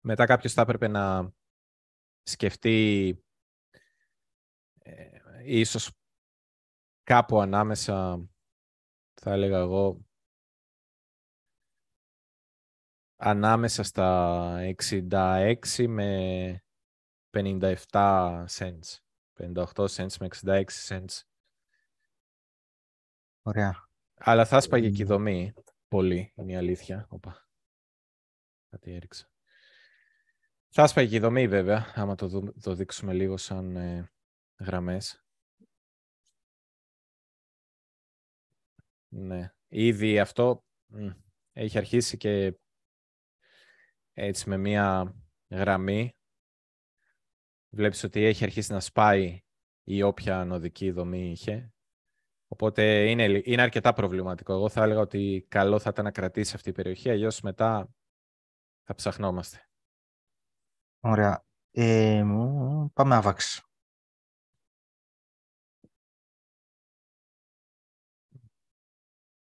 μετά κάποιος θα έπρεπε να σκεφτεί ε, ίσως κάπου ανάμεσα, θα έλεγα εγώ, ανάμεσα στα 66 με 57 cents. 58 cents με 66 cents. Ωραία. Αλλά θα σπάγε και η δομή πολύ, είναι η αλήθεια. Οπα. Κάτι έριξα. Θα σπάγε και η δομή βέβαια, άμα το, το δείξουμε λίγο σαν ε, γραμμές. Ναι. Ήδη αυτό έχει αρχίσει και έτσι με μία γραμμή. Βλέπεις ότι έχει αρχίσει να σπάει η όποια νοδική δομή είχε. Οπότε είναι, είναι αρκετά προβληματικό. Εγώ θα έλεγα ότι καλό θα ήταν να κρατήσει αυτή η περιοχή, αλλιώς μετά θα ψαχνόμαστε. Ωραία. Ε, πάμε άβαξ.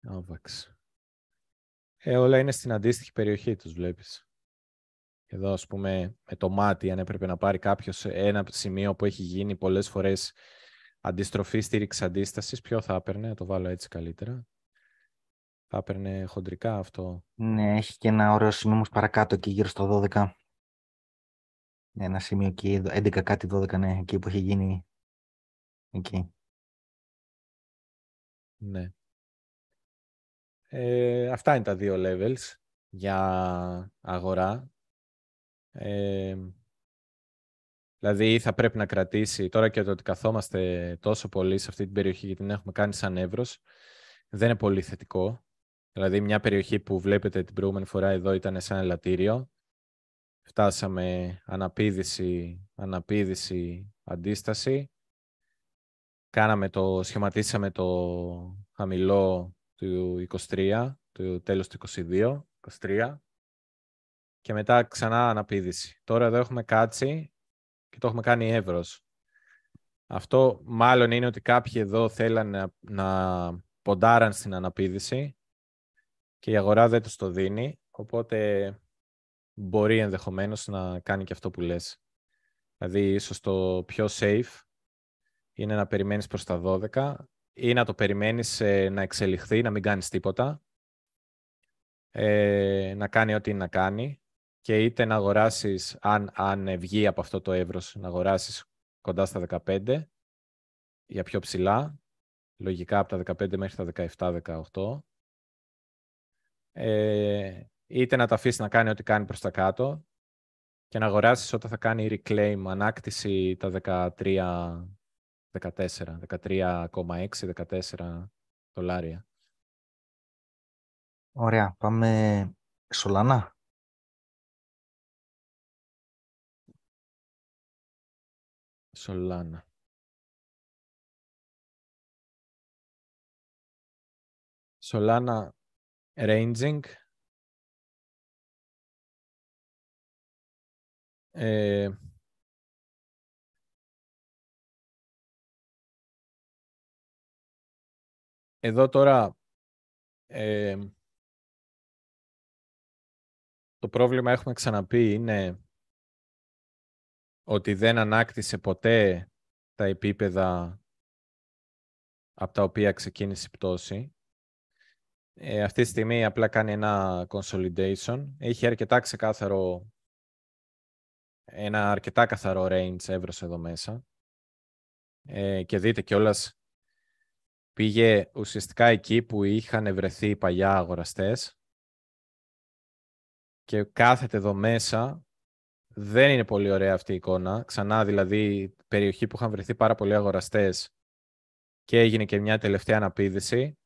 Άβαξ. Ε, όλα είναι στην αντίστοιχη περιοχή τους, βλέπεις. Εδώ, ας πούμε, με το μάτι, αν έπρεπε να πάρει κάποιος ένα σημείο που έχει γίνει πολλές φορές αντιστροφή στήριξη αντίστασης, ποιο θα έπαιρνε, να το βάλω έτσι καλύτερα. Θα έπαιρνε χοντρικά αυτό. Ναι, έχει και ένα ωραίο σημείο όμως παρακάτω εκεί γύρω στο 12. Ένα σημείο εκεί, 11 κάτι 12, ναι, εκεί που έχει γίνει. Εκεί. Ναι. Ε, αυτά είναι τα δύο levels για αγορά. Ε, δηλαδή θα πρέπει να κρατήσει, τώρα και το ότι καθόμαστε τόσο πολύ σε αυτή την περιοχή γιατί την έχουμε κάνει σαν εύρος, δεν είναι πολύ θετικό. Δηλαδή μια περιοχή που βλέπετε την προηγούμενη φορά εδώ ήταν σαν ελαττήριο. Φτάσαμε αναπήδηση, αναπήδηση, αντίσταση. Κάναμε το, σχηματίσαμε το χαμηλό του 23, του τέλος του 22, 23 και μετά ξανά αναπήδηση. Τώρα εδώ έχουμε κάτσει και το έχουμε κάνει εύρος. Αυτό μάλλον είναι ότι κάποιοι εδώ θέλαν να, να ποντάραν στην αναπήδηση και η αγορά δεν τους το δίνει, οπότε μπορεί ενδεχομένως να κάνει και αυτό που λες. Δηλαδή, ίσως το πιο safe είναι να περιμένεις προς τα 12 ή να το περιμένεις ε, να εξελιχθεί, να μην κάνεις τίποτα, ε, να κάνει ό,τι είναι να κάνει και είτε να αγοράσεις, αν, αν βγει από αυτό το εύρος, να αγοράσεις κοντά στα 15 για πιο ψηλά, λογικά από τα 15 μέχρι τα 17-18 ε, είτε να τα αφήσεις να κάνει ό,τι κάνει προς τα κάτω και να αγοράσεις όταν θα κάνει reclaim, ανάκτηση τα 13, 14, 13,6, 14 δολάρια. Ωραία. Πάμε Σολάνα. Σολάνα. Σολάνα Ranging. Ε, εδώ τώρα ε, το πρόβλημα έχουμε ξαναπεί είναι ότι δεν ανάκτησε ποτέ τα επίπεδα από τα οποία ξεκίνησε η πτώση. Ε, αυτή τη στιγμή απλά κάνει ένα consolidation. Έχει αρκετά ξεκάθαρο, ένα αρκετά καθαρό range εύρος εδώ μέσα. Ε, και δείτε κιόλας πήγε ουσιαστικά εκεί που είχαν βρεθεί οι παλιά αγοραστές και κάθεται εδώ μέσα. Δεν είναι πολύ ωραία αυτή η εικόνα. Ξανά δηλαδή περιοχή που είχαν βρεθεί πάρα πολλοί αγοραστές και έγινε και μια τελευταία αναπήδηση.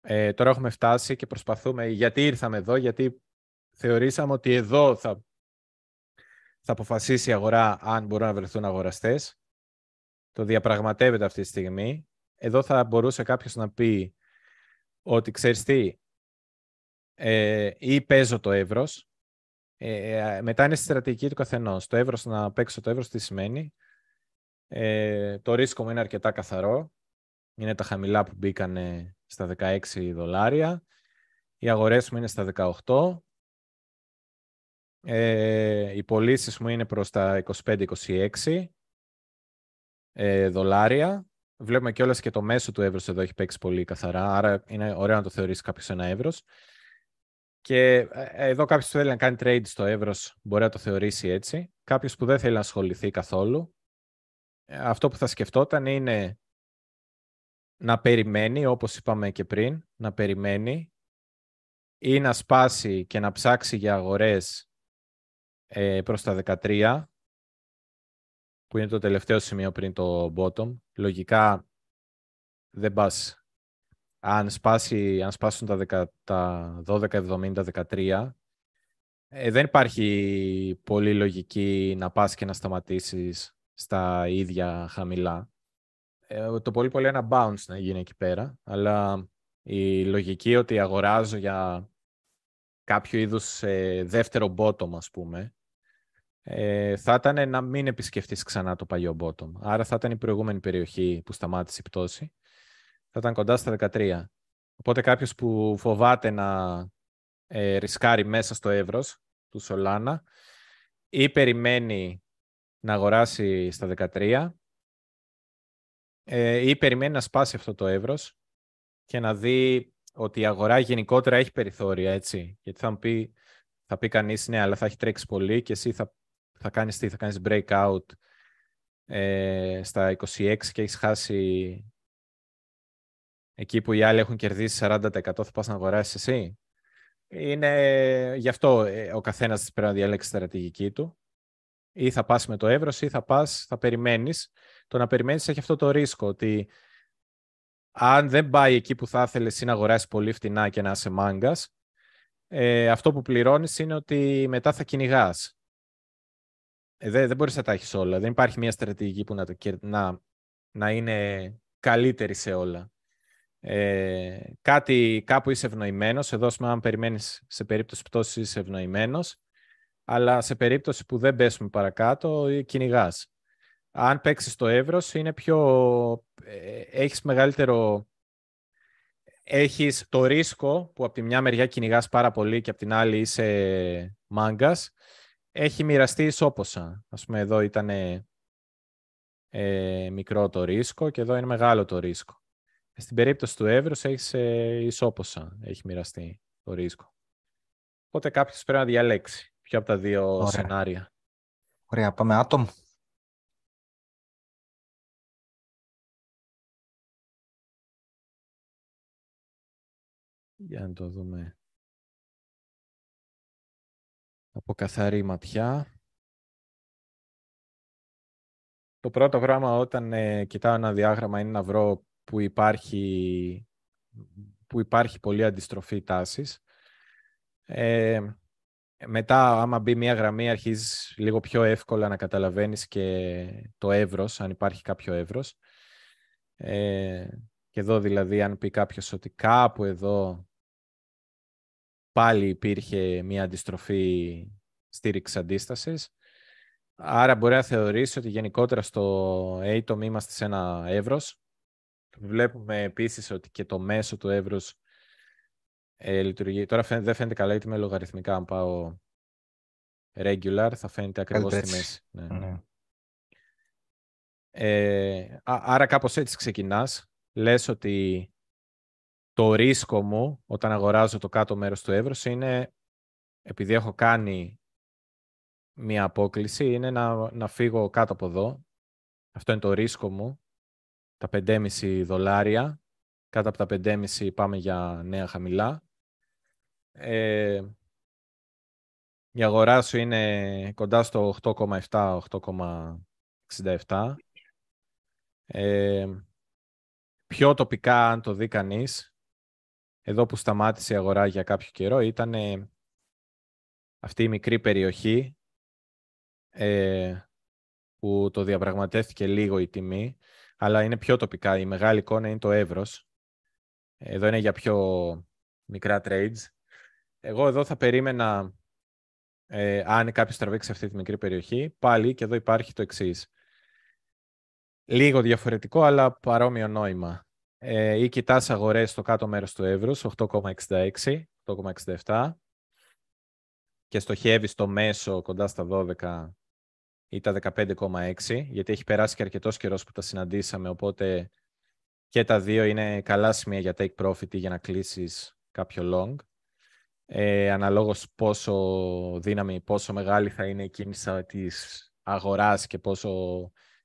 Ε, τώρα έχουμε φτάσει και προσπαθούμε, γιατί ήρθαμε εδώ, γιατί θεωρήσαμε ότι εδώ θα, θα αποφασίσει η αγορά αν μπορούν να βρεθούν αγοραστές. Το διαπραγματεύεται αυτή τη στιγμή. Εδώ θα μπορούσε κάποιος να πει ότι ξέρεις τι, ε, ή παίζω το εύρος, ε, ε, μετά είναι στη στρατηγική του καθενός. Το εύρος, να παίξω το εύρος, τι σημαίνει. Ε, το ρίσκο μου είναι αρκετά καθαρό. Είναι τα χαμηλά που μπήκαν στα 16 δολάρια. Οι αγορές μου είναι στα 18. Ε, οι πωλήσεις μου είναι προς τα 25-26 ε, δολάρια. Βλέπουμε κιόλας και το μέσο του εύρος εδώ έχει παίξει πολύ καθαρά, άρα είναι ωραίο να το θεωρήσει κάποιος ένα εύρος. Και ε, εδώ κάποιος που θέλει να κάνει trade στο εύρος μπορεί να το θεωρήσει έτσι. Κάποιος που δεν θέλει να ασχοληθεί καθόλου, ε, αυτό που θα σκεφτόταν είναι να περιμένει, όπως είπαμε και πριν, να περιμένει ή να σπάσει και να ψάξει για αγορές ε, προς τα 13, που είναι το τελευταίο σημείο πριν το bottom. Λογικά δεν πας αν, σπάσει, αν σπάσουν τα, τα 12-70-13, ε, δεν υπάρχει πολύ λογική να πας και να σταματήσεις στα ίδια χαμηλά. Ε, το πολύ πολύ ένα bounce να γίνει εκεί πέρα, αλλά η λογική ότι αγοράζω για κάποιο είδους ε, δεύτερο bottom, ας πούμε, ε, θα ήταν να μην επισκεφτείς ξανά το παλιό bottom. Άρα θα ήταν η προηγούμενη περιοχή που σταμάτησε η πτώση θα ήταν κοντά στα 13. Οπότε κάποιος που φοβάται να ε, ρισκάρει μέσα στο εύρος του Solana ή περιμένει να αγοράσει στα 13 ε, ή περιμένει να σπάσει αυτό το εύρος και να δει ότι η αγορά γενικότερα έχει περιθώρια, έτσι. Γιατί θα πει, θα πει κανείς, ναι, αλλά θα έχει τρέξει πολύ και εσύ θα, θα κάνεις τι, θα κάνεις breakout ε, στα 26 και έχεις χάσει εκεί που οι άλλοι έχουν κερδίσει 40% θα πας να αγοράσεις εσύ. Είναι γι' αυτό ε, ο καθένας πρέπει να διαλέξει τη στρατηγική του. Ή θα πας με το εύρος ή θα πας, θα περιμένεις. Το να περιμένεις έχει αυτό το ρίσκο ότι αν δεν πάει εκεί που θα ήθελες να αγοράσεις πολύ φτηνά και να είσαι μάγκας, ε, αυτό που πληρώνεις είναι ότι μετά θα κυνηγάς. Ε, δεν, δεν μπορείς να τα έχεις όλα. Δεν υπάρχει μια στρατηγική που να, να, να είναι καλύτερη σε όλα. Ε, κάτι, κάπου είσαι ευνοημένος. Εδώ, αν περιμένεις σε περίπτωση πτώση, είσαι ευνοημένος. Αλλά σε περίπτωση που δεν πέσουμε παρακάτω, κυνηγάς. Αν παίξεις το εύρος, είναι πιο. Ε, έχεις μεγαλύτερο. Έχεις το ρίσκο που από τη μια μεριά κυνηγάς πάρα πολύ και από την άλλη είσαι μάγκας. Έχει μοιραστεί ισόποσα. Ας πούμε, εδώ ήταν ε, μικρό το ρίσκο και εδώ είναι μεγάλο το ρίσκο. Στην περίπτωση του εύρους έχεις ε, ισόποσα, έχει μοιραστεί το ρίσκο. Οπότε κάποιος πρέπει να διαλέξει ποιο από τα δύο Ωραία. σενάρια. Ωραία, πάμε άτομο. Για να το δούμε. Από καθαρή ματιά. Το πρώτο γράμμα όταν ε, κοιτάω ένα διάγραμμα είναι να βρω που υπάρχει, που υπάρχει πολύ αντιστροφή τάσης. Ε, μετά, άμα μπει μία γραμμή, αρχίζεις λίγο πιο εύκολα να καταλαβαίνεις και το εύρος, αν υπάρχει κάποιο εύρος. Ε, και εδώ δηλαδή, αν πει κάποιος ότι κάπου εδώ πάλι υπήρχε μία αντιστροφή στήριξης αντίστασης, άρα μπορεί να θεωρήσει ότι γενικότερα στο Atom είμαστε σε ένα εύρος. Βλέπουμε επίσης ότι και το μέσο του εύρους ε, λειτουργεί. Τώρα φαίνεται, δεν φαίνεται καλά γιατί με λογαριθμικά. Αν πάω regular θα φαίνεται ακριβώς στη μέση. Ναι. ναι. Ε, άρα κάπως έτσι ξεκινάς. Λες ότι το ρίσκο μου όταν αγοράζω το κάτω μέρος του εύρους είναι επειδή έχω κάνει μία απόκληση είναι να, να φύγω κάτω από εδώ. Αυτό είναι το ρίσκο μου. Τα 5,5 δολάρια. Κάτω από τα 5,5 πάμε για νέα χαμηλά. Ε, η αγορά σου είναι κοντά στο 8,7-8,67. Ε, πιο τοπικά, αν το δει κανείς, εδώ που σταμάτησε η αγορά για κάποιο καιρό, ήταν αυτή η μικρή περιοχή ε, που το διαπραγματεύτηκε λίγο η τιμή, αλλά είναι πιο τοπικά. Η μεγάλη εικόνα είναι το εύρος. Εδώ είναι για πιο μικρά trades. Εγώ εδώ θα περίμενα, ε, αν κάποιος τραβήξει αυτή τη μικρή περιοχή, πάλι και εδώ υπάρχει το εξής. Λίγο διαφορετικό, αλλά παρόμοιο νόημα. Ε, ή κοιτάς αγορές στο κάτω μέρος του εύρους, 8,66, 8,67 και στοχεύεις στο μέσο κοντά στα 12 ή τα 15,6, γιατί έχει περάσει και αρκετός καιρός που τα συναντήσαμε, οπότε και τα δύο είναι καλά σημεία για take profit ή για να κλείσεις κάποιο long ε, αναλόγως πόσο δύναμη, πόσο μεγάλη θα είναι η κίνηση της αγοράς και πόσο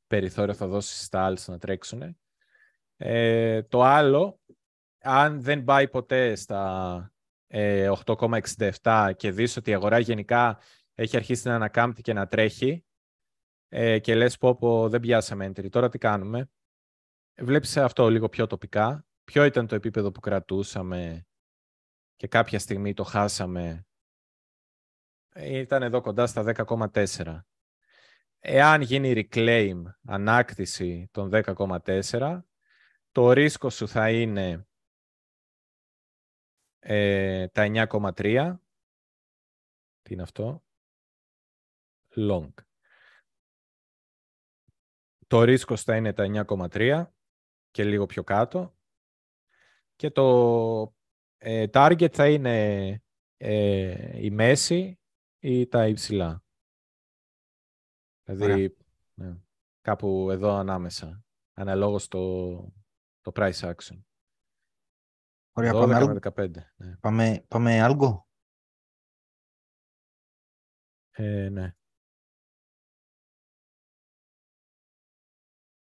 περιθώριο θα δώσεις στα άλλες να τρέξουν. Ε, το άλλο, αν δεν πάει ποτέ στα 8,67 ε, και δεις ότι η αγορά γενικά έχει αρχίσει να ανακάμπτει και να τρέχει ε, και λες πω, πω δεν πιάσαμε entry, τώρα τι κάνουμε; Βλέπεις αυτό λίγο πιο τοπικά. Ποιο ήταν το επίπεδο που κρατούσαμε και κάποια στιγμή το χάσαμε, ήταν εδώ κοντά στα 10,4. Εάν γίνει reclaim, ανάκτηση των 10,4, το ρίσκο σου θα είναι ε, τα 9,3. Τι είναι αυτό; Long. Το ρίσκο θα είναι τα 9,3 και λίγο πιο κάτω. Και το ε, target θα είναι ε, η μέση ή τα υψηλά. Δηλαδή, ναι, κάπου εδώ ανάμεσα, αναλόγως το, το price action. Ωραία, πάμε, με 15. Ναι. Πάμε, πάμε algo. Ε, ναι.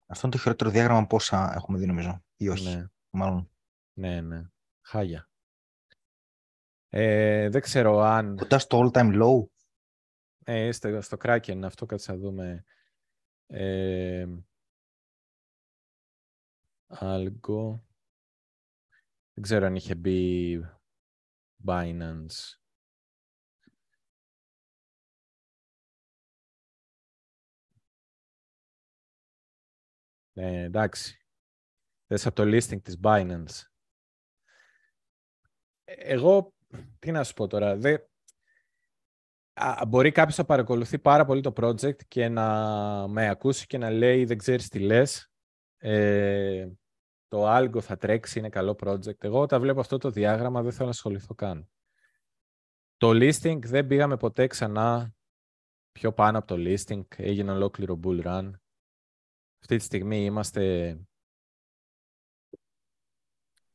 Αυτό είναι το χειρότερο διάγραμμα πόσα έχουμε δει νομίζω ή όχι. Ναι. Μάλλον. Ναι, ναι. Χάγια. Ε, δεν ξέρω αν... Κοντά στο all time low. Ε, στο, στο Kraken, αυτό κάτσε να δούμε. Ε, Algo. Δεν ξέρω αν είχε μπει Binance. Ε, εντάξει. Θες από το listing της Binance. Εγώ, τι να σου πω τώρα, δε... μπορεί κάποιος να παρακολουθεί πάρα πολύ το project και να με ακούσει και να λέει δεν ξέρεις τι λες. Ε, το Algo θα τρέξει, είναι καλό project. Εγώ όταν βλέπω αυτό το διάγραμμα δεν θέλω να ασχοληθώ καν. Το listing δεν πήγαμε ποτέ ξανά πιο πάνω από το listing. Έγινε ολόκληρο bull run. Αυτή τη στιγμή είμαστε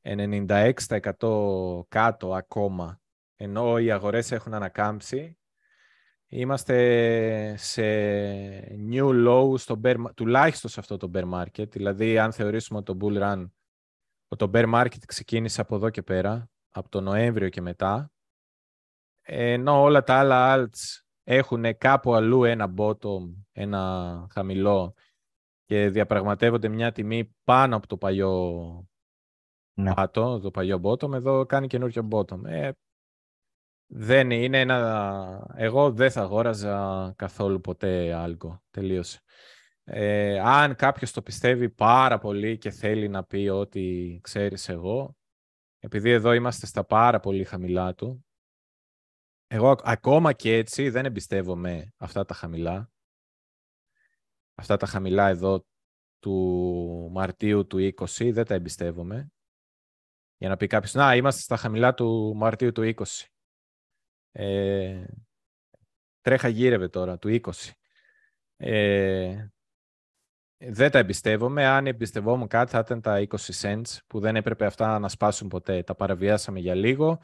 96% κάτω ακόμα, ενώ οι αγορές έχουν ανακάμψει. Είμαστε σε new low, στο bear, τουλάχιστον σε αυτό το bear market. Δηλαδή, αν θεωρήσουμε το bull run, το bear market ξεκίνησε από εδώ και πέρα, από τον Νοέμβριο και μετά, ενώ όλα τα άλλα alts έχουν κάπου αλλού ένα bottom, ένα χαμηλό και διαπραγματεύονται μια τιμή πάνω από το παλιό ναι. πάτο, το παλιό bottom, εδώ κάνει καινούριο bottom. Ε, δεν είναι ένα... Εγώ δεν θα αγόραζα καθόλου ποτέ άλγκο. Τελείωσε. Ε, αν κάποιος το πιστεύει πάρα πολύ και θέλει να πει ότι ξέρεις εγώ, επειδή εδώ είμαστε στα πάρα πολύ χαμηλά του, εγώ ακόμα και έτσι δεν εμπιστεύομαι αυτά τα χαμηλά. Αυτά τα χαμηλά εδώ του Μαρτίου του 20 δεν τα εμπιστεύομαι. Για να πει κάποιος, να είμαστε στα χαμηλά του Μαρτίου του 20. Ε, τρέχα γύρευε τώρα, του 20. Ε, δεν τα εμπιστεύομαι. Αν εμπιστευόμουν κάτι θα ήταν τα 20 cents που δεν έπρεπε αυτά να σπάσουν ποτέ. Τα παραβιάσαμε για λίγο,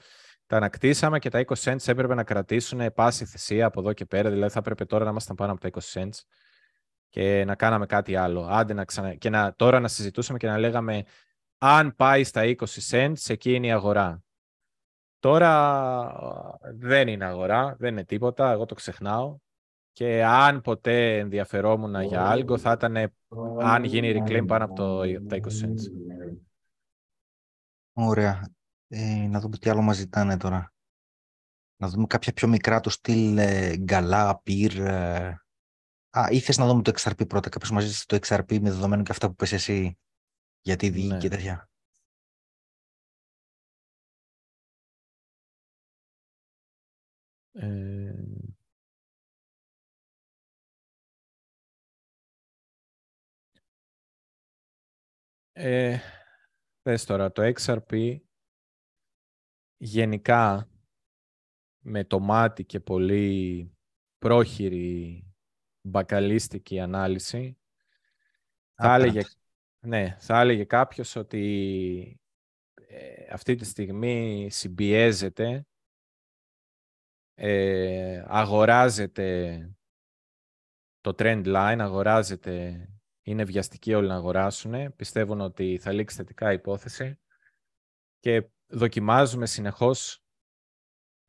τα ανακτήσαμε και τα 20 cents έπρεπε να κρατήσουν πάση θυσία από εδώ και πέρα. Δηλαδή θα έπρεπε τώρα να ήμασταν πάνω από τα 20 cents και να κάναμε κάτι άλλο. Άντε να ξανα... Και να... τώρα να συζητούσαμε και να λέγαμε αν πάει στα 20 cents, εκεί είναι η αγορά. Τώρα δεν είναι αγορά, δεν είναι τίποτα, εγώ το ξεχνάω. Και αν ποτέ ενδιαφερόμουν για άλγκο, θα ήταν αν γίνει reclaim πάνω από το, τα 20 cents. Ωραία. Ε, να δούμε τι άλλο μας ζητάνε τώρα. Να δούμε κάποια πιο μικρά του στυλ ε, γκαλά, πυρ. Ε. Α, ή θες να δούμε το XRP πρώτα. Κάποιος μας ζήτησε το XRP με δεδομένο και αυτά που πες εσύ για τη δίκη ναι. και τέτοια. Ε... Ε, θες τώρα, το XRP γενικά με το μάτι και πολύ πρόχειρη μπακαλίστικη ανάλυση. Θα έλεγε, ναι, θα έλεγε κάποιος ότι ε, αυτή τη στιγμή συμπιέζεται, ε, αγοράζεται το trend line, αγοράζεται, είναι βιαστικοί όλοι να αγοράσουν, πιστεύουν ότι θα λήξει θετικά υπόθεση. Και δοκιμάζουμε συνεχώς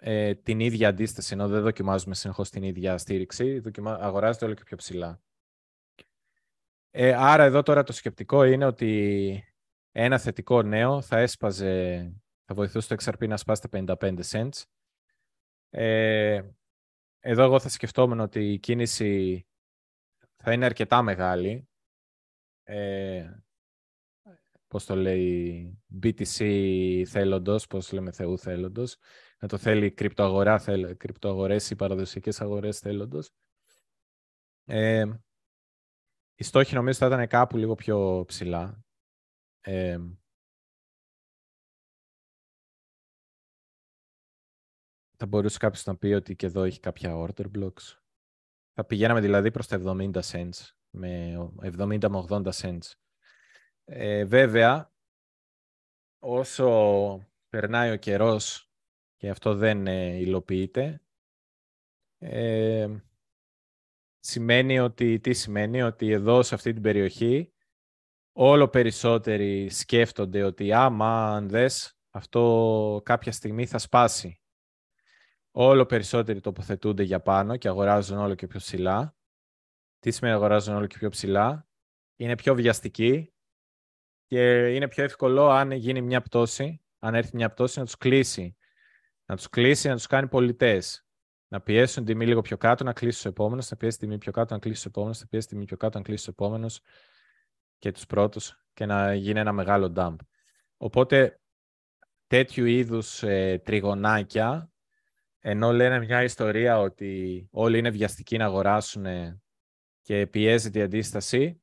ε, την ίδια αντίσταση, ενώ δεν δοκιμάζουμε συνεχώς την ίδια στήριξη, δοκιμα... αγοράζεται όλο και πιο ψηλά. Ε, άρα εδώ τώρα το σκεπτικό είναι ότι ένα θετικό νέο θα έσπαζε, θα βοηθούσε το XRP να σπάσει τα 55 cents. Ε, εδώ εγώ θα σκεφτόμουν ότι η κίνηση θα είναι αρκετά μεγάλη. Ε, πώς το λέει, BTC θέλοντος, πώς λέμε Θεού θέλοντος, να το θέλει κρυπτοαγορά, θέλ, κρυπτοαγορές ή παραδοσιακές αγορές θέλοντος. Ε, οι στόχοι νομίζω θα ήταν κάπου λίγο πιο ψηλά. Ε, θα μπορούσε κάποιος να πει ότι και εδώ έχει κάποια order blocks. Θα πηγαίναμε δηλαδή προς τα 70 cents, με 70 με 80 cents. Ε, βέβαια, όσο περνάει ο καιρός και αυτό δεν ε, υλοποιείται, ε, σημαίνει ότι, τι σημαίνει, ότι εδώ σε αυτή την περιοχή όλο περισσότεροι σκέφτονται ότι άμα αν δες, αυτό κάποια στιγμή θα σπάσει. Όλο περισσότεροι τοποθετούνται για πάνω και αγοράζουν όλο και πιο ψηλά. Τι σημαίνει αγοράζουν όλο και πιο ψηλά; Είναι πιο βιαστικοί, και είναι πιο εύκολο αν γίνει μια πτώση, αν έρθει μια πτώση, να τους κλείσει. Να τους κλείσει, να τους κάνει πολιτές. Να πιέσουν τιμή λίγο πιο κάτω, να κλείσει τους επόμενους, να πιέσει τιμή πιο κάτω, να κλείσει τους επόμενους, να πιέσει τιμή πιο κάτω, να κλείσει τους επόμενους και τους πρώτους και να γίνει ένα μεγάλο dump. Οπότε τέτοιου είδους ε, τριγωνάκια, ενώ λένε μια ιστορία ότι όλοι είναι βιαστικοί να αγοράσουν και πιέζεται η αντίσταση,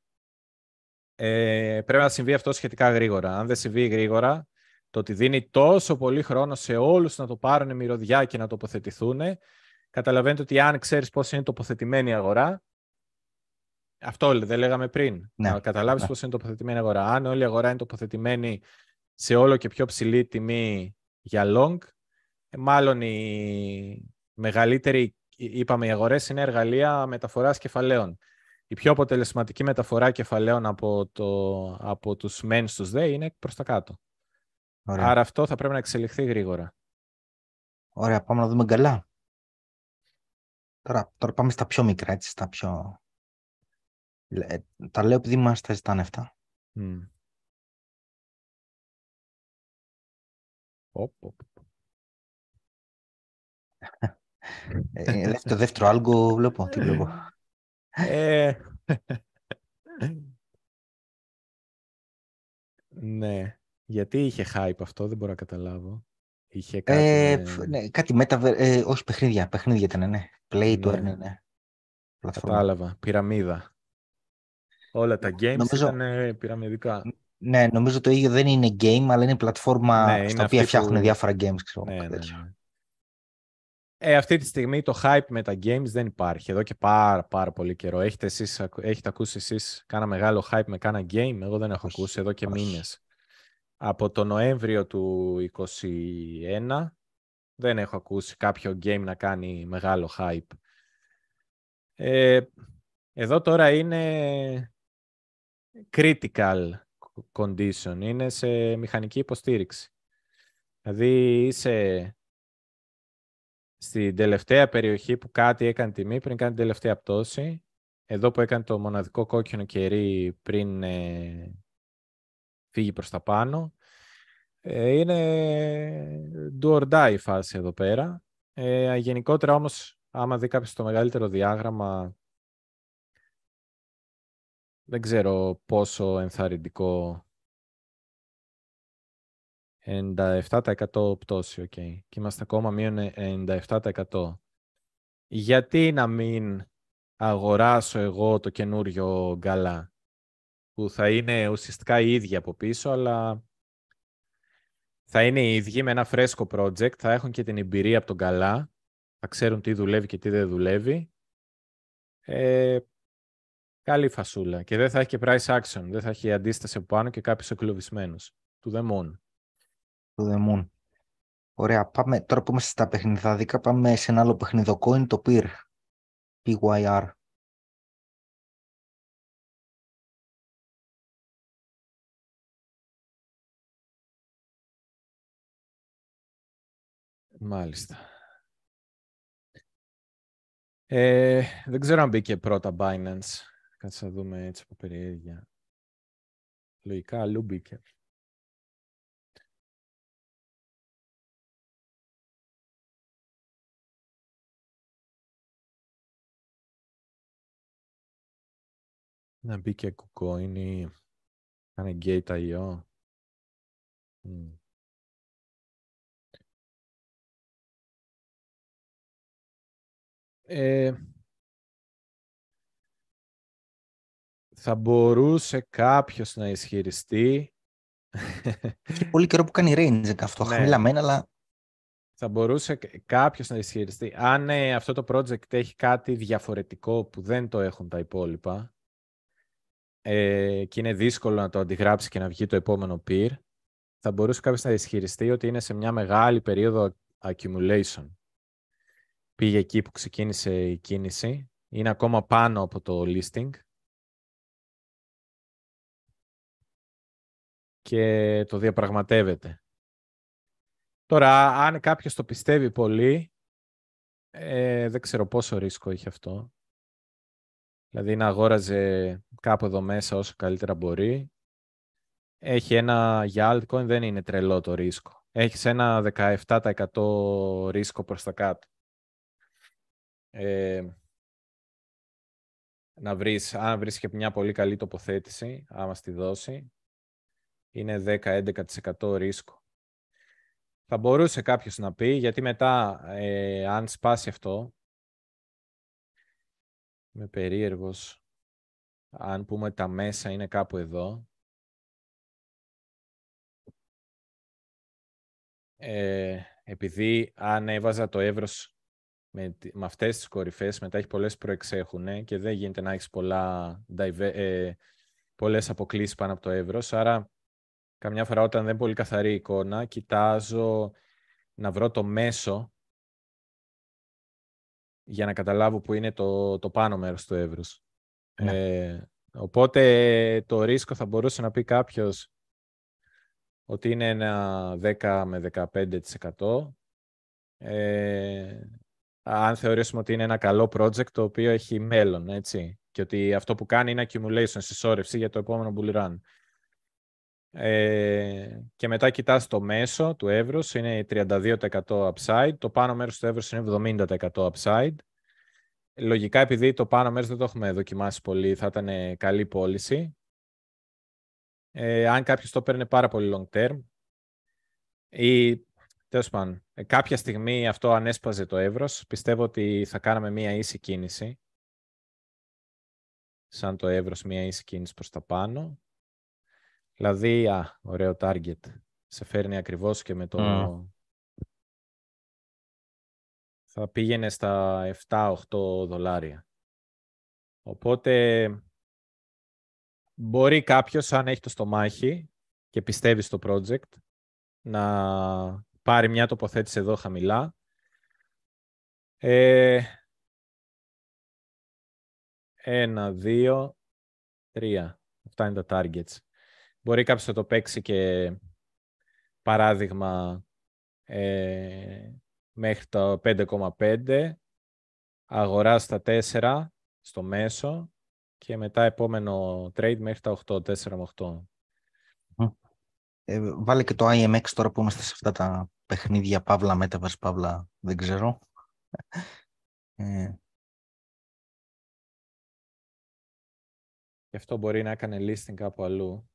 ε, πρέπει να συμβεί αυτό σχετικά γρήγορα. Αν δεν συμβεί γρήγορα, το ότι δίνει τόσο πολύ χρόνο σε όλους να το πάρουν μυρωδιά και να τοποθετηθούν, καταλαβαίνετε ότι αν ξέρεις πώς είναι τοποθετημένη η αγορά, αυτό δεν λέγαμε πριν, ναι. να καταλάβεις ναι. πώς είναι τοποθετημένη η αγορά. Αν όλη η αγορά είναι τοποθετημένη σε όλο και πιο ψηλή τιμή για long, ε, μάλλον η μεγαλύτερη, είπαμε, οι αγορές είναι εργαλεία μεταφοράς κεφαλαίων η πιο αποτελεσματική μεταφορά κεφαλαίων από, το, από τους μεν στους δε είναι προς τα κάτω. Ωραία. Άρα αυτό θα πρέπει να εξελιχθεί γρήγορα. Ωραία, πάμε να δούμε καλά. Τώρα, τώρα πάμε στα πιο μικρά, έτσι, στα πιο... Ε, τα λέω επειδή μας τα ζητάνε αυτά. Mm. Οπ, οπ. Ε, δεύτερο, δεύτερο άλγκο βλέπω, τι βλέπω. Ε, [laughs] ναι. Γιατί είχε hype αυτό, δεν μπορώ να καταλάβω. Είχε κάτι... Ε, με- φ- ναι, κάτι μετα... ε, όχι παιχνίδια, παιχνίδια ήταν, ναι. Play to Ναι. earn, ναι. Πλατφόρμα. Κατάλαβα. Πυραμίδα. Όλα τα games Νομίζω- ήταν ε, πυραμιδικά. Ναι, νομίζω το ίδιο δεν είναι game, αλλά είναι πλατφόρμα Ναι, είναι στα αυτή οποία φτιάχνουν που- διάφορα games, ξέρω Ναι, κάτι ναι, τέτοιο. ναι. Ε, αυτή τη στιγμή το hype με τα games δεν υπάρχει. Εδώ και πάρα πάρα πολύ καιρό. Έχετε, εσείς, ακου- έχετε ακούσει εσείς κάνα μεγάλο hype με κάνα game; Εγώ δεν έχω Όχι, ακούσει εδώ και όχι. μήνες. Από το Νοέμβριο του 2021 δεν έχω ακούσει κάποιο game να κάνει μεγάλο hype. Ε, εδώ τώρα είναι critical condition. Είναι σε μηχανική υποστήριξη. Δηλαδή είσαι στην τελευταία περιοχή που κάτι έκανε τιμή πριν κάνει την τελευταία πτώση. Εδώ που έκανε το μοναδικό κόκκινο κερί πριν ε, φύγει προς τα πάνω. Ε, είναι do or die η φάση εδώ πέρα. Ε, γενικότερα όμως, άμα δει κάποιος το μεγαλύτερο διάγραμμα, δεν ξέρω πόσο ενθαρρυντικό 97% πτώση, οκ. Και είμαστε ακόμα μείον 97%. Γιατί να μην αγοράσω εγώ το καινούριο Gala, που θα είναι ουσιαστικά οι ίδιοι από πίσω, αλλά θα είναι οι ίδιοι με ένα φρέσκο project, θα έχουν και την εμπειρία από τον γκαλά, θα ξέρουν τι δουλεύει και τι δεν δουλεύει. Ε, καλή φασούλα. Και δεν θα έχει και price action, δεν θα έχει αντίσταση από πάνω και κάποιος εγκλωβισμένος. Του the moon. To the moon. Ωραία, πάμε, τώρα που είμαστε στα παιχνιδάδικα, πάμε σε ένα άλλο παιχνιδοκό, είναι το PYR. PYR. Μάλιστα. Ε, δεν ξέρω αν μπήκε πρώτα Binance. Κάτσε να δούμε έτσι από περιέργεια. Λογικά αλλού μπήκε. Να μπήκε KuCoin ή κάνε Gate.io. Μμ. Ε, θα μπορούσε κάποιος να ισχυριστεί Και πολύ καιρό που κάνει range αυτό, Ναι. χαμηλά μένα, αλλά θα μπορούσε κα- κάποιος να ισχυριστεί αν ε, αυτό το project έχει κάτι διαφορετικό που δεν το έχουν τα υπόλοιπα ε, και είναι δύσκολο να το αντιγράψει και να βγει το επόμενο peer θα μπορούσε κάποιος να ισχυριστεί ότι είναι σε μια μεγάλη περίοδο accumulation. Πήγε εκεί που ξεκίνησε η κίνηση. Είναι ακόμα πάνω από το listing. Και το διαπραγματεύεται. Τώρα, αν κάποιος το πιστεύει πολύ, ε, δεν ξέρω πόσο ρίσκο είχε αυτό. Δηλαδή να αγόραζε κάπου εδώ μέσα όσο καλύτερα μπορεί. Έχει ένα, για altcoin δεν είναι τρελό το ρίσκο. Έχει ένα 17% ρίσκο προς τα κάτω. Ε, να βρεις, αν βρεις και μια πολύ καλή τοποθέτηση, άμα στη δώσει, είναι 10-11% ρίσκο. Θα μπορούσε κάποιος να πει, γιατί μετά, ε, αν σπάσει αυτό, είμαι περίεργος, αν πούμε τα μέσα είναι κάπου εδώ, ε, επειδή αν έβαζα το εύρος με, τη- με αυτές τις κορυφές, μετά έχει πολλές προεξέχουνε και δεν γίνεται να έχεις πολλά, dive- ε, πολλές αποκλήσεις πάνω από το εύρος, άρα καμιά φορά όταν δεν είναι πολύ καθαρή η εικόνα, κοιτάζω να βρω το μέσο για να καταλάβω που είναι το, το πάνω μέρος του εύρους. Ναι. Ε, οπότε το ρίσκο θα μπορούσε να πει κάποιος ότι είναι ένα 10 με 15%. Ε, αν θεωρήσουμε ότι είναι ένα καλό project το οποίο έχει μέλλον, έτσι, και ότι αυτό που κάνει είναι accumulation, συσσόρευση για το επόμενο bull run. Ε, και μετά κοιτάς το μέσο του εύρους, είναι 32% upside, το πάνω μέρος του εύρους είναι 70% upside. Λογικά, επειδή το πάνω μέρος δεν το έχουμε δοκιμάσει πολύ, θα ήταν καλή πώληση. Ε, αν κάποιος το παίρνει πάρα πολύ long term ή τέλος πάντων, ε, κάποια στιγμή αυτό ανέσπαζε το εύρος, πιστεύω ότι θα κάναμε μία ίση κίνηση σαν το εύρος μία ίση κίνηση προς τα πάνω Δηλαδή, α, ωραίο target. Σε φέρνει ακριβώς και με το... Θα πήγαινε στα 7-8 δολάρια. Οπότε, μπορεί κάποιος, αν έχει το στομάχι και πιστεύει στο project, να πάρει μια τοποθέτηση εδώ χαμηλά. Ε, ένα, δύο, τρία. Αυτά είναι τα targets. Μπορεί κάποιος να το παίξει και παράδειγμα ε, μέχρι το 5,5, αγοράς στα 4 στο μέσο και μετά επόμενο trade μέχρι τα 8, 4 με 8. Ε, βάλε και το IMX τώρα που είμαστε σε αυτά τα παιχνίδια Παύλα, Metaverse, Παύλα, δεν ξέρω. Ε. Και αυτό μπορεί να έκανε listing κάπου αλλού.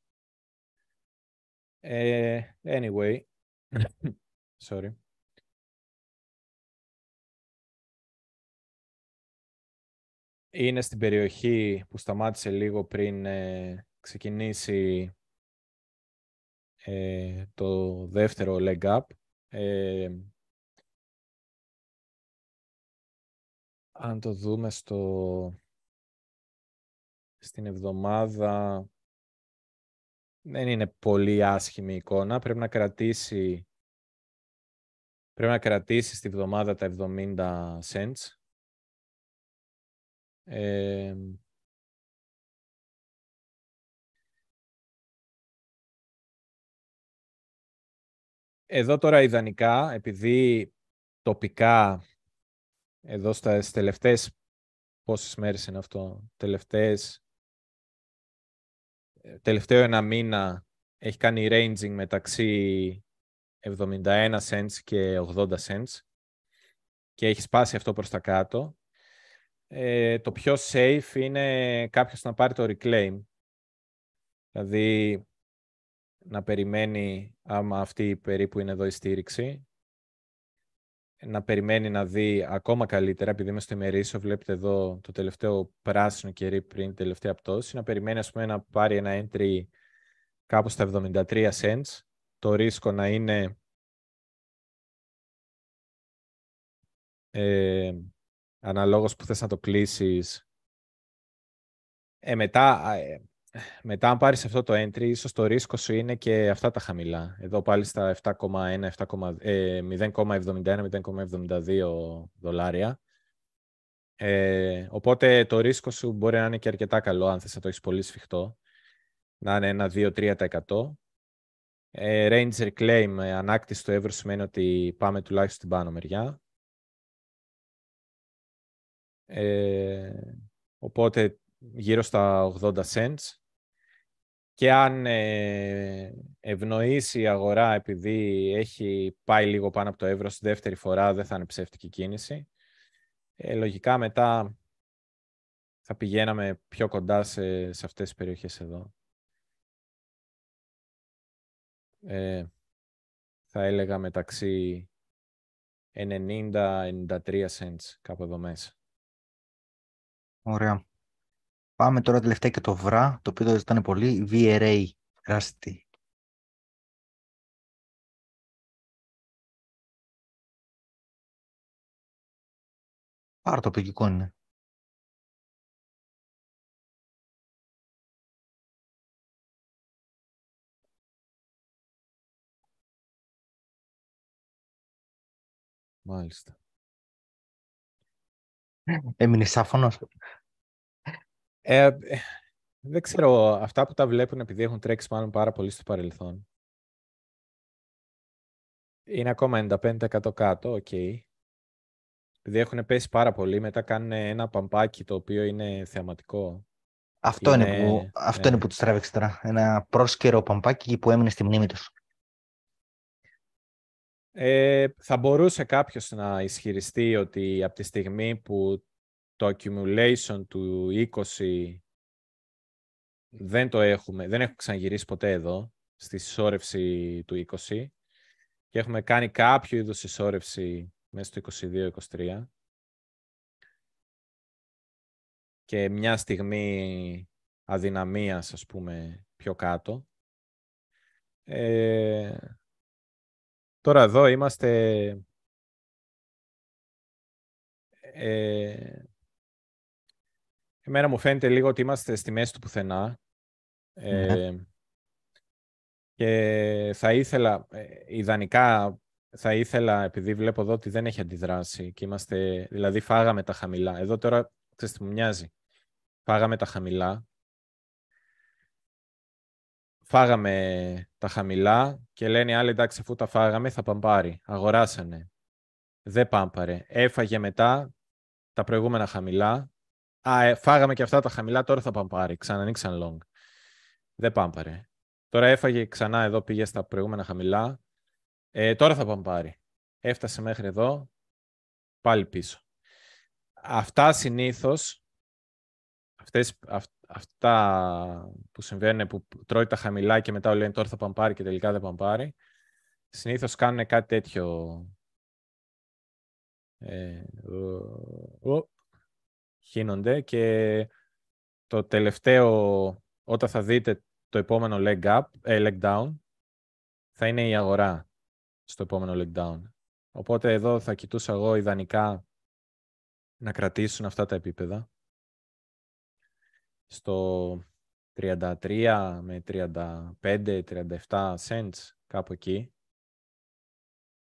Ε, anyway, [coughs] sorry. Είναι στην περιοχή που σταμάτησε λίγο πριν ε, ξεκινήσει ε, το δεύτερο leg up. Αν το δούμε στο, στην εβδομάδα δεν είναι πολύ άσχημη εικόνα. Πρέπει να κρατήσει πρέπει να κρατήσει στη βδομάδα τα 70 cents. Εδώ τώρα ιδανικά, επειδή τοπικά, εδώ στα τελευταίες, πόσες μέρες είναι αυτό, τελευταίες τελευταίο ένα μήνα έχει κάνει ranging μεταξύ 71 cents και 80 cents και έχει σπάσει αυτό προς τα κάτω. Ε, το πιο safe είναι κάποιος να πάρει το reclaim. Δηλαδή να περιμένει άμα αυτή περίπου είναι εδώ η στήριξη να περιμένει να δει ακόμα καλύτερα, επειδή είμαι στο ημερήσιο, βλέπετε εδώ το τελευταίο πράσινο κερί πριν την τελευταία πτώση, να περιμένει ας πούμε, να πάρει ένα entry κάπου στα 73 cents, το ρίσκο να είναι ε, αναλόγως που θες να το κλείσεις. Ε, μετά, ε, μετά, αν πάρεις αυτό το entry, ίσως το ρίσκο σου είναι και αυτά τα χαμηλά. Εδώ πάλι στα 7,1, 0,71-0,72 δολάρια. Ε, οπότε το ρίσκο σου μπορεί να είναι και αρκετά καλό, αν θες να το έχεις πολύ σφιχτό. Να είναι ένα 2-3%. Ε, range reclaim, ε, ανάκτηση του εύρου σημαίνει ότι πάμε τουλάχιστον στην πάνω μεριά. Ε, οπότε γύρω στα 80 cents και αν ε, ευνοήσει η αγορά επειδή έχει πάει λίγο πάνω από το ευρώ στη δεύτερη φορά δεν θα είναι ψεύτικη κίνηση. Ε, λογικά μετά θα πηγαίναμε πιο κοντά σε, σε αυτές τις περιοχές εδώ. Ε, θα έλεγα μεταξύ 90-93 cents κάπου εδώ μέσα. Ωραία. Πάμε τώρα τελευταία και το ΒΡΑ, το οποίο το ζητάνε πολύ, VRA, Rusty. Πάρα το πηγικό είναι. Μάλιστα. Έμεινε άφωνος. Ε, ε, δεν ξέρω, αυτά που τα βλέπουν επειδή έχουν τρέξει μάλλον πάρα πολύ στο παρελθόν. Είναι ακόμα 95% κάτω, OK. Okay. Επειδή έχουν πέσει πάρα πολύ, μετά κάνουν ένα παμπάκι το οποίο είναι θεαματικό. Αυτό είναι, που, αυτό είναι ναι. που τους τράβηξε τώρα. Ένα πρόσκαιρο παμπάκι που έμεινε στη μνήμη τους. Ε, θα μπορούσε κάποιος να ισχυριστεί ότι από τη στιγμή που το accumulation του 20 δεν το έχουμε, δεν έχουμε ξαναγυρίσει ποτέ εδώ, στη συσσώρευση του 20 και έχουμε κάνει κάποιο είδους συσσόρευση μέσα στο 22-23 και μια στιγμή αδυναμίας, ας πούμε, πιο κάτω. Ε, τώρα εδώ είμαστε... Ε, εμένα μου φαίνεται λίγο ότι είμαστε στη μέση του πουθενά. Ε, ναι. Και θα ήθελα, ε, ιδανικά θα ήθελα, επειδή βλέπω εδώ ότι δεν έχει αντιδράσει και είμαστε, δηλαδή φάγαμε τα χαμηλά. Εδώ τώρα, ξέρεις τι μου μοιάζει. Φάγαμε τα χαμηλά. Φάγαμε τα χαμηλά και λένε οι άλλοι, εντάξει, αφού τα φάγαμε θα παμπάρει. Αγοράσανε. Δεν πάμπαρε. Έφαγε μετά τα προηγούμενα χαμηλά. Α, ε, φάγαμε και αυτά τα χαμηλά, τώρα θα παμπάρει. Ξανανοίξαν long. Δεν πάμπαρε. Τώρα έφαγε ξανά εδώ, πήγε στα προηγούμενα χαμηλά. Ε, τώρα θα πάμε πάρει. Έφτασε μέχρι εδώ, πάλι πίσω. Αυτά συνήθως, αυτές, αυτά που συμβαίνουν, που τρώει τα χαμηλά και μετά λένε τώρα θα πάμε πάρει και τελικά δεν πάμε πάρει, συνήθως κάνουν κάτι τέτοιο. Ε, χύνονται και το τελευταίο, όταν θα δείτε το επόμενο leg up, ε, leg down, θα είναι η αγορά στο επόμενο leg down. Οπότε εδώ θα κοιτούσα εγώ ιδανικά να κρατήσουν αυτά τα επίπεδα. Στο 33 με 35-37 cents, κάπου εκεί.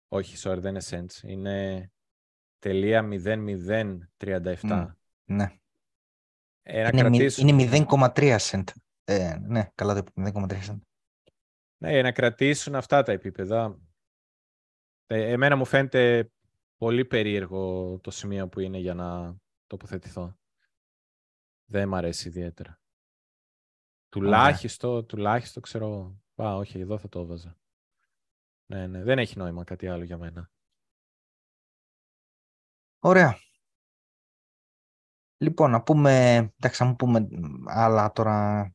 Όχι, sorry, δεν είναι cents. Είναι τελεία 0,037. Ναι. Ε, είναι, είναι 0,3 cent. Ε, ναι, καλά το 0,3 Ναι, να κρατήσουν αυτά τα επίπεδα. Ε, εμένα μου φαίνεται πολύ περίεργο το σημείο που είναι για να τοποθετηθώ. Δεν μ' αρέσει ιδιαίτερα. Τουλάχιστον, τουλάχιστον ξέρω, α, όχι, εδώ θα το έβαζα. Ναι, ναι, δεν έχει νόημα κάτι άλλο για μένα. Ωραία. Λοιπόν, να πούμε, εντάξει, να πούμε άλλα τώρα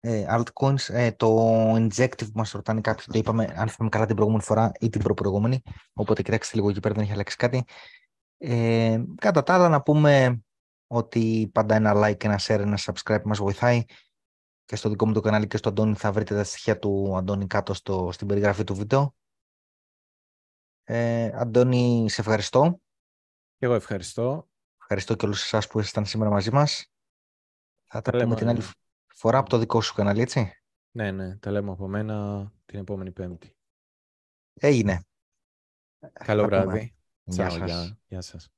ε, altcoins, ε, το injective που μας ρωτάνε κάποιοι, το είπαμε, αν θυμάμαι καλά την προηγούμενη φορά ή την προπροηγούμενη, οπότε κοιτάξτε λίγο εκεί πέρα, δεν έχει αλλάξει κάτι. Ε, κατά τα άλλα, να πούμε ότι πάντα ένα like, ένα share, ένα subscribe μας βοηθάει και στο δικό μου το κανάλι και στο Αντώνη θα βρείτε τα στοιχεία του Αντώνη κάτω στο, στην περιγραφή του βίντεο. Ε, Αντώνη, σε ευχαριστώ. εγώ ευχαριστώ. Ευχαριστώ και όλους εσάς που ήσασταν σήμερα μαζί μας. Θα τα πούμε την άλλη φορά από το δικό σου κανάλι, έτσι. Ναι, ναι. Τα λέμε από μένα την επόμενη Πέμπτη. Έγινε. Καλό βράδυ. Γεια σας. Γεια σας.